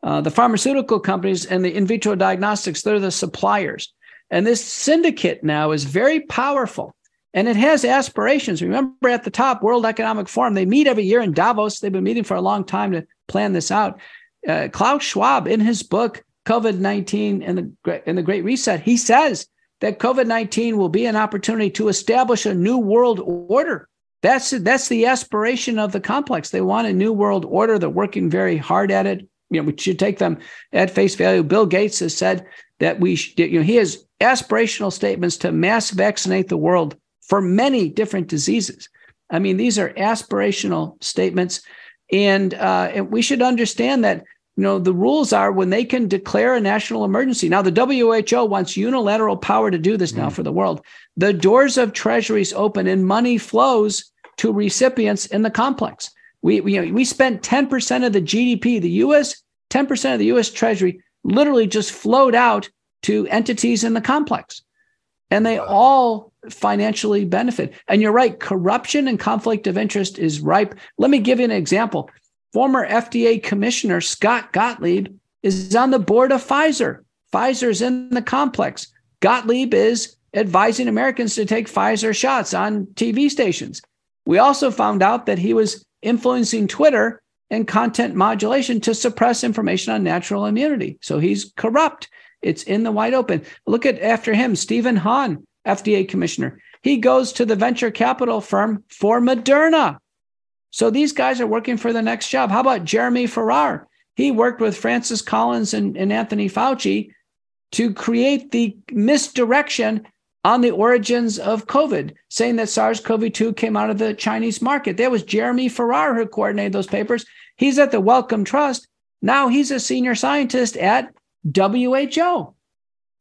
uh, the pharmaceutical companies, and the in vitro diagnostics, they're the suppliers. And this syndicate now is very powerful and it has aspirations. Remember at the top, World Economic Forum, they meet every year in Davos. They've been meeting for a long time to plan this out uh, Klaus Schwab, in his book COVID nineteen and the and the Great Reset, he says that COVID nineteen will be an opportunity to establish a new world order. That's that's the aspiration of the complex. They want a new world order. They're working very hard at it. You know, we should take them at face value. Bill Gates has said that we, should, you know, he has aspirational statements to mass vaccinate the world for many different diseases. I mean, these are aspirational statements. And, uh, and we should understand that you know the rules are when they can declare a national emergency. Now the WHO wants unilateral power to do this now mm. for the world. The doors of treasuries open and money flows to recipients in the complex. We we, you know, we spent 10% of the GDP, the US 10% of the US treasury literally just flowed out to entities in the complex. And they all financially benefit. And you're right, corruption and conflict of interest is ripe. Let me give you an example. Former FDA Commissioner Scott Gottlieb is on the board of Pfizer. Pfizer is in the complex. Gottlieb is advising Americans to take Pfizer shots on TV stations. We also found out that he was influencing Twitter and content modulation to suppress information on natural immunity. So he's corrupt. It's in the wide open. Look at after him, Stephen Hahn, FDA commissioner. He goes to the venture capital firm for Moderna. So these guys are working for the next job. How about Jeremy Farrar? He worked with Francis Collins and, and Anthony Fauci to create the misdirection on the origins of COVID, saying that SARS CoV 2 came out of the Chinese market. That was Jeremy Farrar who coordinated those papers. He's at the Wellcome Trust. Now he's a senior scientist at WHO.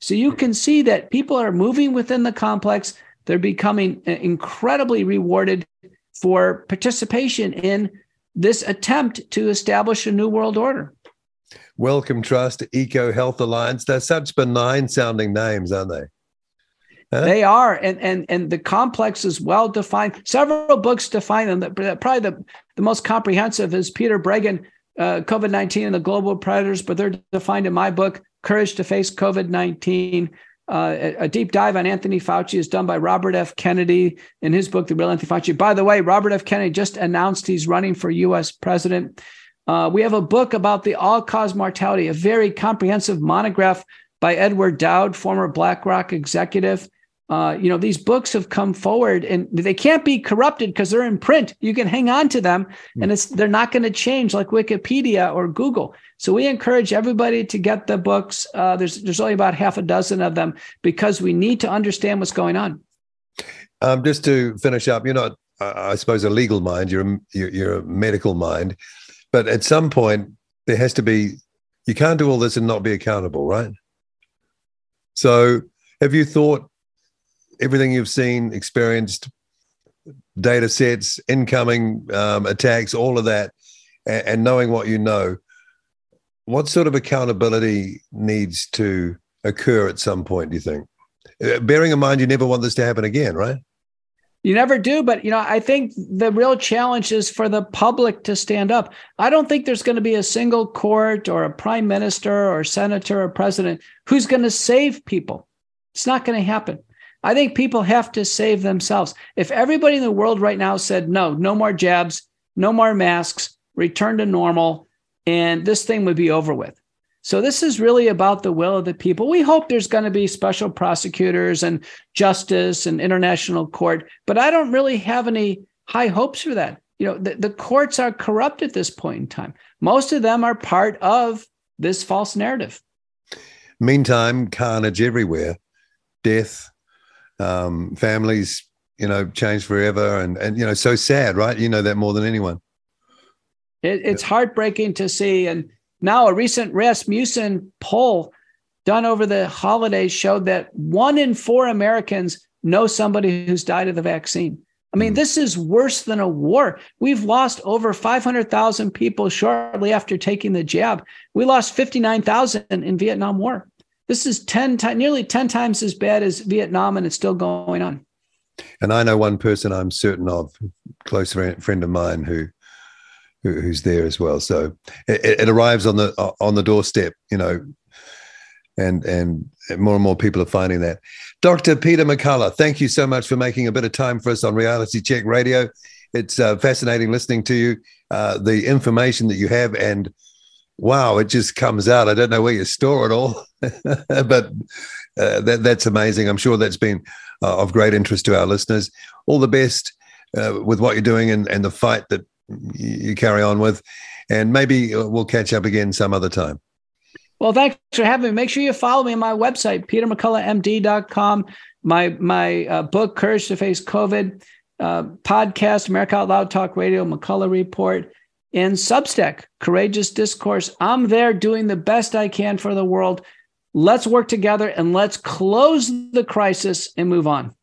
So you can see that people are moving within the complex. They're becoming uh, incredibly rewarded for participation in this attempt to establish a new world order. Wellcome Trust, Eco Health Alliance. They're such benign sounding names, aren't they? Huh? They are, and and and the complex is well defined. Several books define them. Probably the, the most comprehensive is Peter Breggin, uh, COVID nineteen and the Global Predators, but they're defined in my book, Courage to Face COVID nineteen. Uh, a, deep dive on Anthony Fauci is done by Robert F. Kennedy in his book, The Real Anthony Fauci. By the way, Robert F. Kennedy just announced he's running for U.S. president. Uh, we have a book about the all cause mortality, a very comprehensive monograph by Edward Dowd, former BlackRock executive. Uh, you know, these books have come forward and they can't be corrupted because they're in print. You can hang on to them hmm. and it's they're not going to change like Wikipedia or Google. So we encourage everybody to get the books. Uh, there's there's only about half a dozen of them because we need to understand what's going on. Um, just to finish up, you're not, uh, I suppose, a legal mind. You're a, you're, you're a medical mind, but at some point there has to be. You can't do all this and not be accountable, right? So, have you thought everything you've seen, experienced, data sets, incoming um, attacks, all of that, and, and knowing what you know? what sort of accountability needs to occur at some point, do you think? Uh, bearing in mind, you never want this to happen again, right? You never do, but you know, I think the real challenge is for the public to stand up. I don't think there's going to be a single court or a prime minister or senator or president who's going to save people. It's not going to happen. I think people have to save themselves. If everybody in the world right now said, no, no more jabs, no more masks, return to normal, and this thing would be over with. So this is really about the will of the people. We hope there's going to be special prosecutors and justice and international court, but I don't really have any high hopes for that. you know, the, the courts are corrupt at this point in time. Most of them are part of this false narrative. Meantime, carnage everywhere, death, um, families, you know, changed forever, and and you know, so sad, right? You know that more than anyone. It, it's heartbreaking to see, and now a recent Rasmussen poll done over the holidays showed that one in four Americans know somebody who's died of the vaccine. I mean, mm. this is worse than a war. We've lost over 500,000 people shortly after taking the jab. We lost 59,000 in Vietnam War. This is 10 times, nearly 10 times as bad as Vietnam, and it's still going on. And I know one person I'm certain of, close friend of mine who, who who's there as well. So it, it arrives on the on the doorstep, you know, and and more and more people are finding that. Dr. Peter McCullough, thank you so much for making a bit of time for us on Reality Check Radio. It's uh, fascinating listening to you, uh, the information that you have, and wow, it just comes out. I don't know where you store it all, but uh, that, that's amazing. I'm sure that's been uh, of great interest to our listeners. All the best uh, with what you're doing and, and the fight that you carry on with. And maybe uh, we'll catch up again some other time. Well, thanks for having me. Make sure you follow me on my website, petermcculloughmd.com. My my uh, book, Courage to Face COVID, uh, podcast, America Out Loud Talk Radio, McCullough Report, and Substack, Courageous Discourse. I'm there doing the best I can for the world. Let's work together and let's close the crisis and move on.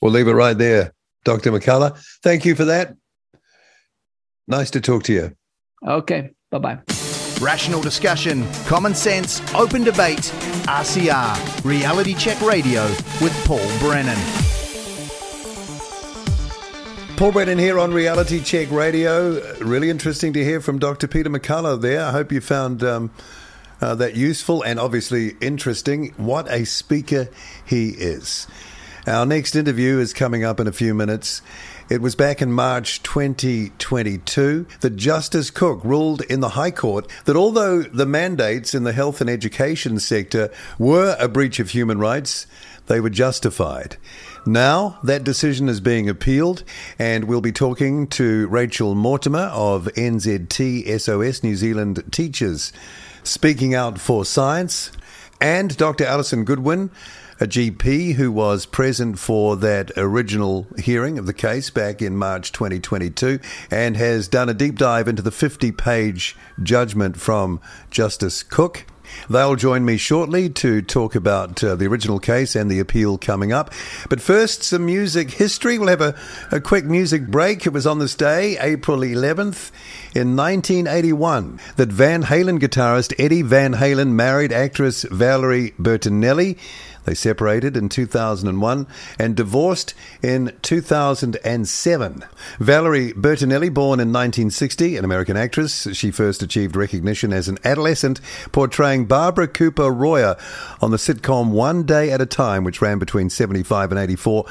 We'll leave it right there. Dr. McCullough, thank you for that. Nice to talk to you. Okay. Bye bye. Rational discussion, common sense, open debate. RCR, Reality Check Radio with Paul Brennan. Paul Brennan here on Reality Check Radio. Really interesting to hear from Dr. Peter McCullough there. I hope you found um, uh, that useful and obviously interesting. What a speaker he is. Our next interview is coming up in a few minutes. It was back in March 2022 that Justice Cooke ruled in the High Court that although the mandates in the health and education sector were a breach of human rights, they were justified. Now that decision is being appealed, and we'll be talking to Rachel Mortimer of NZT SOS New Zealand Teachers, speaking out for science, and Dr. Alison Goodwin a GP who was present for that original hearing of the case back in March 2022 and has done a deep dive into the 50 page judgment from Justice Cooke. They'll join me shortly to talk about uh, the original case and the appeal coming up. But first, some music history. We'll have a, a quick music break. It was on this day, April 11th, in 1981, that Van Halen guitarist Eddie Van Halen married actress Valerie Bertinelli. They separated in 2001 and divorced in 2007. Valerie Bertinelli, born in 1960, an American actress, she first achieved recognition as an adolescent portraying Barbara Cooper Royer on the sitcom One Day at a Time, which ran between 75 and 84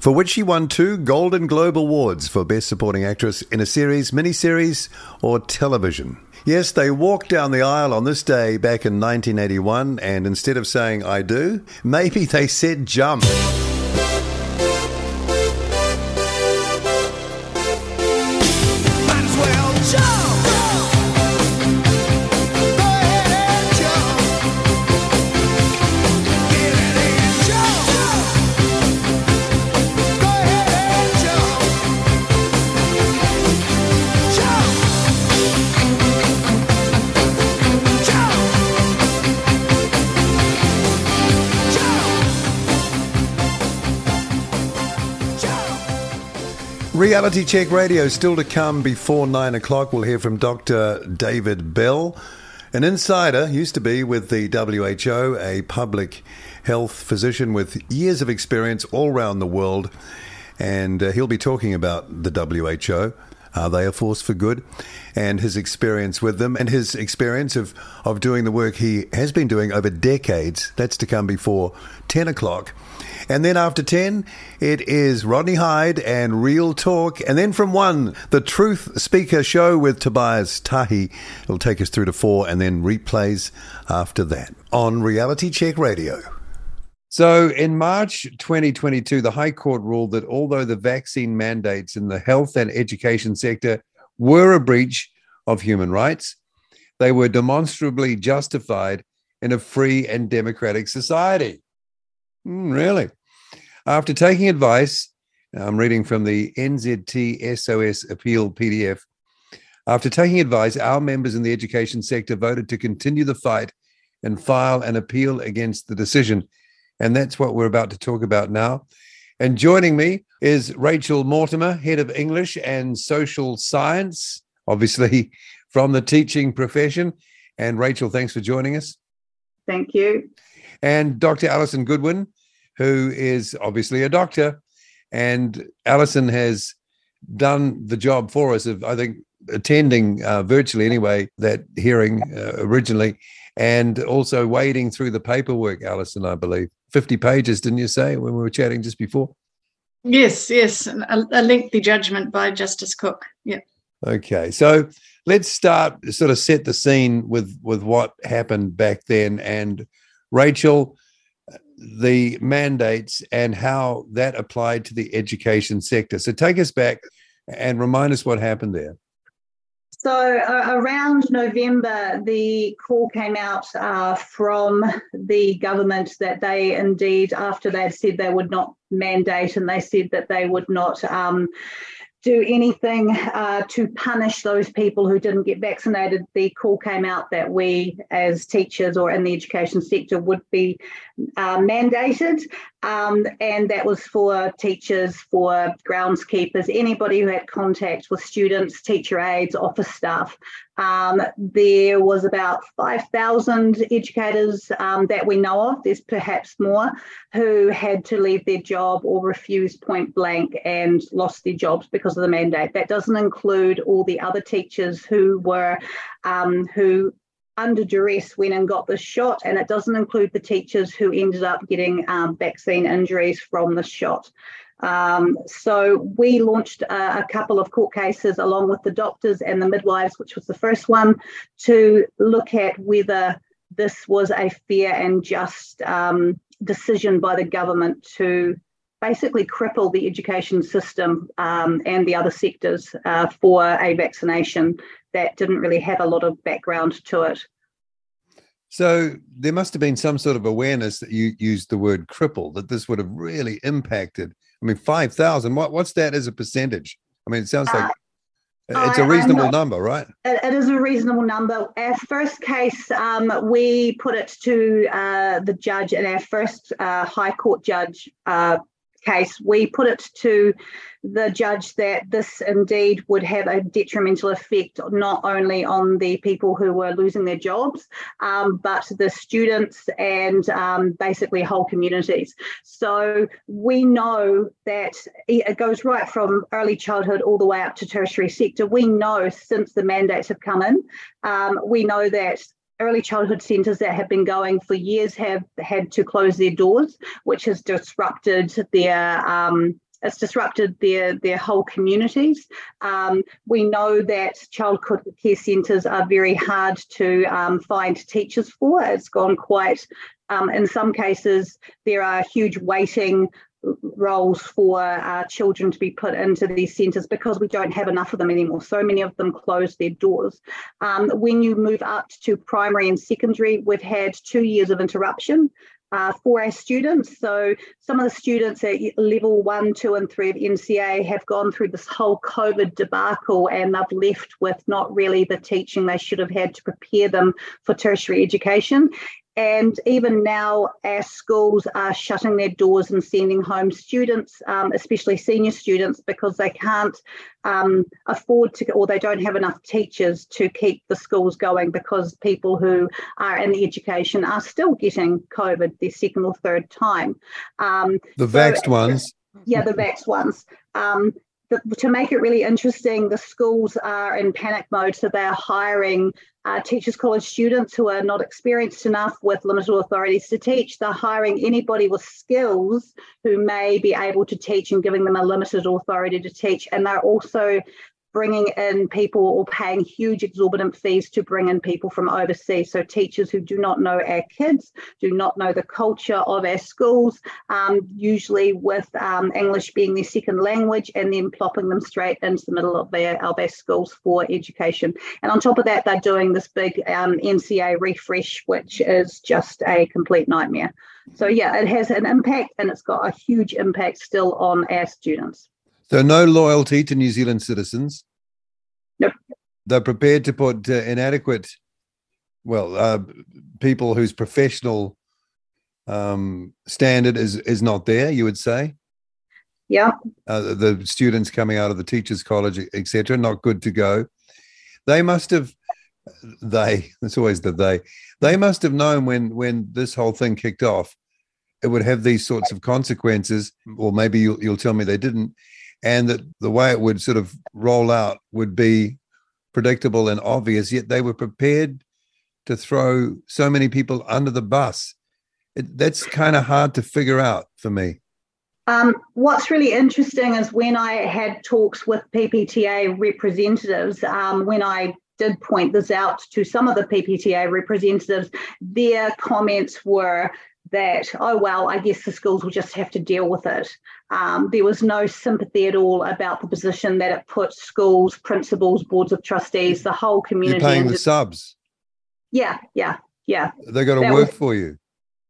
for which she won two Golden Globe Awards for Best Supporting Actress in a series, miniseries, or television. Yes, they walked down the aisle on this day back in 1981, and instead of saying I do, maybe they said jump. Reality Check Radio still to come before nine o'clock. We'll hear from Dr. David Bell, an insider, used to be with the WHO, a public health physician with years of experience all around the world. And uh, he'll be talking about the WHO. Uh, are they a force for good? And his experience with them and his experience of, of doing the work he has been doing over decades. That's to come before 10 o'clock. And then after 10, it is Rodney Hide and Real Talk. And then from 1, the Truth Speaker Show with Tobias Tahi. It'll take us through to 4 and then replays after that on Reality Check Radio. So, in March 2022, the High Court ruled that although the vaccine mandates in the health and education sector were a breach of human rights, they were demonstrably justified in a free and democratic society. Mm, really? After taking advice, I'm reading from the NZT SOS Appeal PDF. After taking advice, our members in the education sector voted to continue the fight and file an appeal against the decision. And that's what we're about to talk about now. And joining me is Rachel Mortimer, Head of English and Social Science, obviously from the teaching profession. And Rachel, thanks for joining us. Thank you. And Dr. Alison Goodwin, who is obviously a doctor. And Alison has done the job for us of, I think, attending uh, virtually anyway that hearing uh, originally and also wading through the paperwork, Alison, I believe. 50 pages, didn't you say, when we were chatting just before? Yes, yes. A, a lengthy judgment by Justice Cooke. Yeah. Okay. So let's start, sort of set the scene with, with what happened back then. And Rachel, the mandates and how that applied to the education sector. So take us back and remind us what happened there. So uh, around November, the call came out uh, from the government that they indeed, after they'd said they would not mandate and they said that they would not um, do anything uh, to punish those people who didn't get vaccinated, the call came out that we, as teachers or in the education sector, would be uh, mandated. Um, and that was for teachers, for groundskeepers, anybody who had contact with students, teacher aides, office staff. Um, there was about 5,000 educators um, that we know of, there's perhaps more, who had to leave their job or refuse point blank and lost their jobs because of the mandate. That doesn't include all the other teachers who were, um, who under duress went and got the shot, and it doesn't include the teachers who ended up getting um, vaccine injuries from the shot. Um, so we launched a, a, couple of court cases along with the doctors and the midwives, which was the first one, to look at whether this was a fair and just um, decision by the government to basically cripple the education system um, and the other sectors uh, for a vaccination that didn't really have a lot of background to it. So there must have been some sort of awareness that you used the word cripple, that this would have really impacted. I mean, 5,000, what, what's that as a percentage? I mean, it sounds like uh, it's a reasonable not, number, right? It, it is a reasonable number. Our first case, um, we put it to uh, the judge, and our first uh, High Court judge uh, case, we put it to the judge that this indeed would have a detrimental effect not only on the people who were losing their jobs, um, but the students and um, basically whole communities. So we know that it goes right from early childhood all the way up to tertiary sector. We know since the mandates have come in, um, we know that early childhood centres that have been going for years have had to close their doors, which has disrupted their um, it's disrupted their their whole communities. Um, we know that childcare care centres are very hard to um, find teachers for. It's gone quite. Um, in some cases, there are huge waiting roles for uh, children to be put into these centres because we don't have enough of them anymore. So many of them close their doors. Um, when you move up to primary and secondary, we've had two years of interruption. Uh, for our students. So, some of the students at level one, two, and three of NCEA have gone through this whole COVID debacle and they've left with not really the teaching they should have had to prepare them for tertiary education. And even now, our schools are shutting their doors and sending home students, um, especially senior students, because they can't um, afford to, or they don't have enough teachers to keep the schools going because people who are in the education are still getting COVID their second or third time. Um, the vaxxed so, ones. Yeah, the vaxxed ones. Um, the, to make it really interesting, the schools are in panic mode, so they're hiring uh, Teachers College students who are not experienced enough with limited authorities to teach. They're hiring anybody with skills who may be able to teach and giving them a limited authority to teach. And they're also bringing in people or paying huge exorbitant fees to bring in people from overseas. So teachers who do not know our kids, do not know the culture of our schools, um, usually with um, English being their second language, and then plopping them straight into the middle of their, of schools for education. And on top of that, they're doing this big um, NCEA refresh, which is just a complete nightmare. So yeah, it has an impact, and it's got a huge impact still on our students. So no loyalty to New Zealand citizens. Nope. They're prepared to put uh, inadequate, well, uh, people whose professional um, standard is is not there. You would say. Yeah. Uh, the students coming out of the teachers' college, etc., not good to go. They must have. They. It's always the they. They must have known when when this whole thing kicked off, it would have these sorts of consequences. Or maybe you'll, you'll tell me they didn't and that the way it would sort of roll out would be predictable and obvious, yet they were prepared to throw so many people under the bus. It, that's kind of hard to figure out for me. Um, what's really interesting is when I had talks with PPTA representatives, um, when I did point this out to some of the PPTA representatives, their comments were that, oh, well, I guess the schools will just have to deal with it. Um, there was no sympathy at all about the position that it put schools, principals, boards of trustees, the whole community. You're paying the subs. Yeah, yeah, yeah. They got to that work was, for you.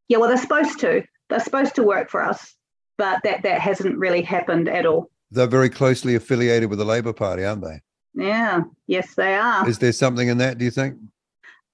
Yeah, well, they're supposed to. They're supposed to work for us, but that that hasn't really happened at all. They're very closely affiliated with the Labor Party, aren't they? Yeah, yes, they are. Is there something in that? Do you think?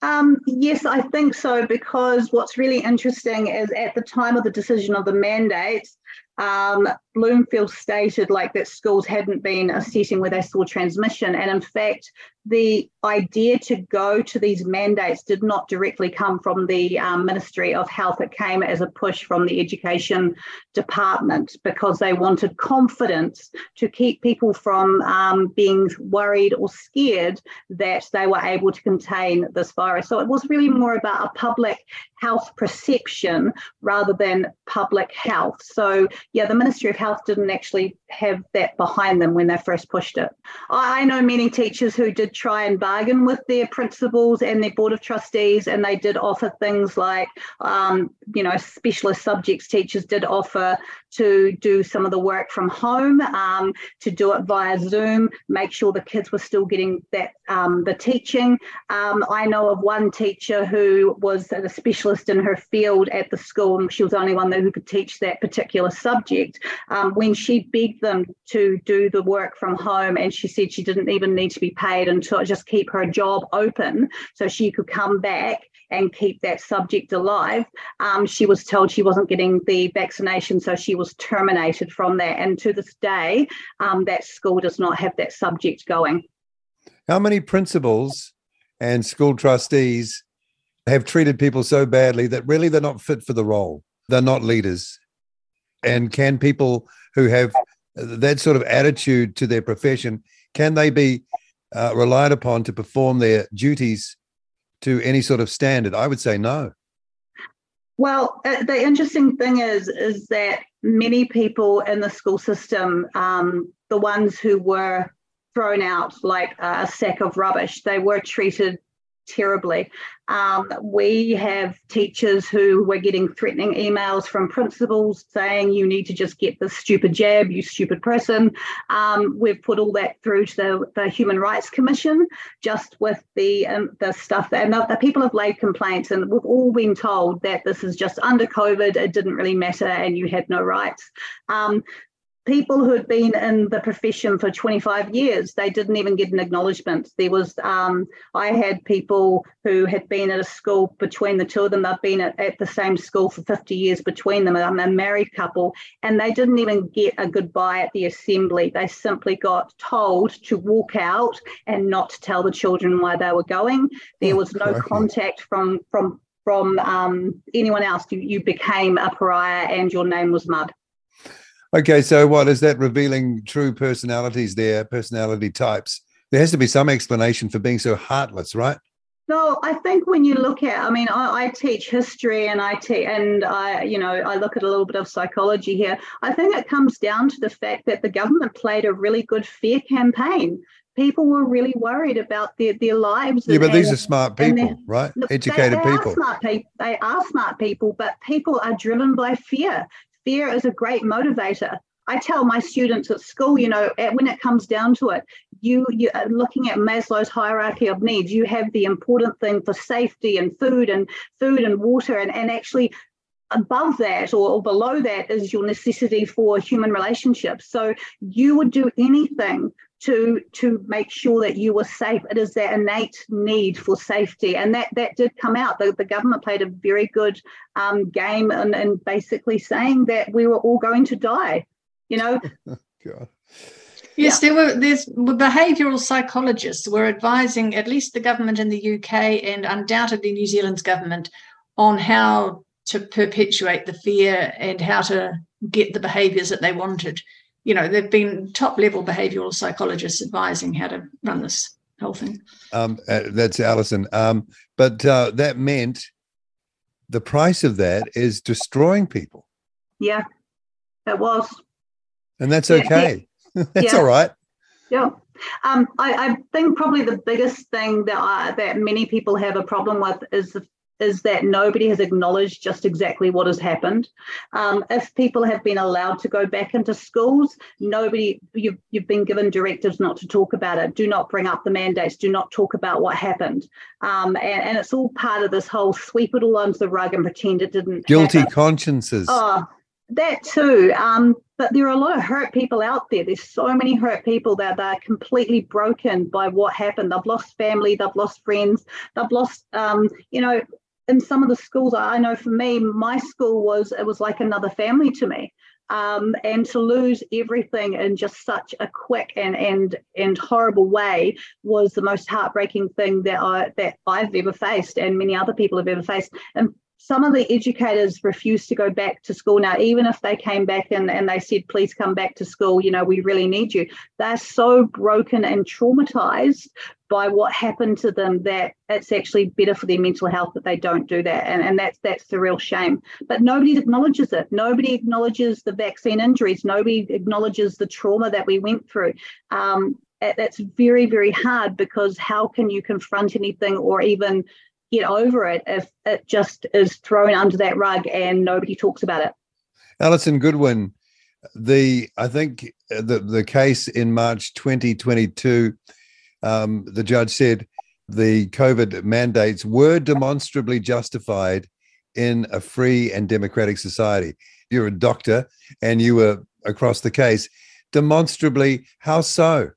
Um, yes, I think so, because what's really interesting is at the time of the decision of the mandates, um, Bloomfield stated like that schools hadn't been assessing where they saw transmission. And in fact, the idea to go to these mandates did not directly come from the um, Ministry of Health. It came as a push from the Education Department because they wanted confidence to keep people from um, being worried or scared that they were able to contain this virus. So it was really more about a public health perception rather than public health. So, yeah, the Ministry of Health didn't actually have that behind them when they first pushed it. I know many teachers who did try and bargain with their principals and their board of trustees, and they did offer things like, um, you know, specialist subjects teachers did offer to do some of the work from home, um, to do it via Zoom, make sure the kids were still getting that um, the teaching. Um, I know of one teacher who was a specialist in her field at the school, and she was the only one who could teach that particular subject. Um, when she begged them to do the work from home, and she said she didn't even need to be paid until just keep her job open so she could come back and keep that subject alive. Um, she was told she wasn't getting the vaccination, so she was terminated from that. And to this day, um, that school does not have that subject going. How many principals and school trustees have treated people so badly that really they're not fit for the role? They're not leaders. And can people who have that sort of attitude to their profession, can they be uh, relied upon to perform their duties to any sort of standard? I would say no. Well, uh, the interesting thing is is that many people in the school system, um, the ones who were thrown out like a sack of rubbish, they were treated terribly. Um, we have teachers who were getting threatening emails from principals saying, you need to just get this stupid jab, you stupid person. Um, we've put all that through to the, the Human Rights Commission just with the, um, the stuff. And the, the, people have laid complaints, and we've all been told that this is just under COVID, it didn't really matter, and you had no rights. People who had been in the profession for 25 years they didn't even get an acknowledgement. There was um, i had people who had been at a school between the two of them. They've been at, at the same school for 50 years between them. I'm a married couple and they didn't even get a goodbye at the assembly. They simply got told to walk out and not tell the children why they were going. There oh, was no contact from from from um, anyone else. You, you became a pariah and your name was mud Okay, so what is that revealing true personalities there, personality types? There has to be some explanation for being so heartless, right? No, I think when you look at, I mean, I, I teach history and I teach, and I, you know, I look at a little bit of psychology here. I think it comes down to the fact that the government played a really good fear campaign people were really worried about their, their lives. Yeah, and- but these are smart people, right? Look, Educated they, they people. Are smart people. They are smart people, but people are driven by fear. Fear is a great motivator. I tell my students at school, you know, eh, when it comes down to it, you you are looking at Maslow's hierarchy of needs. You have the important thing for safety and food and food and water, and and actually above that or, or below that is your necessity for human relationships. So you would do anything to to make sure that you were safe. It is that innate need for safety, and that that did come out. The, the government played a very good um, game and in, in basically saying that we were all going to die. You know, God. Yes, there were there's were behavioural psychologists were advising at least the government in the UK and undoubtedly New Zealand's government on how to perpetuate the fear and how to get the behaviours that they wanted. You know, there've been top level behavioural psychologists advising how to run this whole thing. Um, uh, that's Alison. Um, but uh, that meant the price of that is destroying people, yeah, it was. and that's Yeah, yeah. okay. that's Yeah. all right. Yeah. Um, I, I think probably the biggest thing that I, that many people have a problem with is the, is that nobody has acknowledged just exactly what has happened. Um, if people have been allowed to go back into schools, nobody you've you've been given directives not to talk about it. Do not bring up the mandates. Do not talk about what happened. Um, and, and it's all part of this whole sweep it all under the rug and pretend it didn't. Guilty happen. consciences. Oh, that too. Um, but there are a lot of hurt people out there. There's so many hurt people that are completely broken by what happened. They've lost family, they've lost friends, they've lost, um, you know, in some of the schools I know for me, my school was it was like another family to me. Um, and to lose everything in just such a quick and and and horrible way was the most heartbreaking thing that I that I've ever faced, and many other people have ever faced. Some of the educators refused to go back to school now, even if they came back and, and they said, please come back to school, you know, we really need you. They're so broken and traumatized by what happened to them that it's actually better for their mental health that they don't do that. And, and that's that's the real shame. But nobody acknowledges it. Nobody acknowledges the vaccine injuries. Nobody acknowledges the trauma that we went through. Um, that's very, very hard because how can you confront anything or even get over it if it just is thrown under that rug and nobody talks about it? Alison Goodwin, the I think uh, the the case in March 2022, um, the judge said the COVID mandates were demonstrably justified in a free and democratic society. You're a doctor, and you were across the case. Demonstrably, how so?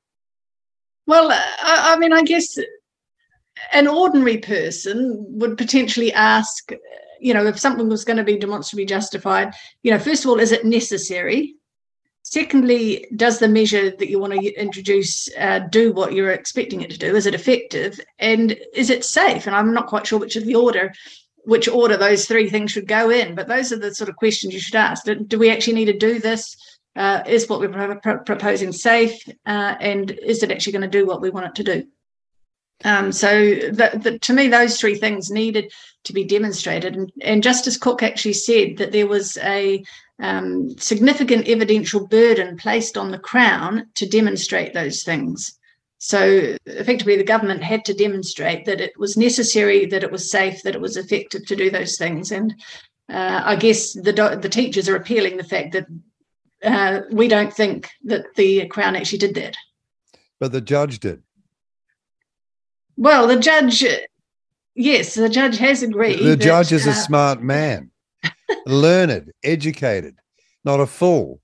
Well, uh, I, I mean, I guess an ordinary person would potentially ask, you know, if something was going to be demonstrably justified, you know, first of all, is it necessary? Secondly, does the measure that you want to introduce uh, do what you're expecting it to do? Is it effective? And is it safe? And I'm not quite sure which of the order, which order those three things should go in. But those are the sort of questions you should ask. Do, we actually need to do this? Uh, is what we're pro- proposing safe? Uh, and is it actually going to do what we want it to do? Um, so the, the, to me, those three things needed to be demonstrated. And, and Justice Cooke actually said that there was a um, significant evidential burden placed on the Crown to demonstrate those things. So effectively, the government had to demonstrate that it was necessary, that it was safe, that it was effective to do those things. And uh, I guess the the teachers are appealing the fact that uh, we don't think that the Crown actually did that. But the judge did. Well, the judge, yes, the judge has agreed. The that, judge is a uh, smart man, learned, educated, not a fool.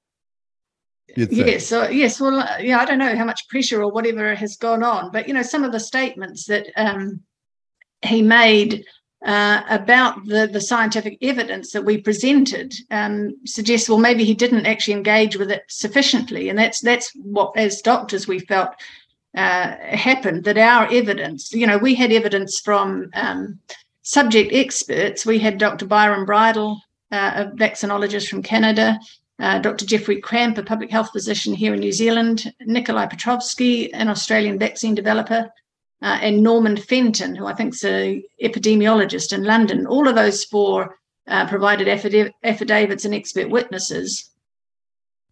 Yes, so yes, well, uh, yeah, I don't know how much pressure or whatever has gone on, but you know, some of the statements that um, he made uh, about the the scientific evidence that we presented um, suggests, well, maybe he didn't actually engage with it sufficiently, and that's that's what, as doctors, we felt uh, happened. That our evidence, you know, we had evidence from um, subject experts. We had Dr. Byron Bridle, uh, a vaccinologist from Canada uh, Dr. Jeffrey Cramp, a public health physician here in New Zealand, Nikolai Petrovsky, an Australian vaccine developer, uh, and Norman Fenton, who I think is an epidemiologist in London. All of those four uh, provided affidavit, affidavits and expert witnesses,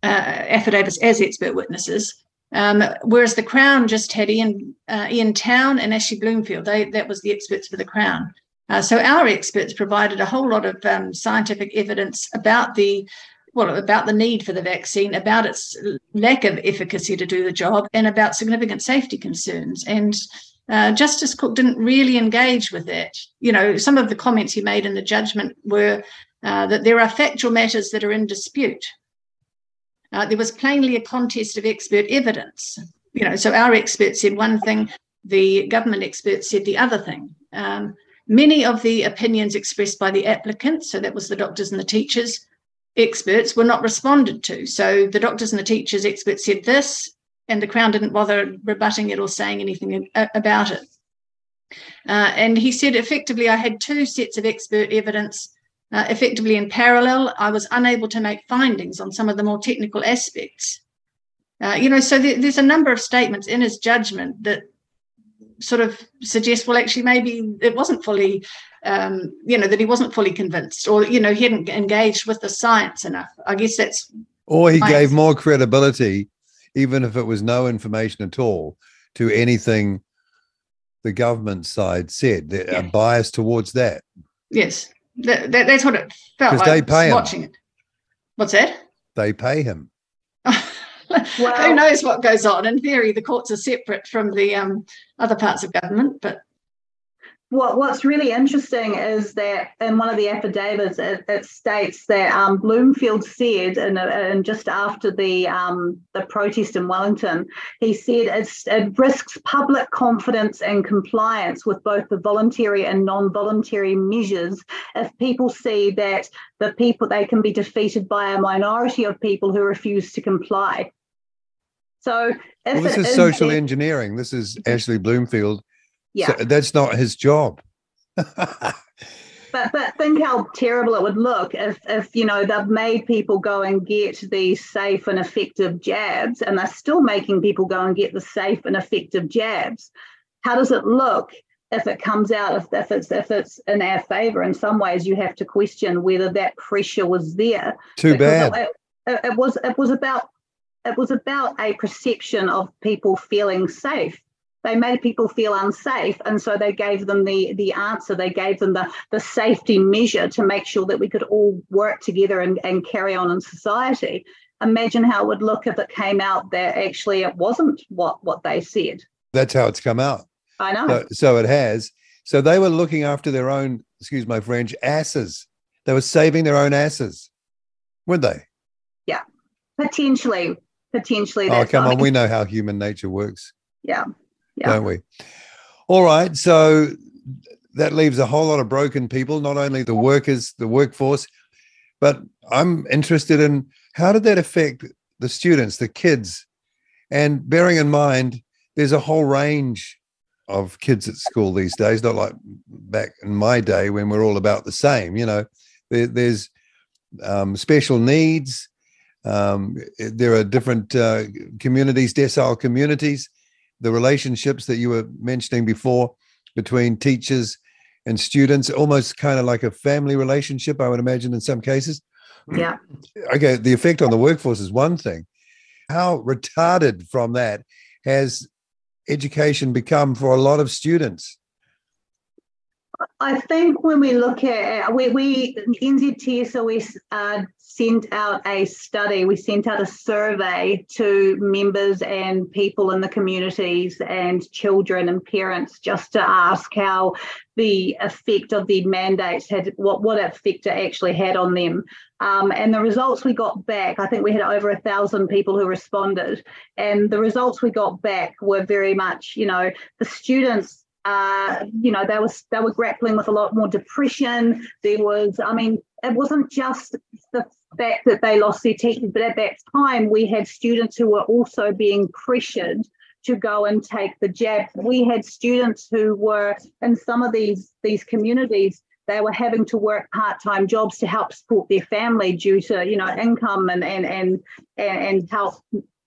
uh, affidavits as expert witnesses, Um, whereas the Crown just had Ian uh, Ian Town and Ashley Bloomfield. They that was the experts for the Crown. Uh, so our experts provided a whole lot of um, scientific evidence about the well about the need for the vaccine, about its lack of efficacy to do the job, and about significant safety concerns. And uh, Justice Cooke didn't really engage with that. You know, some of the comments he made in the judgment were uh, that there are factual matters that are in dispute. Uh, there was plainly a contest of expert evidence. You know, so our experts said one thing, the government experts said the other thing. Um, many of the opinions expressed by the applicants, so that was the doctors and the teachers, experts, were not responded to. So the doctors and the teachers experts said this, and the Crown didn't bother rebutting it or saying anything about it. Uh, and he said, effectively, I had two sets of expert evidence uh, effectively in parallel. I was unable to make findings on some of the more technical aspects. Uh, you know, so there's a number of statements in his judgment that sort of suggest, well, actually, maybe it wasn't fully, um, you know, that he wasn't fully convinced, or you know, he hadn't engaged with the science enough. I guess that's. Or he gave more credibility, even if it was no information at all, to anything the government side said. Yeah. A bias towards that. Yes. That, that, that's what it felt like they pay watching him. it. What's that? They pay him. well, Who knows what goes on? In theory, the courts are separate from the um, other parts of government, but what, what's really interesting is that in one of the affidavits, it, it states that um, Bloomfield said, and, and just after the um, the protest in Wellington, he said it risks public confidence and compliance with both the voluntary and non-voluntary measures if people see that the people they can be defeated by a minority of people who refuse to comply. So, well, this is, is social engineering. This is Ashley Bloomfield yeah. So that's not his job. but but think how terrible it would look if if you know they've made people go and get these safe and effective jabs and they're still making people go and get the safe and effective jabs. How does it look if it comes out if, if it's if it's in our favor? In some ways you have to question whether that pressure was there. Too bad. it, it, it was it was about it was about a perception of people feeling safe they made people feel unsafe and so they gave them the the answer. They gave them the the safety measure to make sure that we could all work together and, and carry on in society. Imagine how it would look if it came out that actually it wasn't what what they said. That's how it's come out. I know. So, so it has. So they were looking after their own excuse my french asses. They were saving their own asses weren't they? Yeah. Potentially. Potentially oh come on. we know how human nature works. Yeah yeah. don't we? All right. So that leaves a whole lot of broken people, not only the workers, the workforce, but I'm interested in how did that affect the students, the kids? And bearing in mind, there's a whole range of kids at school these days, not like back in my day when we're all about the same. You know, there, there's um, special needs. Um, there are different uh, communities, decile communities the relationships that you were mentioning before between teachers and students, almost kind of like a family relationship, I would imagine in some cases. Yeah. Okay, the effect on the workforce is one thing. How retarded from that has education become for a lot of students? I think when we look at we, we NZTSOS uh, sent out a study, we sent out a survey to members and people in the communities and children and parents just to ask how the effect of the mandates had, what, what effect it actually had on them. Um, and the results we got back, I think we had over a thousand people who responded. And the results we got back were very much, you know, the students uh, you know, they was they were grappling with a lot more depression. There was, I mean, it wasn't just the fact that they lost their teachers, but at that time we had students who were also being pressured to go and take the jab. We had students who were in some of these these communities. They were having to work part-time jobs to help support their family due to you know income and and and and, and help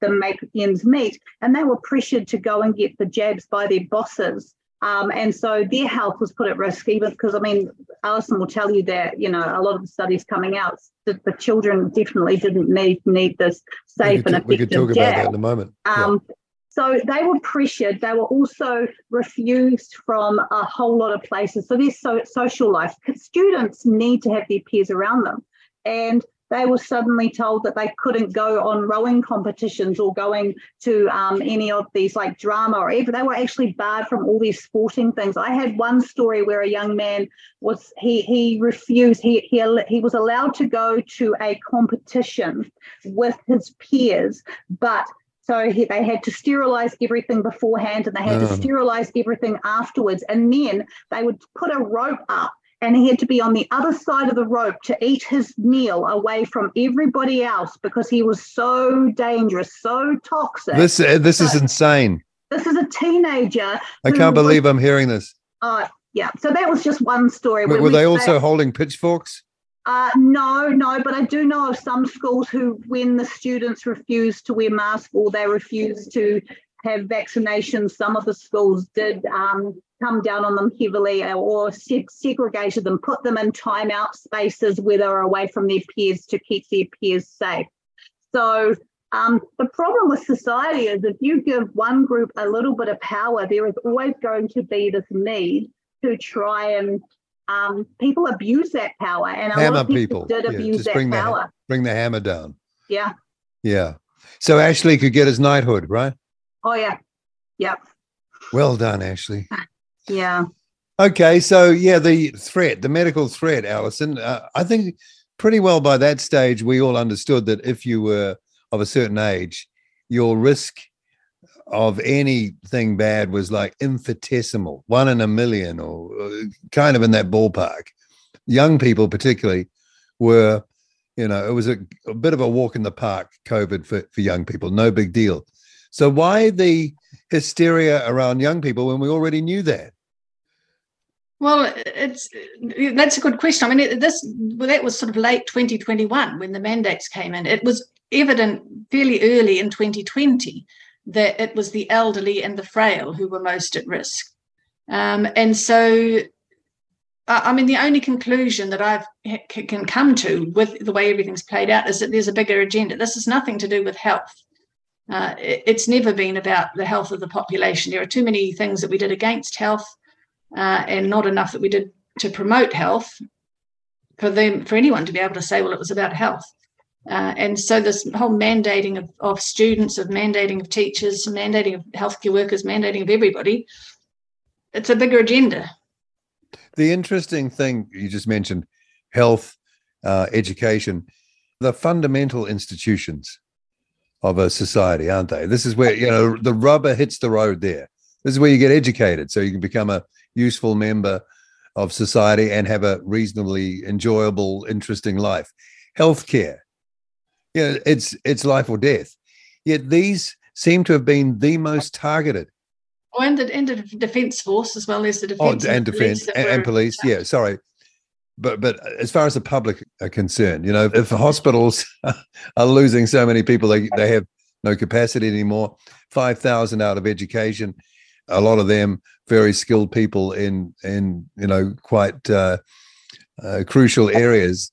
them make ends meet. And they were pressured to go and get the jabs by their bosses um, and so their health was put at risk, even because, I mean, Alison will tell you that you know a lot of the studies coming out that the children definitely didn't need need this safe and could, we could effective talk jab. about that in a moment. Um, So they were pressured. They were also refused from a whole lot of places. So there's so social life, Students need to have their peers around them, and they were suddenly told that they couldn't go on rowing competitions or going to um, any of these like drama or even they were actually barred from all these sporting things. I had one story where a young man was he he refused he he he was allowed to go to a competition with his peers, but so he, they had to sterilize everything beforehand and they had Oh. to sterilize everything afterwards. And then they would put a rope up and he had to be on the other side of the rope to eat his meal away from everybody else because he was so dangerous, so toxic. This uh, this is insane. this is a teenager. I can't was- believe I'm hearing this. Uh, yeah, so that was just one story. Were, where were we they also say- holding pitchforks? uh, no, no, but I do know of some schools who, when the students refuse to wear masks or they refuse to have vaccinations, some of the schools did um, come down on them heavily or seg- segregated them, put them in timeout spaces where they were away from their peers to keep their peers safe. So um, the problem with society is if you give one group a little bit of power, there is always going to be this need to try and um, people abuse that power, and a lot of people, people. did Yeah, abuse that bring the, power. bring the hammer down. Yeah. Yeah. So Ashley could get his knighthood, right? Oh yeah. Yep. Well done, Ashley. Yeah. Okay, so yeah, the threat, the medical threat, Alison. Uh, I think pretty well by that stage we all understood that if you were of a certain age, your risk of anything bad was like infinitesimal, one in a million, or uh, kind of in that ballpark. Young people, particularly, were, you know, it was a, a bit of a walk in the park. COVID for for young people, no big deal. So why the hysteria around young people when we already knew that? Well, it's that's a good question. I mean, this well, that was sort of late 2021 when the mandates came in. It was evident fairly early in 2020 that it was the elderly and the frail who were most at risk. Um, and so, I I mean, the only conclusion that I've can come to with the way everything's played out is that there's a bigger agenda. This has nothing to do with health. Uh, it- it's never been about the health of the population. There are too many things that we did against health uh, and not enough that we did to promote health for them for anyone to be able to say well it was about health uh, and so this whole mandating of, of students of mandating of teachers mandating of healthcare workers mandating of everybody it's a bigger agenda The interesting thing you just mentioned health, uh, education, the fundamental institutions of a society, aren't they? This is where, you know, the rubber hits the road there. This is where you get educated so you can become a useful member of society and have a reasonably enjoyable, interesting life. Healthcare, you know, it's it's life or death. Yet these seem to have been the most targeted. oh, and the, and the defence force as well as the Oh, defence and defense that and, and police. Yeah, sorry. But but as far as the public are concerned, you know, if hospitals are losing so many people, they they have no capacity anymore. Five thousand out of education, a lot of them very skilled people in in you know quite uh, uh, crucial areas.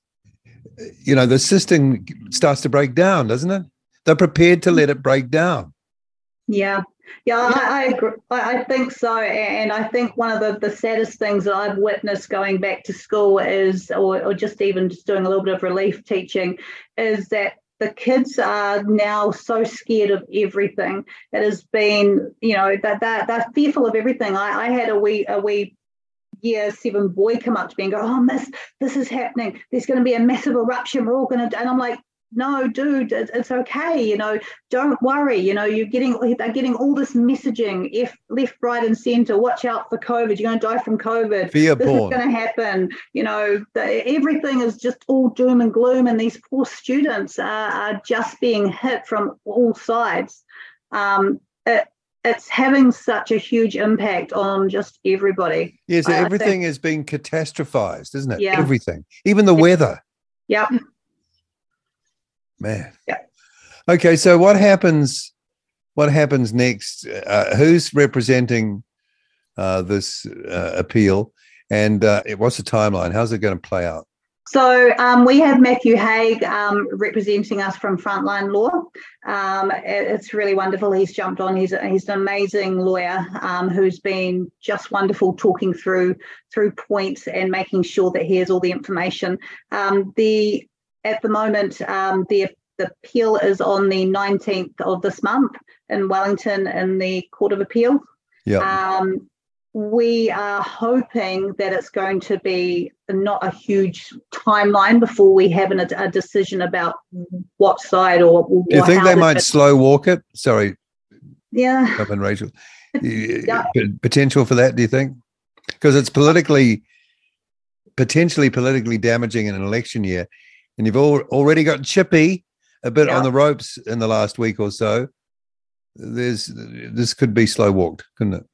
You know, the system starts to break down, doesn't it? They're prepared to let it break down. Yeah, yeah, I, I agree. I, think so, and I think one of the, the saddest things that I've witnessed going back to school is, or, or just even just doing a little bit of relief teaching, is that the kids are now so scared of everything. It has been, you know, that they're, they're fearful of everything. I, I had a wee a wee year seven boy come up to me and go, "Oh, Miss, this is happening. There's going to be a massive eruption. We're all going to," and I'm like. No, dude, it- it's okay. You know, don't worry. You know, you're getting they're getting all this messaging, if left, right, and center. Watch out for COVID. You're going to die from COVID. Fear this porn. is going to happen. You know, the, everything is just all doom and gloom, and these poor students are, are just being hit from all sides. Um, it, it's having such a huge impact on just everybody. Yes, I think- everything is being catastrophized, isn't it? Yeah. Everything, even the weather. Yep. Man. Yeah. Okay, so what happens? What happens next? Uh, who's representing uh, this uh, appeal, And uh, what's the timeline? How's it going to play out? So um, we have Matthew Haig um, representing us from Frontline Law. Um, it, it's really wonderful. He's jumped on. He's he's an amazing lawyer um, who's been just wonderful talking through through points and making sure that he has all the information. Um, the at the moment um, the the appeal is on the 19th of this month in Wellington in the Court of Appeal. Yeah we are hoping that it's going to be not a huge timeline before we have an, a decision about what side or. or Do you think they might slow walk it? Sorry. Yeah. Up in Rachel. yeah. Potential for that, do you think? Because it's politically, potentially politically damaging in an election year. And you've all, already got Chippy a bit yeah. on the ropes in the last week or so. There's this could be slow walked, couldn't it?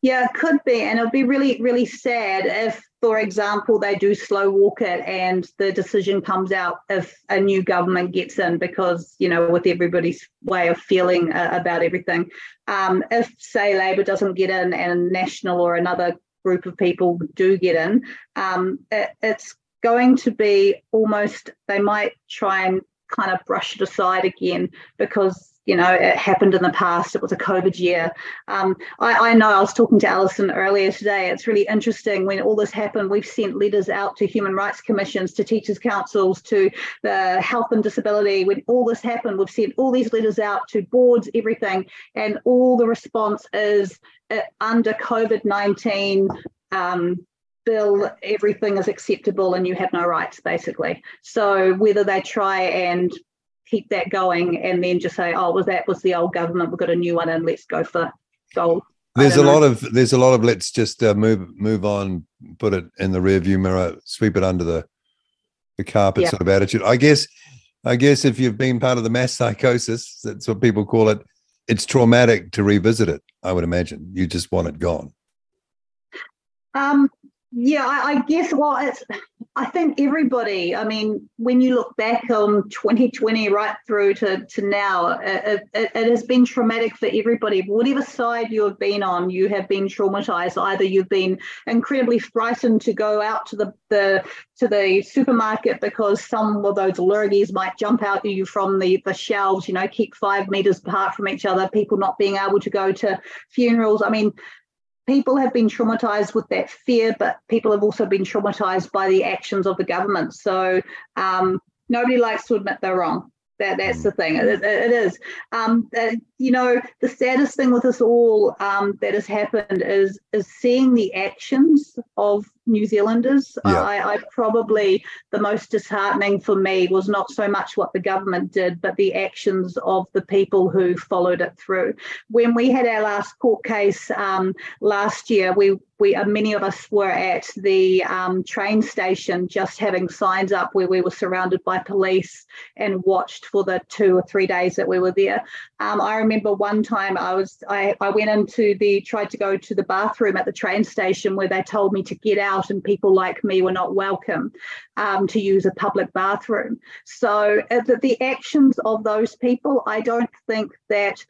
Yeah, it could be. And it would be really, really sad if, for example, they do slow walk it and the decision comes out if a new government gets in, because, you know, with everybody's way of feeling uh, about everything. Um, if, say, Labour doesn't get in and National or another group of people do get in, um, it, it's going to be almost, they might try and kind of brush it aside again because you know, it happened in the past. It was a COVID year. Um, I, I, know I was talking to Alison earlier today. It's really interesting when all this happened. We've sent letters out to human rights commissions, to teachers' councils, to the health and disability. When all this happened, we've sent all these letters out to boards, everything, and all the response is uh, under COVID 19. Um, bill everything is acceptable and you have no rights basically so whether they try and keep that going and then just say, oh, well, that was the old government. We've got a new one and let's go for gold. There's a know. lot of there's a lot of let's just uh, move move on, put it in the rearview mirror, sweep it under the the carpet yeah. sort of attitude. I guess I guess if you've been part of the mass psychosis, that's what people call it. It's traumatic to revisit it. I would imagine you just want it gone. Um, yeah, I, I, guess. Well, it's. I think everybody. I mean, when you look back on 2020 right through to to now, it, it, it, has been traumatic for everybody. Whatever side you have been on, you have been traumatized. Either you've been incredibly frightened to go out to the the to the supermarket because some of those lurgies might jump out at you from the the shelves. You know, keep five meters apart from each other. People not being able to go to funerals. I mean people have been traumatized with that fear, but people have also been traumatized by the actions of the government. So um, nobody likes to admit they're wrong. That that's mm. the thing. it, it is. Um, you know, the saddest thing with us all um, that has happened is is seeing the actions of New Zealanders. Yeah. I, I, probably the most disheartening for me was not so much what the government did, but the actions of the people who followed it through. When we had our last court case um, last year, we we uh, many of us were at the um, train station just having signs up where we were surrounded by police and watched for the two or three days that we were there. Um, I remember one time I was I, I went into the tried to go to the bathroom at the train station where they told me to get out and people like me were not welcome um, to use a public bathroom. So uh, the, the actions of those people, I don't think that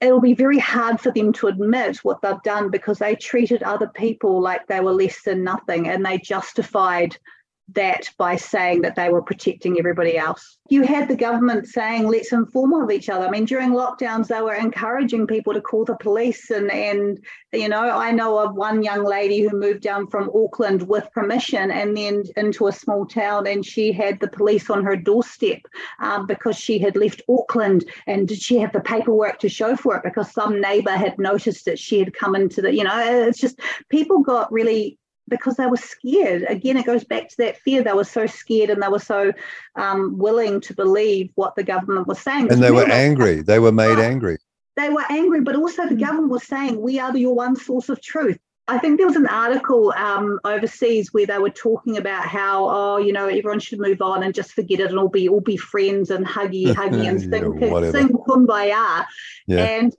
it'll be very hard for them to admit what they've done because they treated other people like they were less than nothing and they justified that by saying that they were protecting everybody else. You had the government saying, let's inform of each other. I mean, during lockdowns, they were encouraging people to call the police. And, and, you know, I know of one young lady who moved down from Auckland with permission and then into a small town, and she had the police on her doorstep um, because she had left Auckland. And did she have the paperwork to show for it? Because some neighbor had noticed that she had come into the, you know, it's just people got really because they were scared. Again, it goes back to that fear. They were so scared and they were so um, willing to believe what the government was saying. And they were angry. They were made angry. They were angry, but also the government was saying, we are your one source of truth. I think there was an article um, overseas where they were talking about how, oh, you know, everyone should move on and just forget it and all be all be friends and huggy, huggy and sing, yeah, sing kumbaya. Yeah. And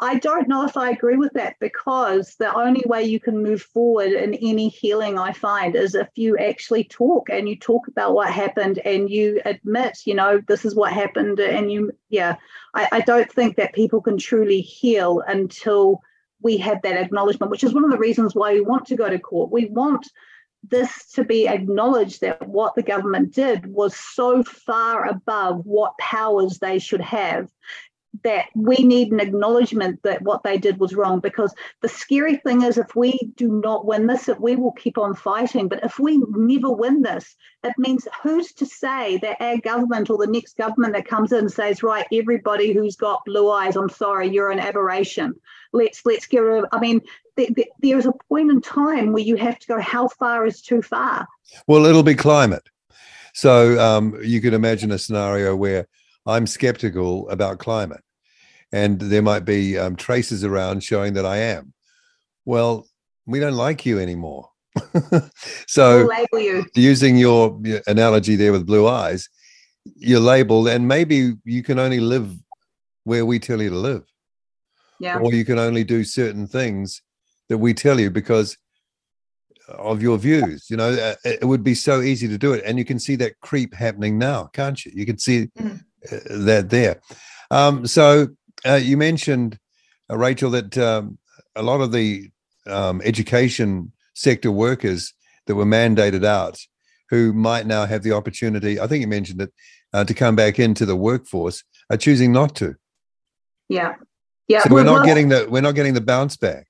I don't know if I agree with that because the only way you can move forward in any healing I find is if you actually talk and you talk about what happened and you admit, you know, this is what happened. And you, yeah, I, I don't think that people can truly heal until we have that acknowledgement, which is one of the reasons why we want to go to court. We want this to be acknowledged that what the government did was so far above what powers they should have that we need an acknowledgement that what they did was wrong because the scary thing is if we do not win this that we will keep on fighting. But if we never win this it means who's to say that our government or the next government that comes in says right everybody who's got blue eyes i'm sorry you're an aberration. Let's let's get rid of i mean th- th- there's a point in time where you have to go how far is too far? Well it'll be climate. So um, you could imagine a scenario where i'm skeptical about climate and there might be um, traces around showing that I am. Well, we don't like you anymore. so, you. using your analogy there with blue eyes, you're labeled, and maybe you can only live where we tell you to live. Yeah. Or you can only do certain things that we tell you because of your views. You know, uh, it would be so easy to do it. And you can see that creep happening now, can't you? You can see mm. that there. Um, so, uh, you mentioned, uh, Rachel, that um, a lot of the um, education sector workers that were mandated out, who might now have the opportunity, I think you mentioned it, uh, to come back into the workforce, are choosing not to. Yeah, yeah. So we're not well, getting the we're not getting the bounce back.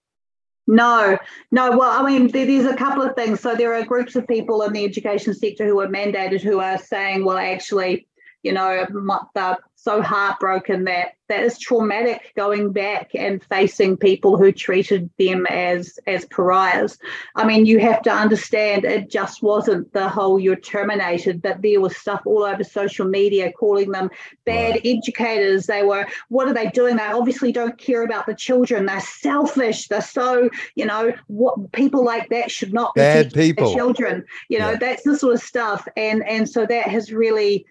No, no. Well, I mean, there's a couple of things. So there are groups of people in the education sector who are mandated who are saying, well, actually, you know, the so heartbroken that that is traumatic going back and facing people who treated them as as pariahs. I mean you have to understand it just wasn't the whole you're terminated but there was stuff all over social media calling them bad educators. They were what are they doing? They obviously don't care about the children. They're selfish. They're so you know what people like that should not be bad people. children. You know yeah. that's the sort of stuff. And and so that has really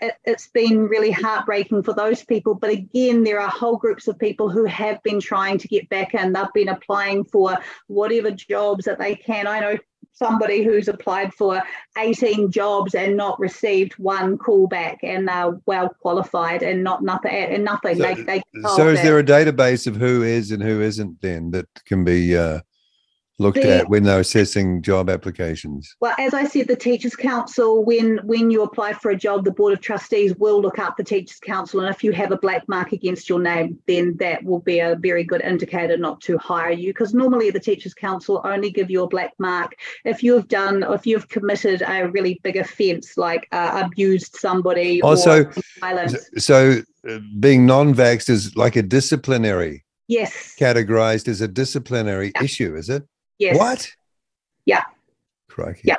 it, has been really heartbreaking for those people. But again, there are whole groups of people who have been trying to get back and they've been applying for whatever jobs that they can. I know somebody who's applied for 18 jobs and not received one callback and they're well qualified and not nothing and nothing. So, they, they so is there a database of who is and who isn't then that can be uh, looked the, at when they're assessing job applications? Well, as I said, the Teachers Council, when when you apply for a job, the Board of Trustees will look up the Teachers Council, and if you have a black mark against your name, then that will be a very good indicator not to hire you. Because normally the Teachers Council only give you a black mark if you have done, if you've committed a really big offence like uh, abused somebody also, or violence. So, uh, being non-vaxxed is like a disciplinary. Yes. Categorized as a disciplinary yeah. issue, is it? Yes. What? Yeah. Crikey. Yeah.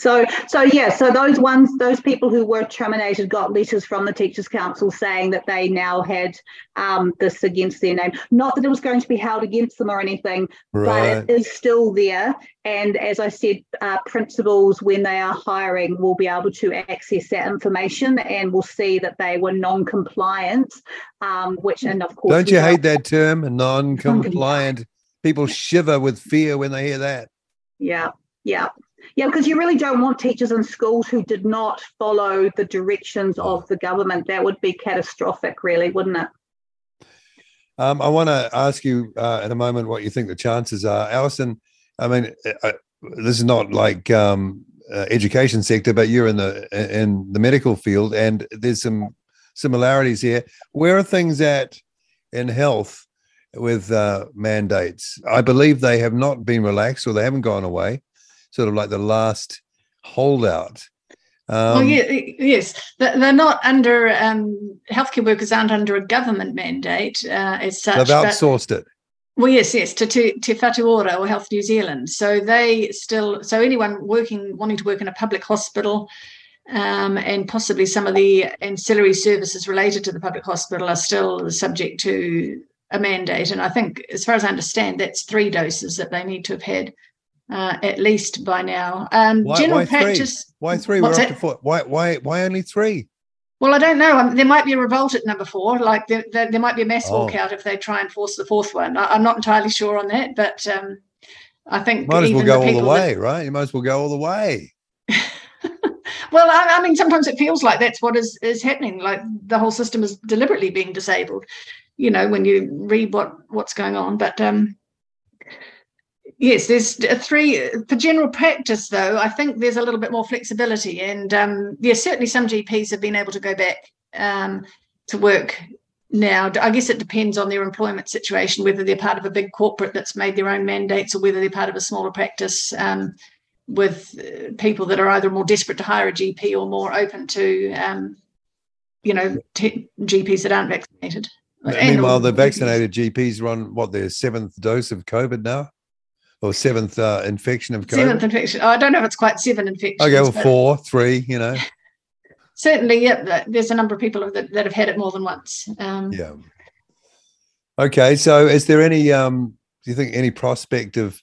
So, so yeah, so those ones, those people who were terminated got letters from the Teachers Council saying that they now had um, this against their name. Not that it was going to be held against them or anything, right. but it is still there. And as I said, uh, principals, when they are hiring, will be able to access that information and will see that they were non-compliant. Um, which, and of course, don't you hate that term, non-compliant? People shiver with fear when they hear that. Yeah, yeah. Yeah, because you really don't want teachers in schools who did not follow the directions of the government. That would be catastrophic, really, wouldn't it? Um, I want to ask you uh, in a moment what you think the chances are, Alison. I mean, uh, uh, this is not like um, uh, education sector, but you're in the in the medical field, and there's some similarities here. Where are things at in health with uh, mandates. I believe they have not been relaxed or they haven't gone away, sort of like the last holdout. Um, well, yeah, yes, they're not under um, healthcare workers aren't under a government mandate uh, as such. They've outsourced but, it. Well, yes, yes, to, to Te Whatu Ora or Health New Zealand. So they still, so anyone working, wanting to work in a public hospital, um, and possibly some of the ancillary services related to the public hospital are still subject to a mandate. And I think, as far as I understand, that's three doses that they need to have had uh, at least by now. Um, why, general why practice. Three? Why three? We're up to four. Why, why, why only three? Well, I don't know. Um, there might be a revolt at number four. Like there, there, there might be a mass oh. walkout if they try and force the fourth one. I, am not entirely sure on that, but um, I think might as well go the all the way, that, right? You might as well go all the way. well, I, I, mean, sometimes it feels like that's what is is happening. Like the whole system is deliberately being disabled you know, when you read what what's going on. But um, yes, there's three for general practice though. I think there's a little bit more flexibility, and um, yes, certainly some GPs have been able to go back um, to work now. I guess it depends on their employment situation, whether they're part of a big corporate that's made their own mandates, or whether they're part of a smaller practice. Um, with uh, people that are either more desperate to hire a GP or more open to, um, you know, t- GPs that aren't vaccinated. Meanwhile, the vaccinated GPs are on what their seventh dose of COVID now, or seventh uh, infection of COVID. Seventh infection. Oh, I don't know if it's quite seven infections. Okay, well, four, three. You know. Certainly, yeah. There's a number of people that, that have had it more than once. Um, yeah. Okay, so is there any? Um, do you think any prospect of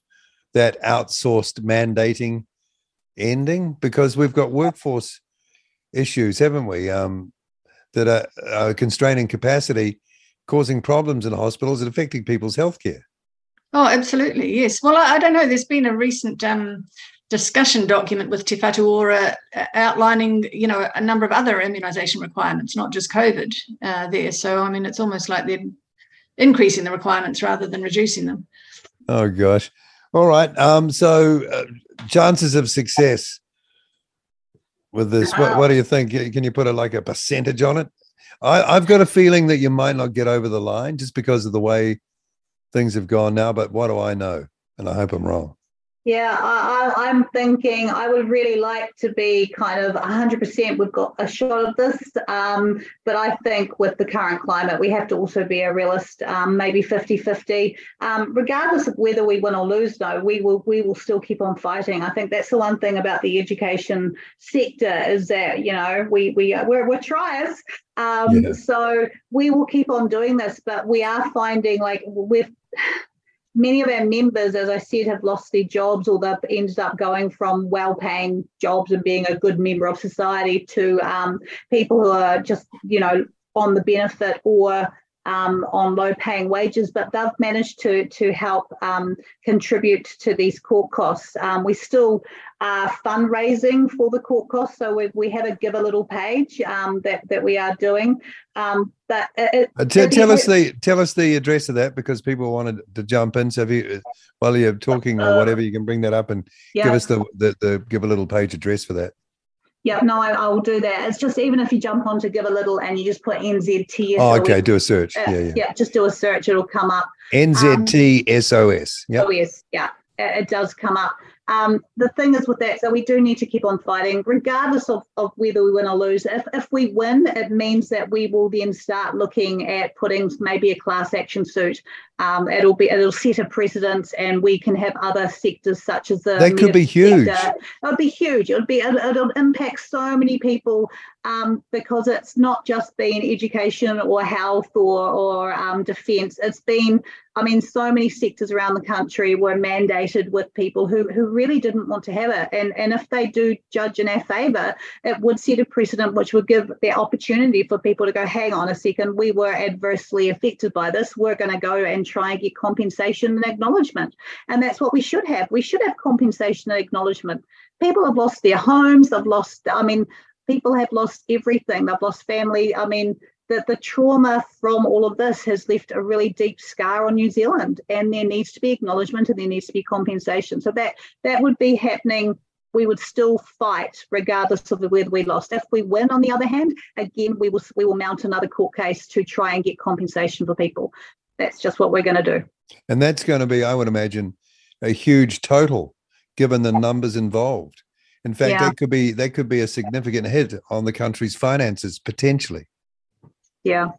that outsourced mandating ending? Because we've got workforce issues, haven't we? Um, that are, are constraining capacity causing problems in hospitals and affecting people's healthcare. Oh, absolutely, yes. Well, I, I don't know. There's been a recent um, discussion document with Te Whatu Ora uh, outlining, you know, a number of other immunisation requirements, not just COVID. Uh, there, so I mean, it's almost like they're increasing the requirements rather than reducing them. Oh gosh! All right. Um, so, uh, chances of success with this. What, what do you think? Can you put a like a percentage on it? I, I've got a feeling that you might not get over the line just because of the way things have gone now. But what do I know? And I hope I'm wrong. Yeah, I, am thinking I would really like to be kind of 100%. We've got a shot of this, um, but I think with the current climate, we have to also be a realist, um, maybe 50 50. Um, regardless of whether we win or lose, though, we will we will still keep on fighting. I think that's the one thing about the education sector is that you know we we we're, we're triers. Um, yeah. So we will keep on doing this, but we are finding like we've many of our members, as I said, have lost their jobs or they've ended up going from well paying jobs and being a good member of society to um, people who are just, you know, on the benefit or um, on low paying wages, but they've managed to, to help um, contribute to these court costs. Um, we still are fundraising for the court costs, so we, we have a give a little page um, that, that we are doing. Um, but it, uh, t- tell us the tell us the address of that because people wanted to jump in. So if you while you're talking or uh, whatever, you can bring that up and yeah. give us the, the the give a little page address for that. Yeah, no, I, I, will do that. It's just even if you jump on to give a little and you just put NZT. Oh, okay. Do a search. Uh, yeah, yeah. Yeah, just do a search. It'll come up. NZTSOS. Um, yeah. OS. Yeah, it does come up. Um, the thing is with that, so we do need to keep on fighting, regardless of, of whether we win or lose. If, if we win, it means that we will then start looking at putting maybe a class action suit. Um, it'll be it'll set a precedent, and we can have other sectors such as the that could be huge. Sector. It would be huge. It would be it'll, it'll impact so many people um, because it's not just been education or health or or um, defence. It's been I mean, so many sectors around the country were mandated with people who, who really didn't want to have it. And, and if they do judge in our favour, it would set a precedent which would give the opportunity for people to go, hang on a second, we were adversely affected by this. We're going to go and try and get compensation and acknowledgement. And that's what we should have. We should have compensation and acknowledgement. People have lost their homes, they've lost, I mean, people have lost everything. They've lost family. I mean, that the trauma from all of this has left a really deep scar on New Zealand, and there needs to be acknowledgement and there needs to be compensation. So that that would be happening. We would still fight regardless of whether we lost. If we win, on the other hand, again we will we will mount another court case to try and get compensation for people. That's just what we're going to do. And that's going to be, I would imagine, a huge total given the numbers involved. In fact, yeah. that could be that could be a significant hit on the country's finances potentially. Yeah.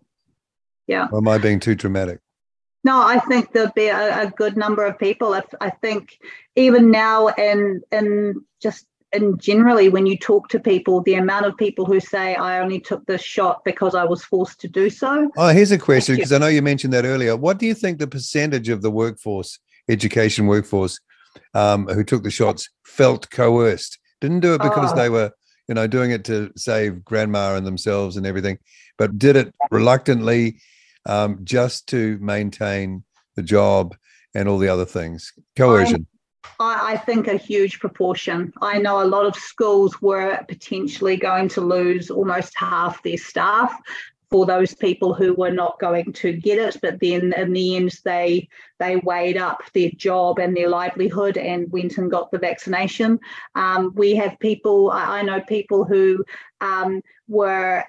Yeah. Or am I being too dramatic? No, I think there'll be a, a good number of people. If I think even now and and just and generally when you talk to people, the amount of people who say I only took this shot because I was forced to do so. Oh, here's a question because I know you mentioned that earlier. What do you think the percentage of the workforce, education workforce, um, who took the shots felt coerced? Didn't do it because oh. they were, you know, doing it to save grandma and themselves and everything but did it reluctantly um, just to maintain the job and all the other things. Coercion. I, I think a huge proportion. I know a lot of schools were potentially going to lose almost half their staff for those people who were not going to get it but then in the end they they weighed up their job and their livelihood and went and got the vaccination. Um, we have people i know people who um, were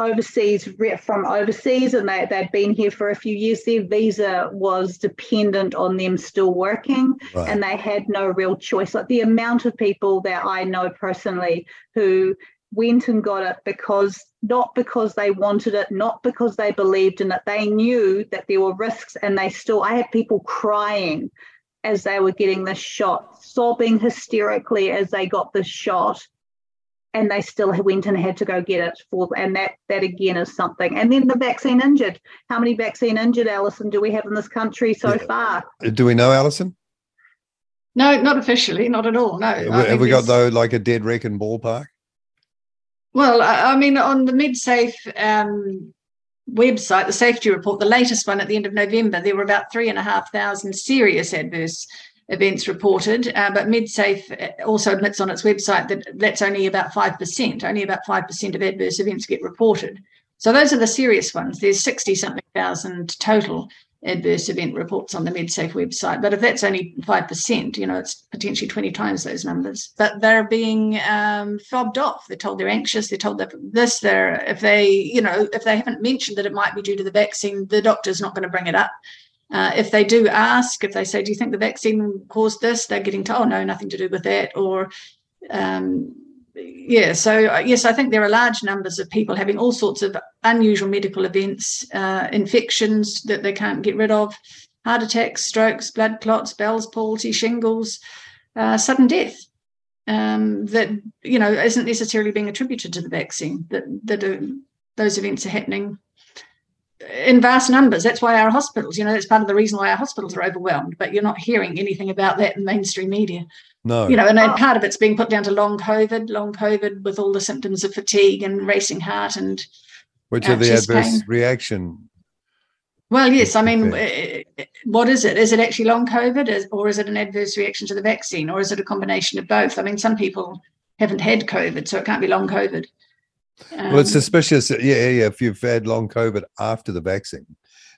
overseas from overseas and they, they'd been here for a few years. Their visa was dependent on them still working right. and they had no real choice. Like the amount of people that i know personally who went and got it because not because they wanted it not because they believed in it. They knew that there were risks and they still i had people crying as they were getting this shot sobbing hysterically as they got this shot. And they still went and had to go get it for and that that again is something. And then the vaccine injured. How many vaccine injured alison do we have in this country so yeah. far? Do we know alison? No not officially not at all no. Have, have we got though like a dead reckon ballpark well i, I mean on the medsafe um, website the safety report the latest one at the end of november there were about three and a half thousand serious adverse events reported, uh, but MedSafe also admits on its website that that's only about 5%, only about 5% of adverse events get reported. So those are the serious ones. There's 60 something thousand total adverse event reports on the MedSafe website. But if that's only 5%, you know, it's potentially 20 times those numbers. But they're being um, fobbed off. They're told they're anxious. They're told that this, they're, if they, you know, if they haven't mentioned that it might be due to the vaccine, the doctor's not going to bring it up. Uh, if they do ask, if they say, "Do you think the vaccine caused this?" They're getting told, oh, "No, nothing to do with that." Or, um, yeah. So uh, yes, I think there are large numbers of people having all sorts of unusual medical events, uh, infections that they can't get rid of, heart attacks, strokes, blood clots, Bell's palsy, shingles, uh, sudden death. Um, that you know isn't necessarily being attributed to the vaccine. That that uh, those events are happening in vast numbers. That's why our hospitals, you know, that's part of the reason why our hospitals are overwhelmed. But you're not hearing anything about that in mainstream media. No. You know, and part of it's being put down to long COVID, long COVID with all the symptoms of fatigue and racing heart and which are the adverse pain. reaction. Well, yes. I mean, eh, eh, what is it? Is it actually long COVID, or is it an adverse reaction to the vaccine, or is it a combination of both? I mean, some people haven't had COVID, so it can't be long COVID. Um, well, it's um, suspicious. Yeah, yeah. If you've had long COVID after the vaccine,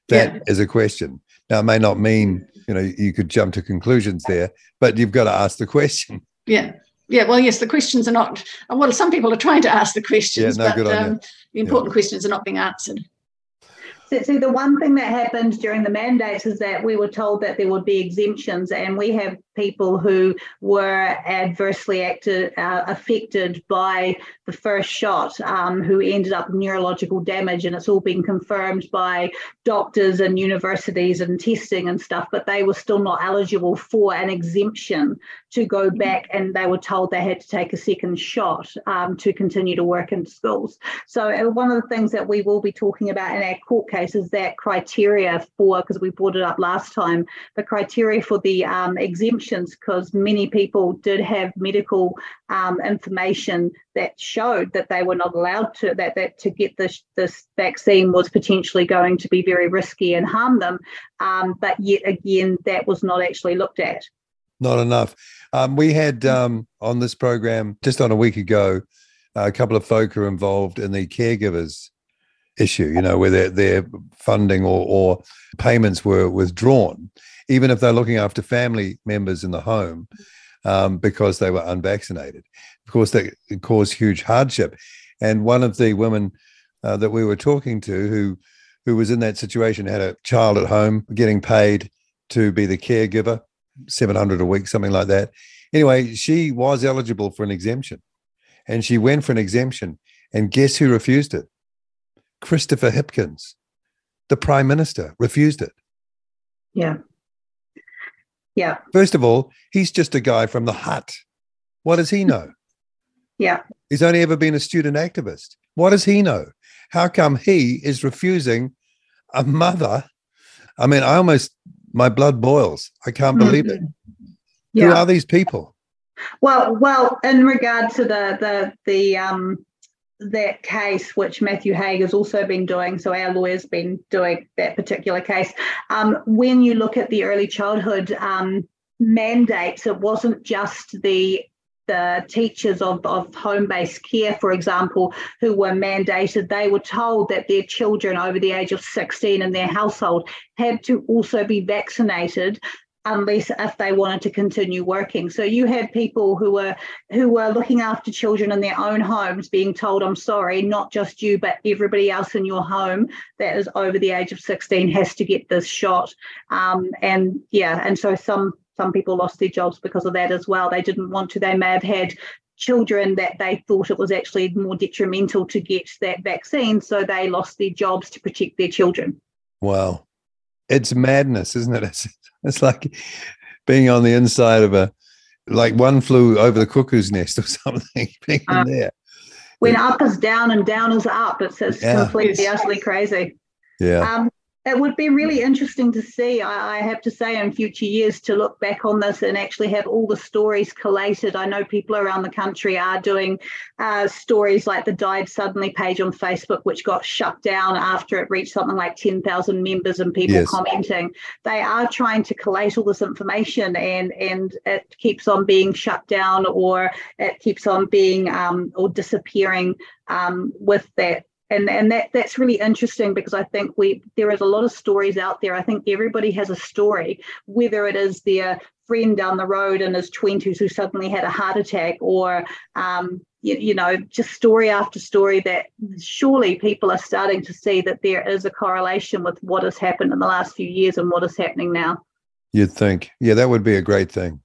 that yeah. is a question. Now, it may not mean you know you could jump to conclusions there, but you've got to ask the question. Yeah, yeah. Well, yes, the questions are not. Well, some people are trying to ask the questions, yeah, no, but um, the important yeah. questions are not being answered. So, so, the one thing that happened during the mandates is that we were told that there would be exemptions, and we have people who were adversely acted, uh, affected by the first shot, um, who ended up with neurological damage, and it's all been confirmed by doctors and universities and testing and stuff. But they were still not eligible for an exemption to go back, and they were told they had to take a second shot um, to continue to work in schools. So uh, one of the things that we will be talking about in our court case is that criteria for, because we brought it up last time, the criteria for the um, exemption because many people did have medical um, information that showed that they were not allowed to that that to get this this vaccine was potentially going to be very risky and harm them. Um, but yet again, that was not actually looked at. Not enough. Um, we had um, on this program just on a week ago a couple of folk who are involved in the caregivers issue, you know, where their, their funding or, or payments were withdrawn even if they're looking after family members in the home um, because they were unvaccinated. Of course, that caused huge hardship. And one of the women uh, that we were talking to who who was in that situation had a child at home getting paid to be the caregiver 700 a week something like that anyway she was eligible for an exemption and she went for an exemption and guess who refused it christopher hipkins the prime minister refused it yeah yeah. First of all, he's just a guy from the Hutt. What does he know? Yeah. He's only ever been a student activist. What does he know? How come he is refusing a mother? I mean, I almost, my blood boils. I can't believe mm-hmm. it. Yeah. Who are these people? Well, well, in regard to the the the um that case, which Matthew Hague has also been doing, so our lawyer's been doing that particular case. Um, when you look at the early childhood um, mandates, it wasn't just the the teachers of, of home based care, for example, who were mandated, they were told that their children over the age of 16 in their household had to also be vaccinated unless if they wanted to continue working. So you had people who were who were looking after children in their own homes being told, I'm sorry, not just you, but everybody else in your home that is over the age of 16 has to get this shot. Um, and yeah, and so some some people lost their jobs because of that as well. They didn't want to. They may have had children that they thought it was actually more detrimental to get that vaccine, so they lost their jobs to protect their children. Wow. It's madness, isn't it? It's, it's like being on the inside of a, like one flew over the cuckoo's nest or something, being in Uh, there. When up is down and down is up, it's, it's Yeah. completely utterly crazy. Yeah. Um, it would be really interesting to see, I, have to say, in future years to look back on this and actually have all the stories collated. I know people around the country are doing uh, stories like the Died Suddenly page on Facebook, which got shut down after it reached something like 10,000 members and people Yes. commenting. They are trying to collate all this information and, and it keeps on being shut down or it keeps on being um, or disappearing um, with that and and that that's really interesting because I think we there is a lot of stories out there. I think everybody has a story, whether it is their friend down the road in his twenties who suddenly had a heart attack, or um, you, you know just story after story. That surely people are starting to see that there is a correlation with what has happened in the last few years and what is happening now. You'd think. Yeah, that would be a great thing.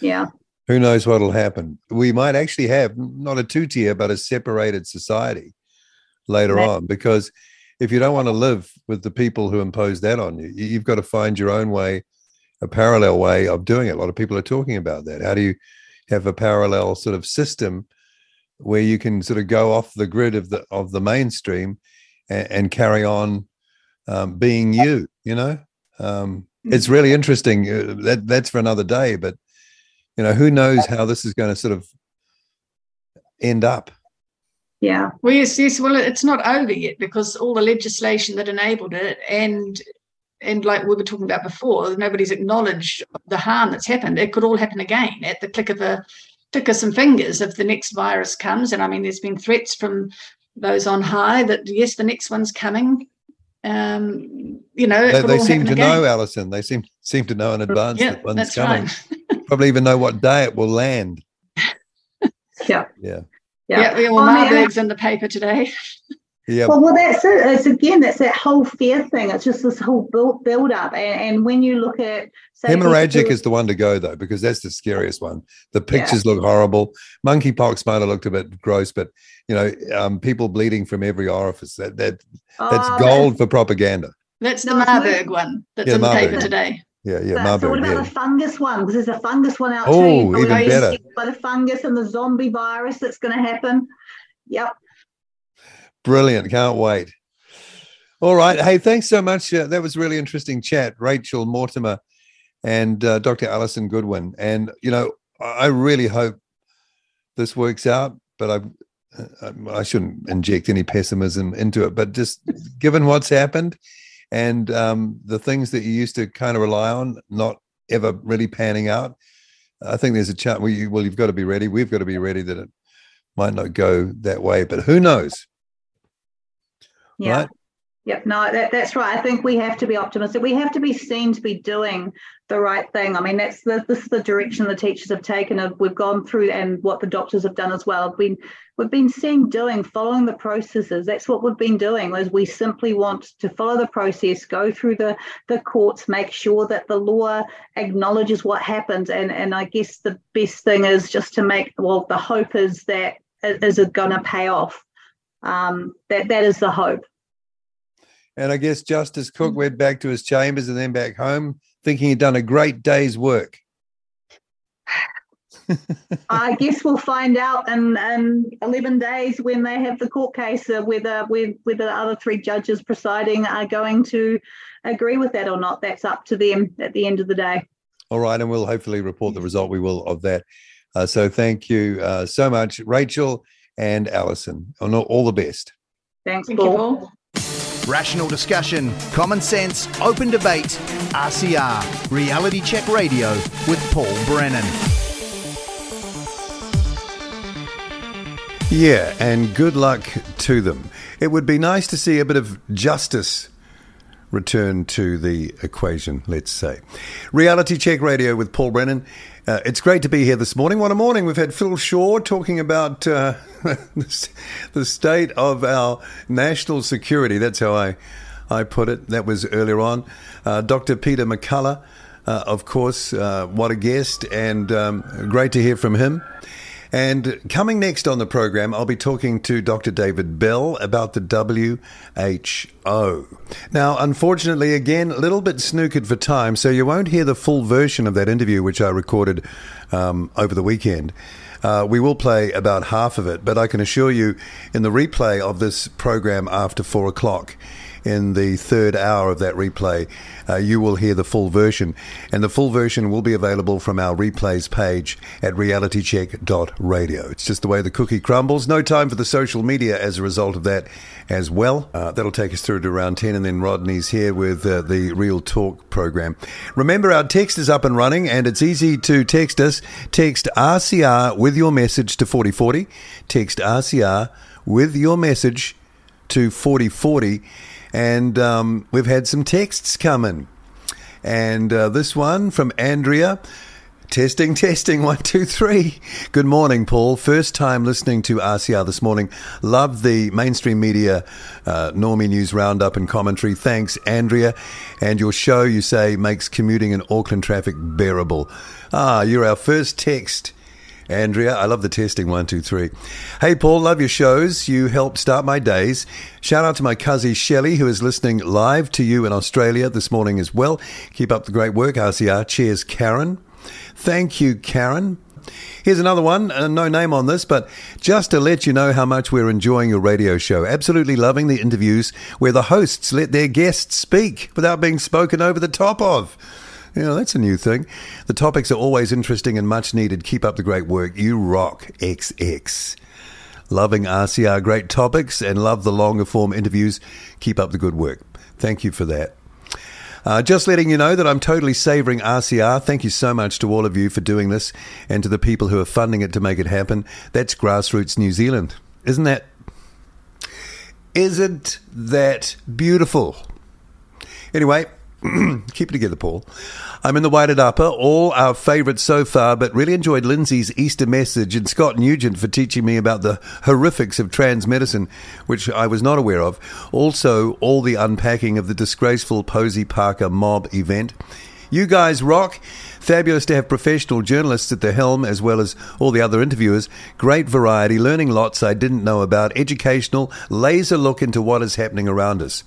Yeah. Who knows what'll happen? We might actually have not a two tier, but a separated society later Right. on. Because if you don't want to live with the people who impose that on you, you- you've got to find your own way, a parallel way of doing it. A lot of people are talking about that. How do you have a parallel sort of system where you can sort of go off the grid of the of the mainstream and, and carry on um, being you? You know, um, it's really interesting. Uh, that that's for another day, but you know, who knows how this is going to sort of end up. Yeah. Well, yes, yes. Well, it's not over yet because all the legislation that enabled it, and and like we were talking about before, nobody's acknowledged the harm that's happened. It could all happen again at the click of a click of some fingers if the next virus comes. And I mean, there's been threats from those on high that yes, the next one's coming. Um, you know, it They, they seem to again. know, Alison. They seem seem to know in advance Yeah, that one's that's coming. right. Probably even know what day it will land. Yeah. Yeah. Yeah, yeah. Well, I mean, Marburg's in the paper today. Yeah. Well, well, that's it. It's again, that's that whole fear thing. It's just this whole build, build up. And, and when you look at, say, Hemorrhagic is the one to go though, because that's the scariest one. The pictures look horrible. Monkeypox might have looked a bit gross, but you know, um, people bleeding from every orifice. That that that's Oh, gold for propaganda. That's the No, it's not- Marburg one that's Yeah, in the Marburg. paper today. Yeah, yeah, So- so what about Yeah. the fungus one? Because there's a fungus one out Oh, too. even better. By the fungus and the zombie virus that's going to happen. Yep. Brilliant. Can't wait. All right. Hey, thanks so much. Uh, that was really interesting chat. Rachel Mortimer and uh, Dr. Alison Goodwin. And, you know, I I really hope this works out, but I, uh, I shouldn't inject any pessimism into it. But just given what's happened and um, the things that you used to kind of rely on not ever really panning out, I think there's a chance. Well, you, well, you've got to be ready. We've got to be ready that it might not go that way, but who knows? Yeah. Right? Yep. No, that, that's right. I think we have to be optimistic. We have to be seen to be doing the right thing. I mean, that's the, this is the direction the teachers have taken. Of we've gone through, and what the doctors have done as well. We've been we've been seen doing, following the processes. That's what we've been doing. Was we simply want to follow the process, go through the the courts, make sure that the law acknowledges what happens. And and I guess the best thing is just to make well, the hope is that is it going to pay off. Um, that that is the hope. And I guess Justice Cooke went back to his chambers and then back home, thinking he'd done a great day's work. I guess we'll find out in, in 11 days when they have the court case uh, whether, whether whether the other three judges presiding are going to agree with that or not. That's up to them at the end of the day. All right, and we'll hopefully report the result. We will of that. Uh, so thank you uh, so much, Rachel and Alison. And all- all the best. Thanks, Thank you, Paul. Rational discussion, common sense, open debate. RCR, Reality Check Radio with Paul Brennan. Yeah, and good luck to them. It would be nice to see a bit of justice return to the equation, let's say. Reality Check Radio with Paul Brennan. Uh, it's great to be here this morning. What a morning. We've had Phil Shaw talking about uh, the state of our national security. That's how I, I put it. That was earlier on. Uh, Dr. Peter McCullough, uh, of course, uh, what a guest, and um, great to hear from him. And coming next on the program, I'll be talking to Dr. David Bell about the WHO. Now, unfortunately, again, a little bit snookered for time, so you won't hear the full version of that interview, which I recorded um, over the weekend. Uh, we will play about half of it, but I can assure you, in the replay of this program after four o'clock, in the third hour of that replay, uh, you will hear the full version. And the full version will be available from our replays page at realitycheck.radio. It's just the way the cookie crumbles. No time for the social media as a result of that as well. Uh, that'll take us through to around 10, and then Rodney's here with uh, the Real Talk program. Remember, our text is up and running, and it's easy to text us. Text RCR with your message to 4040. Text RCR with your message to 4040 and um, we've had some texts coming. And uh, this one from Andrea. Testing, testing, one, two, three. Good morning, Paul. First time listening to RCR this morning. Love the mainstream media uh, Normie News roundup and commentary. Thanks, Andrea. And your show, you say, makes commuting in Auckland traffic bearable. Ah, you're our first text Andrea, I love the testing one, two, three. Hey, Paul, love your shows. You help start my days. Shout out to my cousin Shelley, who is listening live to you in Australia this morning as well. Keep up the great work, RCR. Cheers, Karen. Thank you, Karen. Here's another one, uh, no name on this, but just to let you know how much we're enjoying your radio show. Absolutely loving the interviews where the hosts let their guests speak without being spoken over the top of. You know, that's a new thing. The topics are always interesting and much needed. Keep up the great work. You rock, XX. Loving RCR great topics and love the longer form interviews. Keep up the good work. Thank you for that. Uh, just letting you know that I'm totally savouring RCR. Thank you so much to all of you for doing this and to the people who are funding it to make it happen. That's Grassroots New Zealand. Isn't that? Isn't that beautiful? Anyway, Keep it together, Paul. I'm in the Weighted Upper, all our favourites so far, but really enjoyed Lindsay's Easter message and Scott Nugent for teaching me about the horrifics of trans medicine, which I was not aware of. Also, all the unpacking of the disgraceful Posie Parker mob event. You guys rock. Fabulous to have professional journalists at the helm as well as all the other interviewers. Great variety, learning lots I didn't know about, educational, laser look into what is happening around us.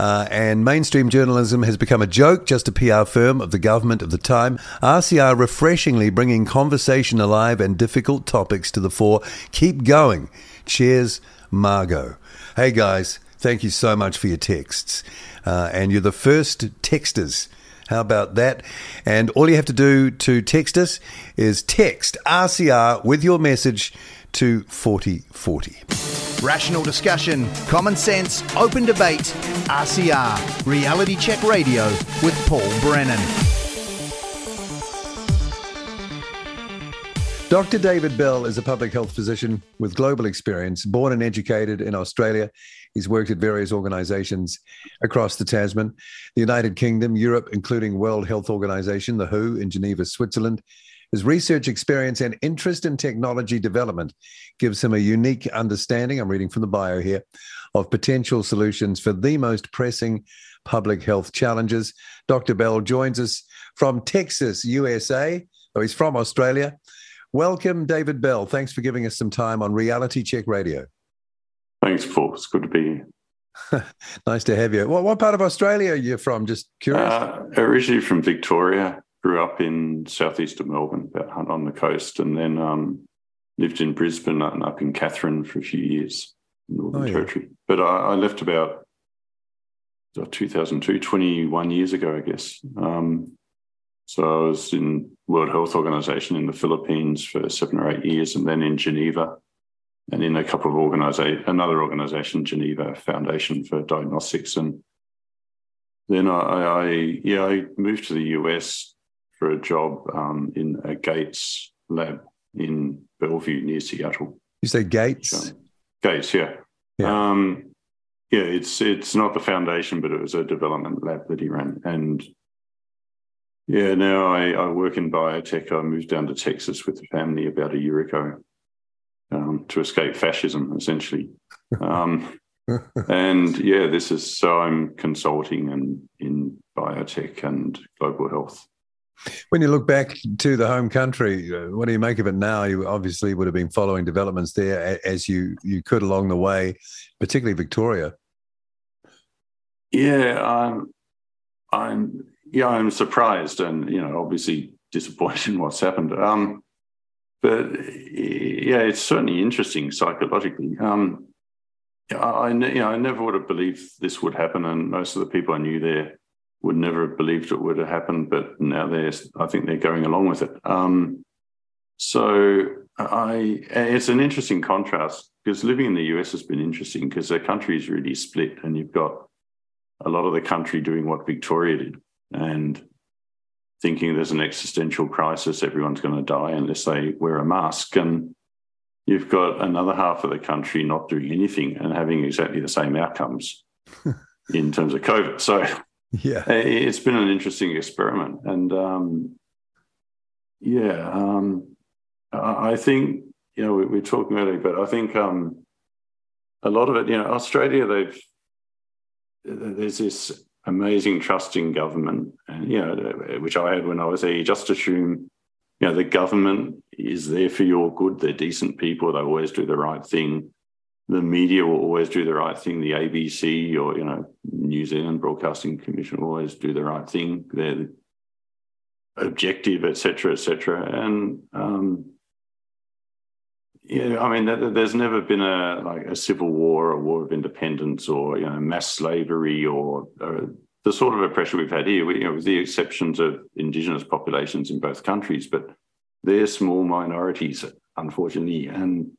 Uh, and mainstream journalism has become a joke, just a PR firm of the government of the time. RCR refreshingly bringing conversation alive and difficult topics to the fore. Keep going. Cheers, Margot. Hey guys, thank you so much for your texts. Uh, and you're the first texters. How about that? And all you have to do to text us is text RCR with your message to 4040. Rational discussion, common sense, open debate. RCR, Reality Check Radio with Paul Brennan. Dr. David Bell is a public health physician with global experience, born and educated in Australia. He's worked at various organizations across the Tasman, the United Kingdom, Europe, including World Health Organization, the WHO in Geneva, Switzerland, his research experience and interest in technology development gives him a unique understanding, I'm reading from the bio here, of potential solutions for the most pressing public health challenges. Dr. Bell joins us from Texas, USA, though he's from Australia. Welcome, David Bell. Thanks for giving us some time on Reality Check Radio. Thanks, Paul. It's good to be here. nice to have you. What, what part of Australia are you from? Just curious. Uh, originally from Victoria, grew up in southeast of Melbourne, about on the coast, and then um, lived in Brisbane and up in Katherine for a few years, in Northern oh, yeah. Territory. But I, I, left about uh, 2002, 21 years ago, I guess. Um, so I was in World Health Organization in the Philippines for seven or eight years, and then in Geneva, and in a couple of organization, another organization, Geneva Foundation for Diagnostics, and then I, I, yeah I moved to the US for a job um, in a Gates lab in Bellevue near Seattle. You say Gates? Gates, yeah. yeah. Um, yeah, it's it's not the foundation, but it was a development lab that he ran. And yeah, now I, I work in biotech. I moved down to Texas with the family about a year ago um, to escape fascism, essentially. Um, and yeah, this is so I'm consulting and in biotech and global health. When you look back to the home country, uh, what do you make of it now? You obviously would have been following developments there as you you could along the way, particularly Victoria. Yeah, I'm, I'm yeah, I'm surprised and you know obviously disappointed in what's happened. Um, but yeah, it's certainly interesting psychologically. Um, I, you know, I never would have believed this would happen, and most of the people I knew there would never have believed it would have happened. But now they're, I think they're going along with it. Um, so I, it's an interesting contrast because living in the US has been interesting because the country is really split, and you've got a lot of the country doing what Victoria did, and thinking there's an existential crisis, everyone's going to die unless they wear a mask, and you've got another half of the country not doing anything and having exactly the same outcomes in terms of COVID. So, yeah, it's been an interesting experiment. And um, yeah, um, I think, you know, we, we're talking earlier, but I think um, a lot of it, you know, Australia, they've, there's this amazing trust in government, and you know, which I had when I was there. You just assume you know, the government is there for your good. They're decent people. They always do the right thing. The media will always do the right thing. The ABC or, you know, New Zealand Broadcasting Commission will always do the right thing. They're objective, etc., etc. And, um, yeah, I mean, there's never been a like a civil war, a war of independence, or you know, mass slavery, or, or the sort of oppression we've had here, you know, with the exceptions of indigenous populations in both countries, but they're small minorities, unfortunately. And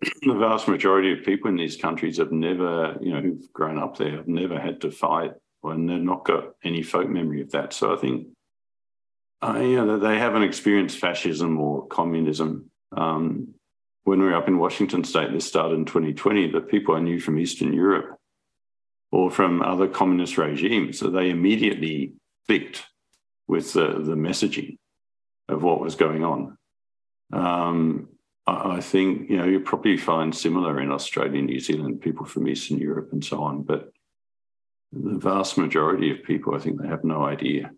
the vast majority of people in these countries have never, you know, who've grown up there, have never had to fight and they've not got any folk memory of that. So I think, uh, you know, they haven't experienced fascism or communism. Um, when we were up in Washington State, this started in 2020, the people I knew from Eastern Europe or from other communist regimes. So they immediately clicked with the, the messaging of what was going on. Um, I, think you know you probably find similar in Australia, New Zealand, people from Eastern Europe, and so on. But the vast majority of people, I think, they have no idea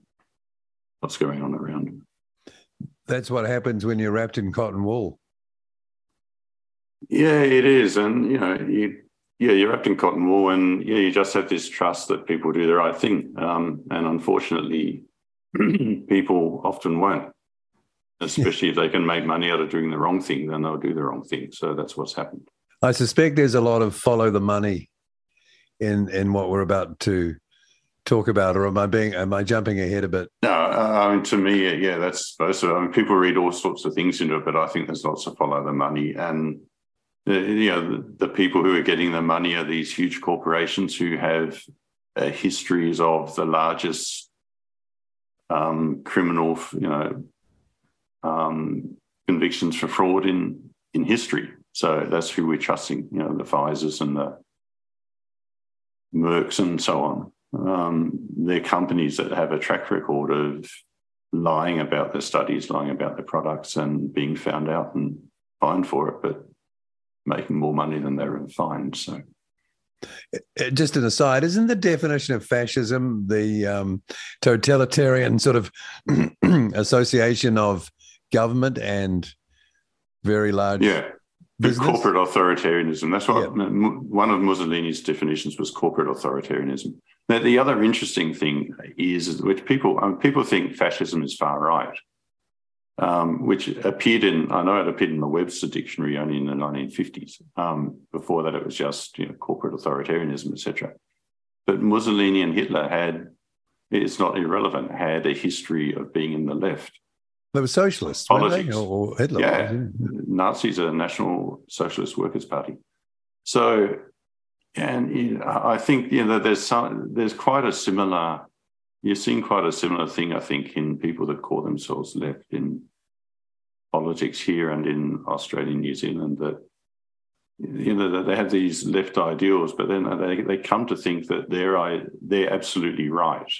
what's going on around them. That's what happens when you're wrapped in cotton wool. Yeah, it is, and you know, you yeah, you're wrapped in cotton wool, and yeah, you just have this trust that people do the right thing. Um, and unfortunately, people often won't, especially if they can make money out of doing the wrong thing, then they'll do the wrong thing. So that's what's happened. I suspect there's a lot of follow the money in in what we're about to talk about, or am I being am I jumping ahead a bit? No, uh, I mean to me, yeah, that's supposed to. I mean, people read all sorts of things into it, but I think there's lots of follow the money and you know the, the, people who are getting the money are these huge corporations who have uh, histories of the largest um, criminal you know um, convictions for fraud in in history so that's who we're trusting you know the Pfizer's and the Merck's and so on um, they're companies that have a track record of lying about their studies lying about their products and being found out and fined for it but making more money than they're fined. So, uh, just an aside, isn't the definition of fascism the um, totalitarian sort of association of government and very large? Yeah. The corporate authoritarianism. That's what yeah. one of Mussolini's definitions was corporate authoritarianism. Now, the other interesting thing is, which people um, people think fascism is far right, um, which appeared in, I know it appeared in the Webster Dictionary only in the 1950s. Um, before that, it was just you know, corporate authoritarianism, etc. But Mussolini and Hitler had, it's not irrelevant, had a history of being in the left. They were socialists, Politics. Or Hitler? Yeah, Nazis are National Socialist Workers' Party. So, and you know, I think you know there's some, there's quite a similar you're seeing quite a similar thing, I think, in people that call themselves left in politics here and in Australia and New Zealand that you know they have these left ideals, but then they they come to think that they're they're absolutely right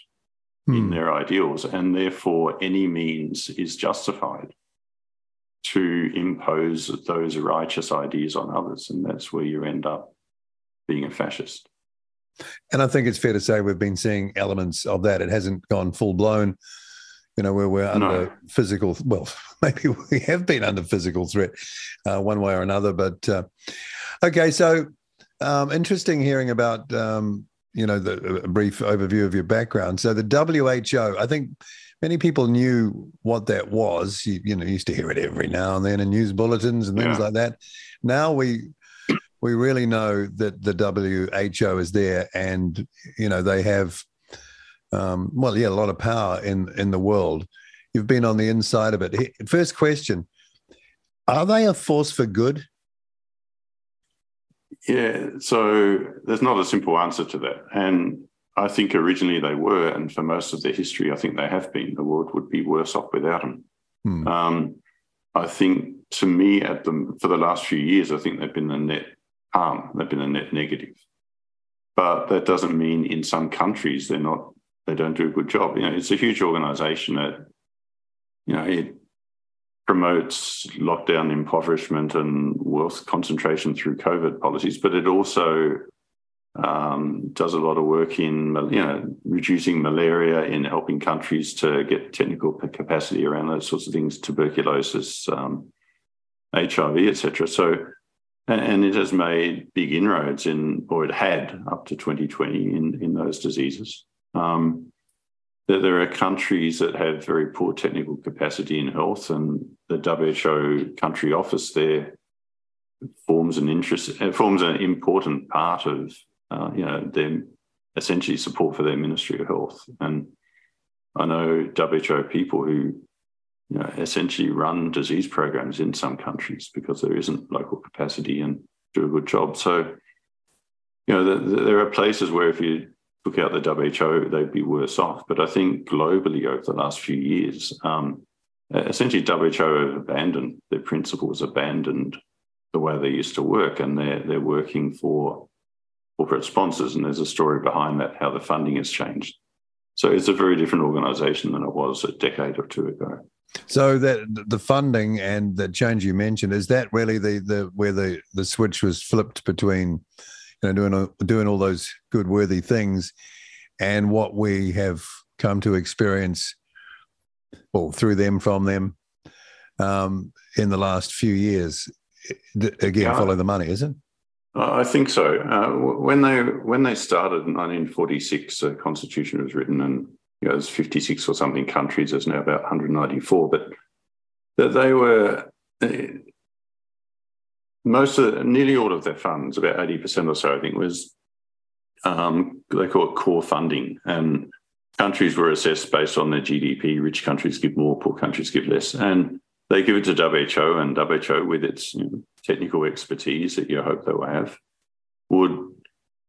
in Hmm. their ideals, and therefore any means is justified to impose those righteous ideas on others, and that's where you end up being a fascist. And I think it's fair to say we've been seeing elements of that. It hasn't gone full blown, you know, where we're under No. physical, well, maybe we have been under physical threat uh, one way or another. But uh, okay, so um, interesting hearing about, um, you know, the a brief overview of your background. So the WHO, I think many people knew what that was. You, you know, used to hear it every now and then in news bulletins and things Yeah. like that. Now we we really know that the WHO is there, and you know they have, um, well, yeah, a lot of power in in the world. You've been on the inside of it. First question: Are they a force for good? Yeah, so there's not a simple answer to that. And I think originally they were, and for most of their history, I think they have been. The world would be worse off without them. Hmm. Um, I think to me, at them for the last few years, I think they've been a net harm. They've been a net negative. But that doesn't mean in some countries they're not. They don't do a good job. You know, it's a huge organisation that, you know, it promotes lockdown impoverishment and wealth concentration through COVID policies, but it also um, does a lot of work in you know reducing malaria, in helping countries to get technical capacity around those sorts of things, tuberculosis, um, HIV, etc. So, and, it has made big inroads in, or it had up to 2020 in in those diseases. Um, there, there are countries that have very poor technical capacity in health, and the WHO country office there forms an interest, uh, forms an important part of uh, you know their essentially support for their Ministry of Health. And I know WHO people who you know essentially run disease programs in some countries because there isn't local capacity and do a good job. So you know the, the, there are places where if you took out the WHO, they'd be worse off. But I think globally over the last few years, um, essentially WHO have abandoned their principles, abandoned the way they used to work, and they're they're working for corporate sponsors. And there's a story behind that, how the funding has changed. So it's a very different organisation than it was a decade or two ago. So that the funding and the change you mentioned is that really the the where the the switch was flipped between you know doing all- doing all those good worthy things and what we have come to experience well through them from them um, in the last few years again Yeah. follow the money is it I think so. Uh, when they when they started in 1946, the Constitution was written, and you know, there's 56 or something countries. There's now about 194, but that they were uh, most of nearly all of their funds, about 80 percent or so, I think, was um, they call it core funding, and countries were assessed based on their GDP. Rich countries give more, poor countries give less, and they give it to WHO, and WHO, with its you know, technical expertise that you hope they will have, would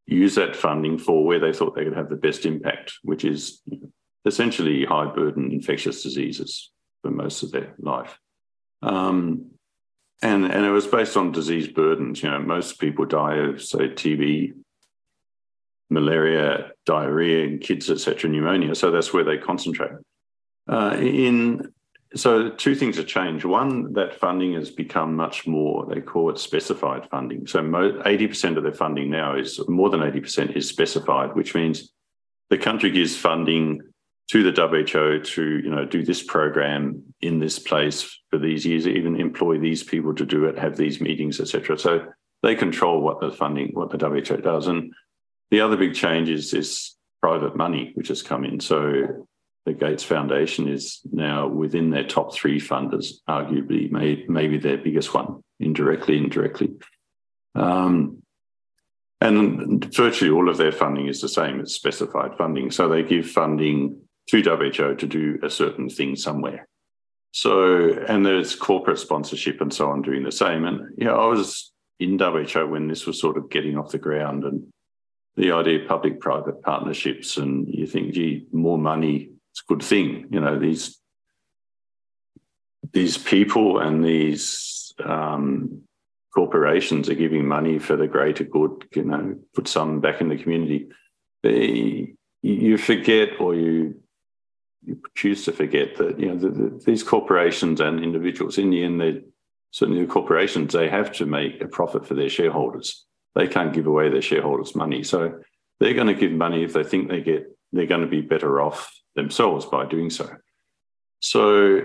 use that funding for where they thought they could have the best impact, which is essentially high burden infectious diseases for most of their life. Um, and, and it was based on disease burdens. You know, most people die of, say, TB, malaria, diarrhea in kids, etc., pneumonia. So that's where they concentrate. Uh, in so two things have changed. One, that funding has become much more. They call it specified funding. So eighty percent of their funding now is more than eighty percent is specified, which means the country gives funding to the WHO to you know do this program in this place for these years, even employ these people to do it, have these meetings, etc. So they control what the funding, what the WHO does. And the other big change is this private money which has come in. So the Gates Foundation is now within their top three funders, arguably may, maybe their biggest one, indirectly, indirectly. Um, and virtually all of their funding is the same as specified funding. So they give funding to WHO to do a certain thing somewhere. So, and there's corporate sponsorship and so on doing the same. And, yeah, I was in WHO when this was sort of getting off the ground and the idea of public private partnerships. And you think, gee, more money, it's a good thing. You know, these, these people and these um, corporations are giving money for the greater good, you know, put some back in the community. They, you forget or you you choose to forget that you know the, the, these corporations and individuals in the end they certainly the corporations they have to make a profit for their shareholders. They can't give away their shareholders money. So they're going to give money if they think they get they're going to be better off themselves by doing so. So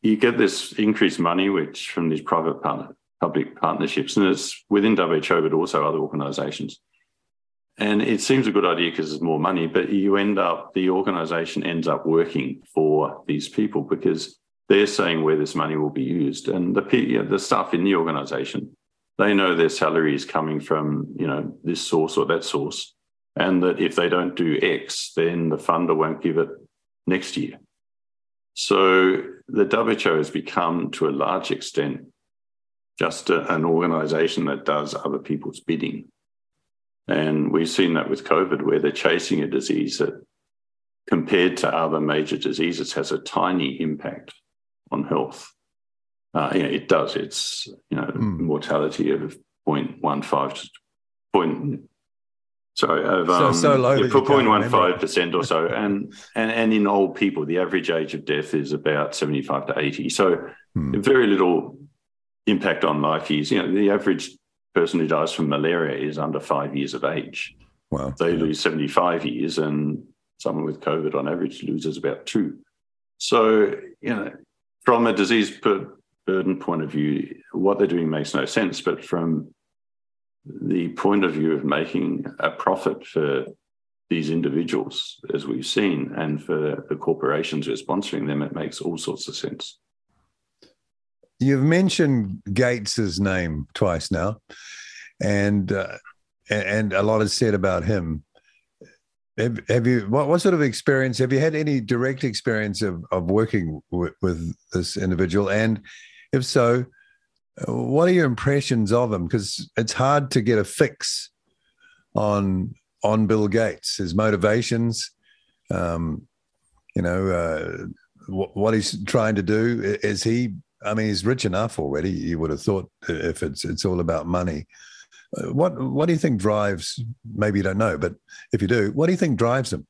you get this increased money which from these private partner, public partnerships and it's within WHO but also other organizations and it seems a good idea because there's more money, but you end up, the organization ends up working for these people because they're saying where this money will be used. And the, you know, the staff in the organization, they know their salary is coming from, you know, this source or that source. And that if they don't do X, then the funder won't give it next year. So the WHO has become, to a large extent, just a, an organization that does other people's bidding. And we've seen that with COVID, where they're chasing a disease that, compared to other major diseases, has a tiny impact on health. Uh, yeah, it does. It's you know mm. mortality of 0.15 to point. Sorry, of, so, um, so low yeah, for 0.15 percent or so, and and and in old people, the average age of death is about 75 to 80. So mm. very little impact on life years. You know, the average person who dies from malaria is under five years of age. Wow. They lose 75 years, and someone with COVID on average loses about two. So, you know, from a disease burden point of view, what they're doing makes no sense. But from the point of view of making a profit for these individuals, as we've seen, and for the corporations who are sponsoring them, it makes all sorts of sense. You've mentioned Gates's name twice now, and uh, and a lot is said about him. Have, have you what, what, sort of experience have you had any direct experience of, of working with, with this individual? And if so what are your impressions of him? Because it's hard to get a fix on on bill gates his motivations um, you know uh, what he's trying to do. Is he I mean, he's rich enough already. You would have thought if it's it's all about money. Uh, what what do you think drives? Maybe you don't know, but if you do, what do you think drives him?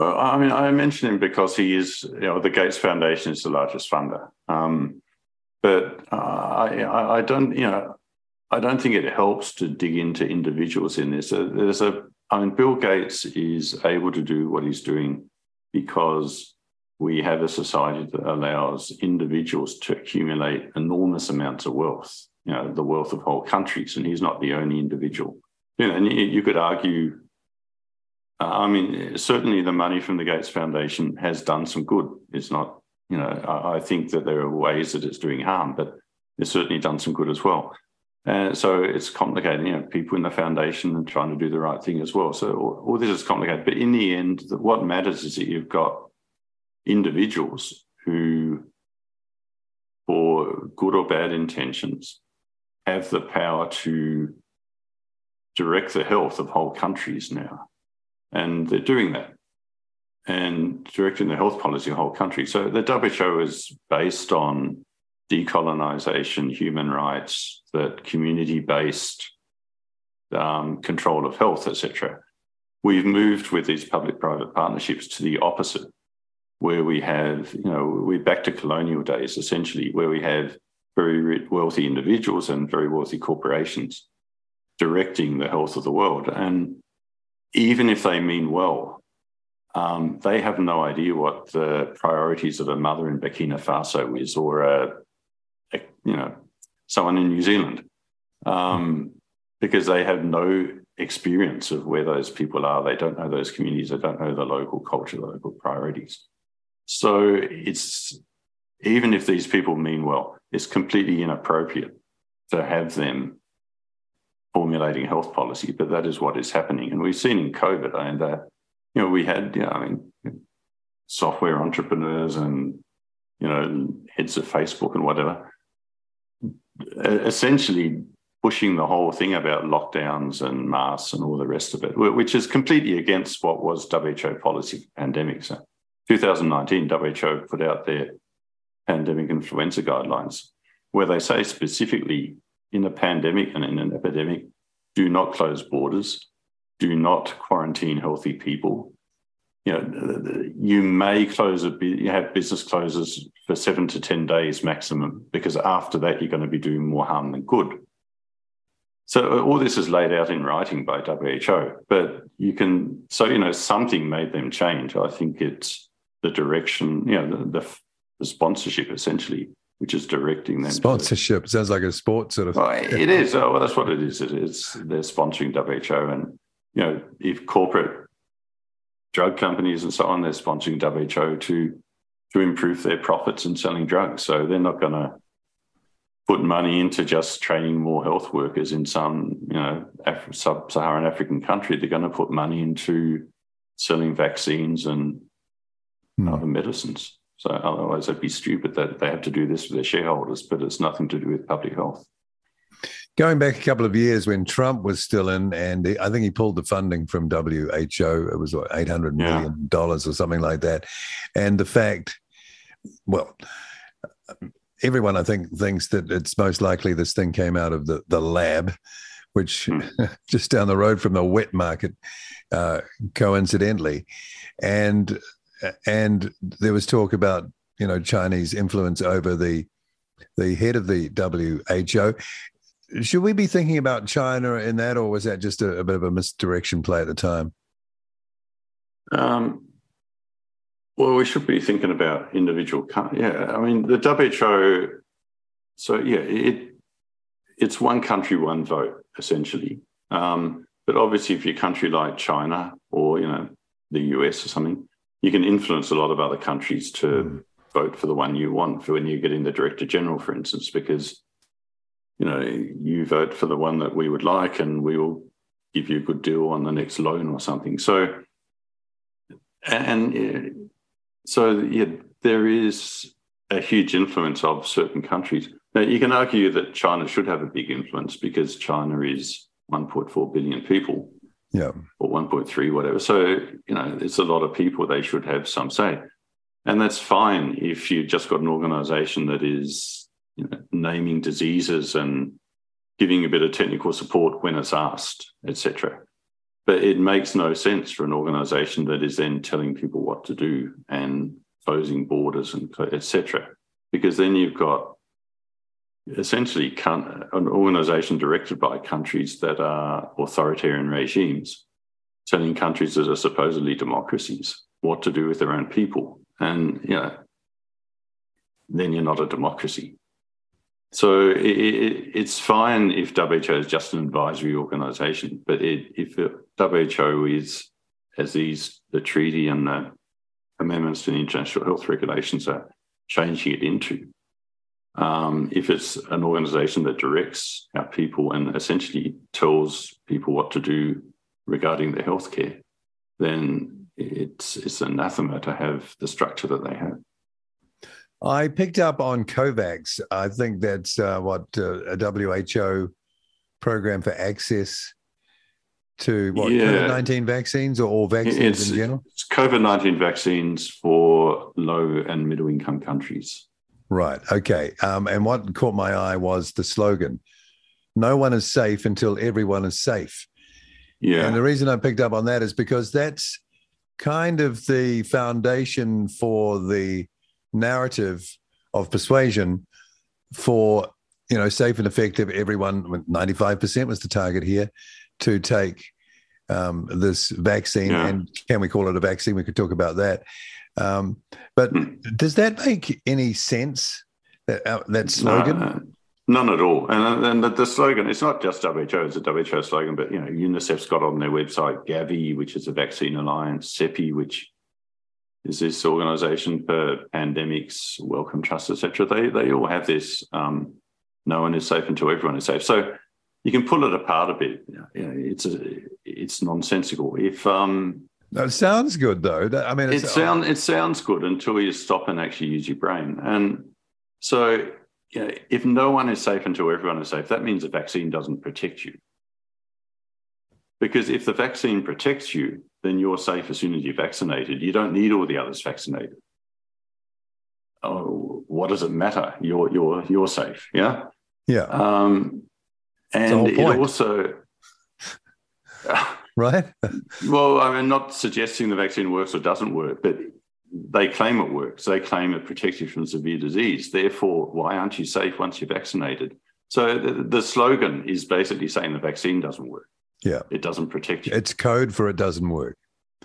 Uh, I mean, I mention him because he is, you know, the Gates Foundation is the largest funder. Um, but uh, I, I don't, you know, I don't think it helps to dig into individuals in this. Uh, there's a, I mean, Bill Gates is able to do what he's doing because we have a society that allows individuals to accumulate enormous amounts of wealth, you know, the wealth of whole countries. And he's not the only individual. You know, and you could argue, uh, I mean, certainly the money from the Gates Foundation has done some good. It's not, you know, I, I think that there are ways that it's doing harm, but it's certainly done some good as well. And so it's complicated. You know, people in the foundation are trying to do the right thing as well. So all, all this is complicated. But in the end, what matters is that you've got individuals who, for good or bad intentions, have the power to direct the health of whole countries now. And they're doing that and directing the health policy of whole countries. So the WHO is based on decolonization, human rights, that community-based um, control of health, etc. We've moved with these public-private partnerships to the opposite, where we have, you know, we're back to colonial days essentially, where we have very wealthy individuals and very wealthy corporations directing the health of the world. And even if they mean well, um, they have no idea what the priorities of a mother in Burkina Faso is or a, a you know someone in New Zealand um, because they have no experience of where those people are. They don't know those communities. They don't know the local culture, the local priorities. So it's even if these people mean well, it's completely inappropriate to have them formulating health policy, but that is what is happening. And we've seen in COVID, and uh, you know, we had, you know, I mean, software entrepreneurs and you know, heads of Facebook and whatever, essentially pushing the whole thing about lockdowns and masks and all the rest of it, which is completely against what was WHO policy pandemics. 2019, WHO put out their pandemic influenza guidelines. where they say specifically in a pandemic and in an epidemic, do not close borders, do not quarantine healthy people. You know, you may close a you have business closes for seven to ten days maximum because after that you're going to be doing more harm than good. So uh, all this is laid out in writing by WHO, but you can so you know something made them change. I think it's the direction, you know, the, the, the sponsorship essentially which is directing them. Sponsorship sounds like a sport sort of. Well, it is. Oh, well, that's what it is. It is. They're sponsoring WHO, and you know, if corporate drug companies and so on, they're sponsoring WHO to to improve their profits and selling drugs. So they're not going to put money into just training more health workers in some, you know, Af- sub-Saharan African country. They're going to put money into selling vaccines and mm. other medicines. So otherwise, it'd be stupid that they have to do this for their shareholders, but it's nothing to do with public health. Going back a couple of years when Trump was still in, and I think he pulled the funding from WHO. It was what, eight hundred million yeah. dollars or something like that. And the fact, well, everyone I think thinks that it's most likely this thing came out of the the lab, which hmm. just down the road from the wet market, uh, coincidentally, and and there was talk about you know Chinese influence over the the head of the WHO. Should we be thinking about China in that, or was that just a, a bit of a misdirection play at the time? Um, well, we should be thinking about individual. Yeah, I mean the WHO. So yeah, it it's one country, one vote essentially. Um, but obviously, if you're a country like China or you know the US or something, you can influence a lot of other countries to mm. vote for the one you want for when you get in the director general, for instance, because you know you vote for the one that we would like, and we will give you a good deal on the next loan or something. So, and so yeah, there is a huge influence of certain countries. Now, you can argue that China should have a big influence because China is 1.4 billion people yeah, or 1.3, whatever. So, you know, it's a lot of people. They should have some say. And that's fine if you've just got an organization that is you know, naming diseases and giving a bit of technical support when it's asked, etc. But it makes no sense for an organization that is then telling people what to do and closing borders and etc. Because then you've got essentially an organization directed by countries that are authoritarian regimes, telling countries that are supposedly democracies what to do with their own people. And, you know, then you're not a democracy. So it, it, it's fine if WHO is just an advisory organization, but it, if WHO is, as these the treaty and the amendments to the international health regulations are changing it into, um, if it's an organization that directs our people and essentially tells people what to do regarding their healthcare, then it's it's anathema to have the structure that they have. I picked up on COVAX. I think that's uh, what uh, a WHO program for access to what yeah. COVID nineteen vaccines or all vaccines it's, in general. It's COVID nineteen vaccines for low and middle income countries. Right. Okay. Um, and what caught my eye was the slogan No one is safe until everyone is safe. Yeah. And the reason I picked up on that is because that's kind of the foundation for the narrative of persuasion for, you know, safe and effective, everyone, 95% was the target here, to take um, this vaccine. Yeah. And can we call it a vaccine? We could talk about that. Um, but hmm. does that make any sense? That uh, that slogan? No, none at all. And and the, the, slogan it's not just WHO; it's a WHO slogan. But you know, UNICEF's got on their website Gavi, which is a vaccine alliance, CEPI, which is this organisation for pandemics, Wellcome Trust, etc. They they all have this. Um, no one is safe until everyone is safe. So you can pull it apart a bit. You know, it's a, it's nonsensical. If um, that sounds good, though. I mean, it sounds it sounds good until you stop and actually use your brain. And so, you know, if no one is safe until everyone is safe, that means the vaccine doesn't protect you. Because if the vaccine protects you, then you're safe as soon as you're vaccinated. You don't need all the others vaccinated. Oh, what does it matter? You're you're you're safe. Yeah. Yeah. Um, and it also right. well, I'm not suggesting the vaccine works or doesn't work, but they claim it works. They claim it protects you from severe disease. Therefore, why aren't you safe once you're vaccinated? So the, the slogan is basically saying the vaccine doesn't work. Yeah. It doesn't protect you. It's code for it doesn't work.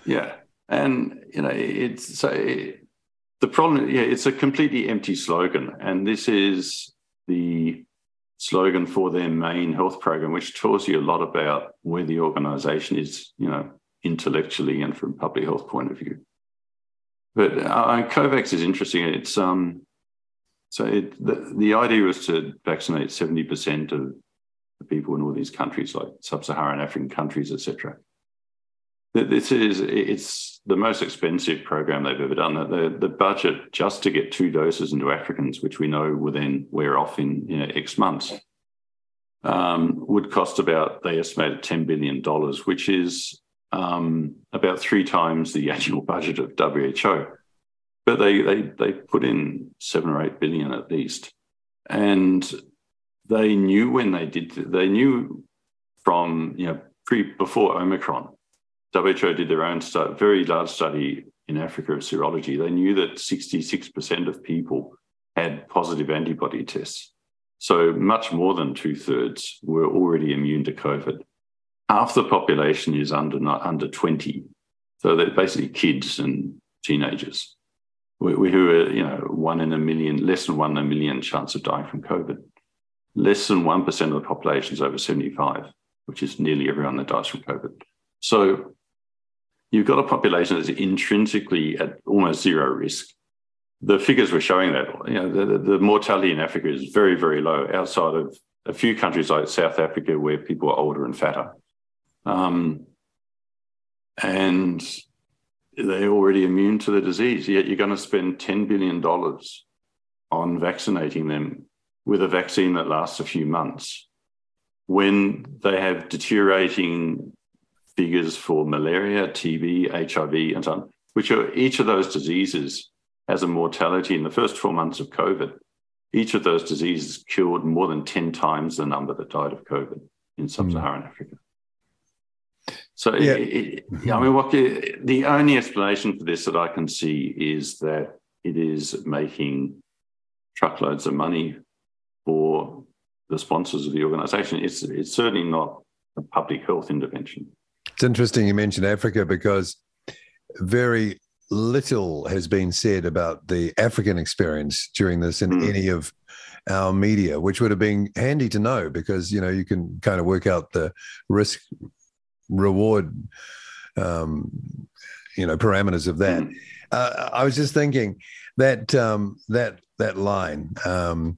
Yeah. And, you know, it's so the problem, yeah, it's a completely empty slogan. And this is the slogan for their main health program, which tells you a lot about where the organization is, you know, intellectually and from public health point of view. But uh, COVAX is interesting. It's um, so it, the, the idea was to vaccinate 70% of the people in all these countries, like sub-Saharan African countries, etc. This is it's the most expensive program they've ever done. The, the budget just to get two doses into Africans, which we know will then wear off in you know, X months, um, would cost about they estimated ten billion dollars, which is um, about three times the annual budget of WHO. But they they they put in seven or eight billion at least, and they knew when they did. They knew from you know pre before Omicron WHO did their own study, very large study in Africa of serology. They knew that 66% of people had positive antibody tests. So much more than two thirds were already immune to COVID. Half the population is under, under 20. So they're basically kids and teenagers who are, you know, one in a million, less than one in a million chance of dying from COVID. Less than 1% of the population is over 75, which is nearly everyone that dies from COVID. So you've got a population that's intrinsically at almost zero risk. The figures were showing that you know the, the mortality in Africa is very very low outside of a few countries like South Africa where people are older and fatter, um, and they're already immune to the disease. Yet you're going to spend ten billion dollars on vaccinating them with a vaccine that lasts a few months when they have deteriorating figures for malaria, TB, HIV, and so on, which are each of those diseases has a mortality in the first four months of COVID. Each of those diseases killed more than 10 times the number that died of COVID in sub Saharan mm. Africa. So, yeah. It, it, I mean, what the, the only explanation for this that I can see is that it is making truckloads of money for the sponsors of the organization. It's, it's certainly not a public health intervention. It's interesting you mentioned Africa because very little has been said about the African experience during this in mm. any of our media, which would have been handy to know because you know you can kind of work out the risk reward, um, you know, parameters of that. Mm. Uh, I was just thinking that um, that that line. Um,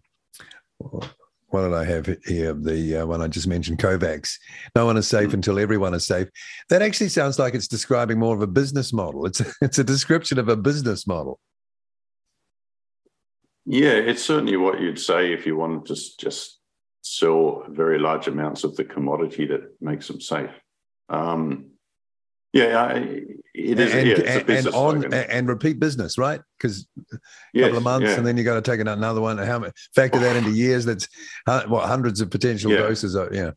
what did I have here? The uh, one I just mentioned, COVAX. No one is safe mm. until everyone is safe. That actually sounds like it's describing more of a business model. It's a, it's a description of a business model. Yeah, it's certainly what you'd say if you wanted to just sell very large amounts of the commodity that makes them safe. Um, yeah, I, it is. And, yeah, and, and on and repeat business, right? Because a yes, couple of months, yeah. and then you got to take another one. How factor that into years? That's what hundreds of potential yeah. doses. Are, yeah.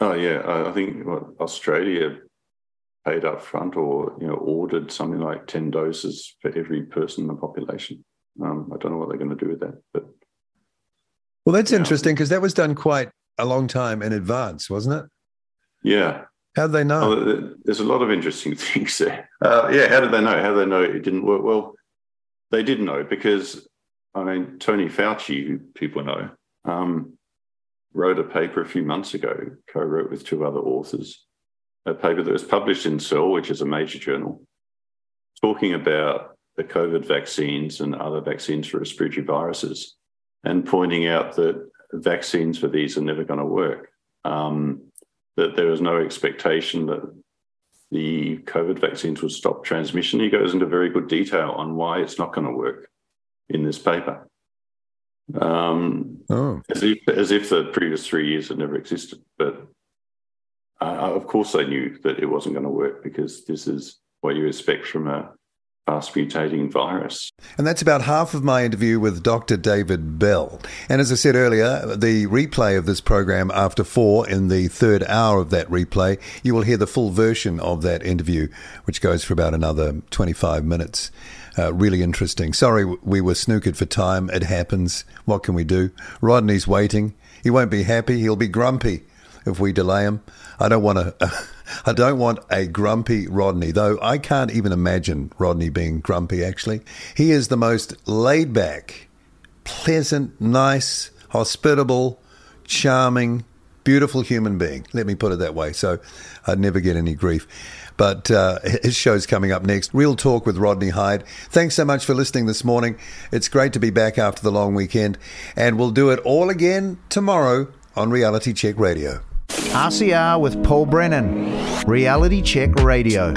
Oh yeah, I think what, Australia paid up front or you know ordered something like ten doses for every person in the population. Um, I don't know what they're going to do with that, but well, that's yeah. interesting because that was done quite a long time in advance, wasn't it? Yeah, how did they know? Oh, there's a lot of interesting things there. Uh, yeah, how did they know? How did they know it didn't work? Well, they did know because, I mean, Tony Fauci, who people know, um, wrote a paper a few months ago, co wrote with two other authors, a paper that was published in Cell, which is a major journal, talking about the COVID vaccines and other vaccines for respiratory viruses and pointing out that vaccines for these are never going to work. Um, that there was no expectation that the COVID vaccines would stop transmission. He goes into very good detail on why it's not going to work in this paper. Um, oh. as, if, as if the previous three years had never existed. But uh, of course, they knew that it wasn't going to work because this is what you expect from a fast mutating virus. And that's about half of my interview with Dr. David Bell. And as I said earlier, the replay of this program after four in the third hour of that replay, you will hear the full version of that interview, which goes for about another 25 minutes. Uh, really interesting. Sorry, we were snookered for time. It happens. What can we do? Rodney's waiting. He won't be happy. He'll be grumpy if we delay him. I don't want to. I don't want a grumpy Rodney, though I can't even imagine Rodney being grumpy, actually. He is the most laid back, pleasant, nice, hospitable, charming, beautiful human being. Let me put it that way. So I'd never get any grief. But uh, his show's coming up next. Real Talk with Rodney Hide. Thanks so much for listening this morning. It's great to be back after the long weekend. And we'll do it all again tomorrow on Reality Check Radio. RCR with Paul Brennan, Reality Check Radio.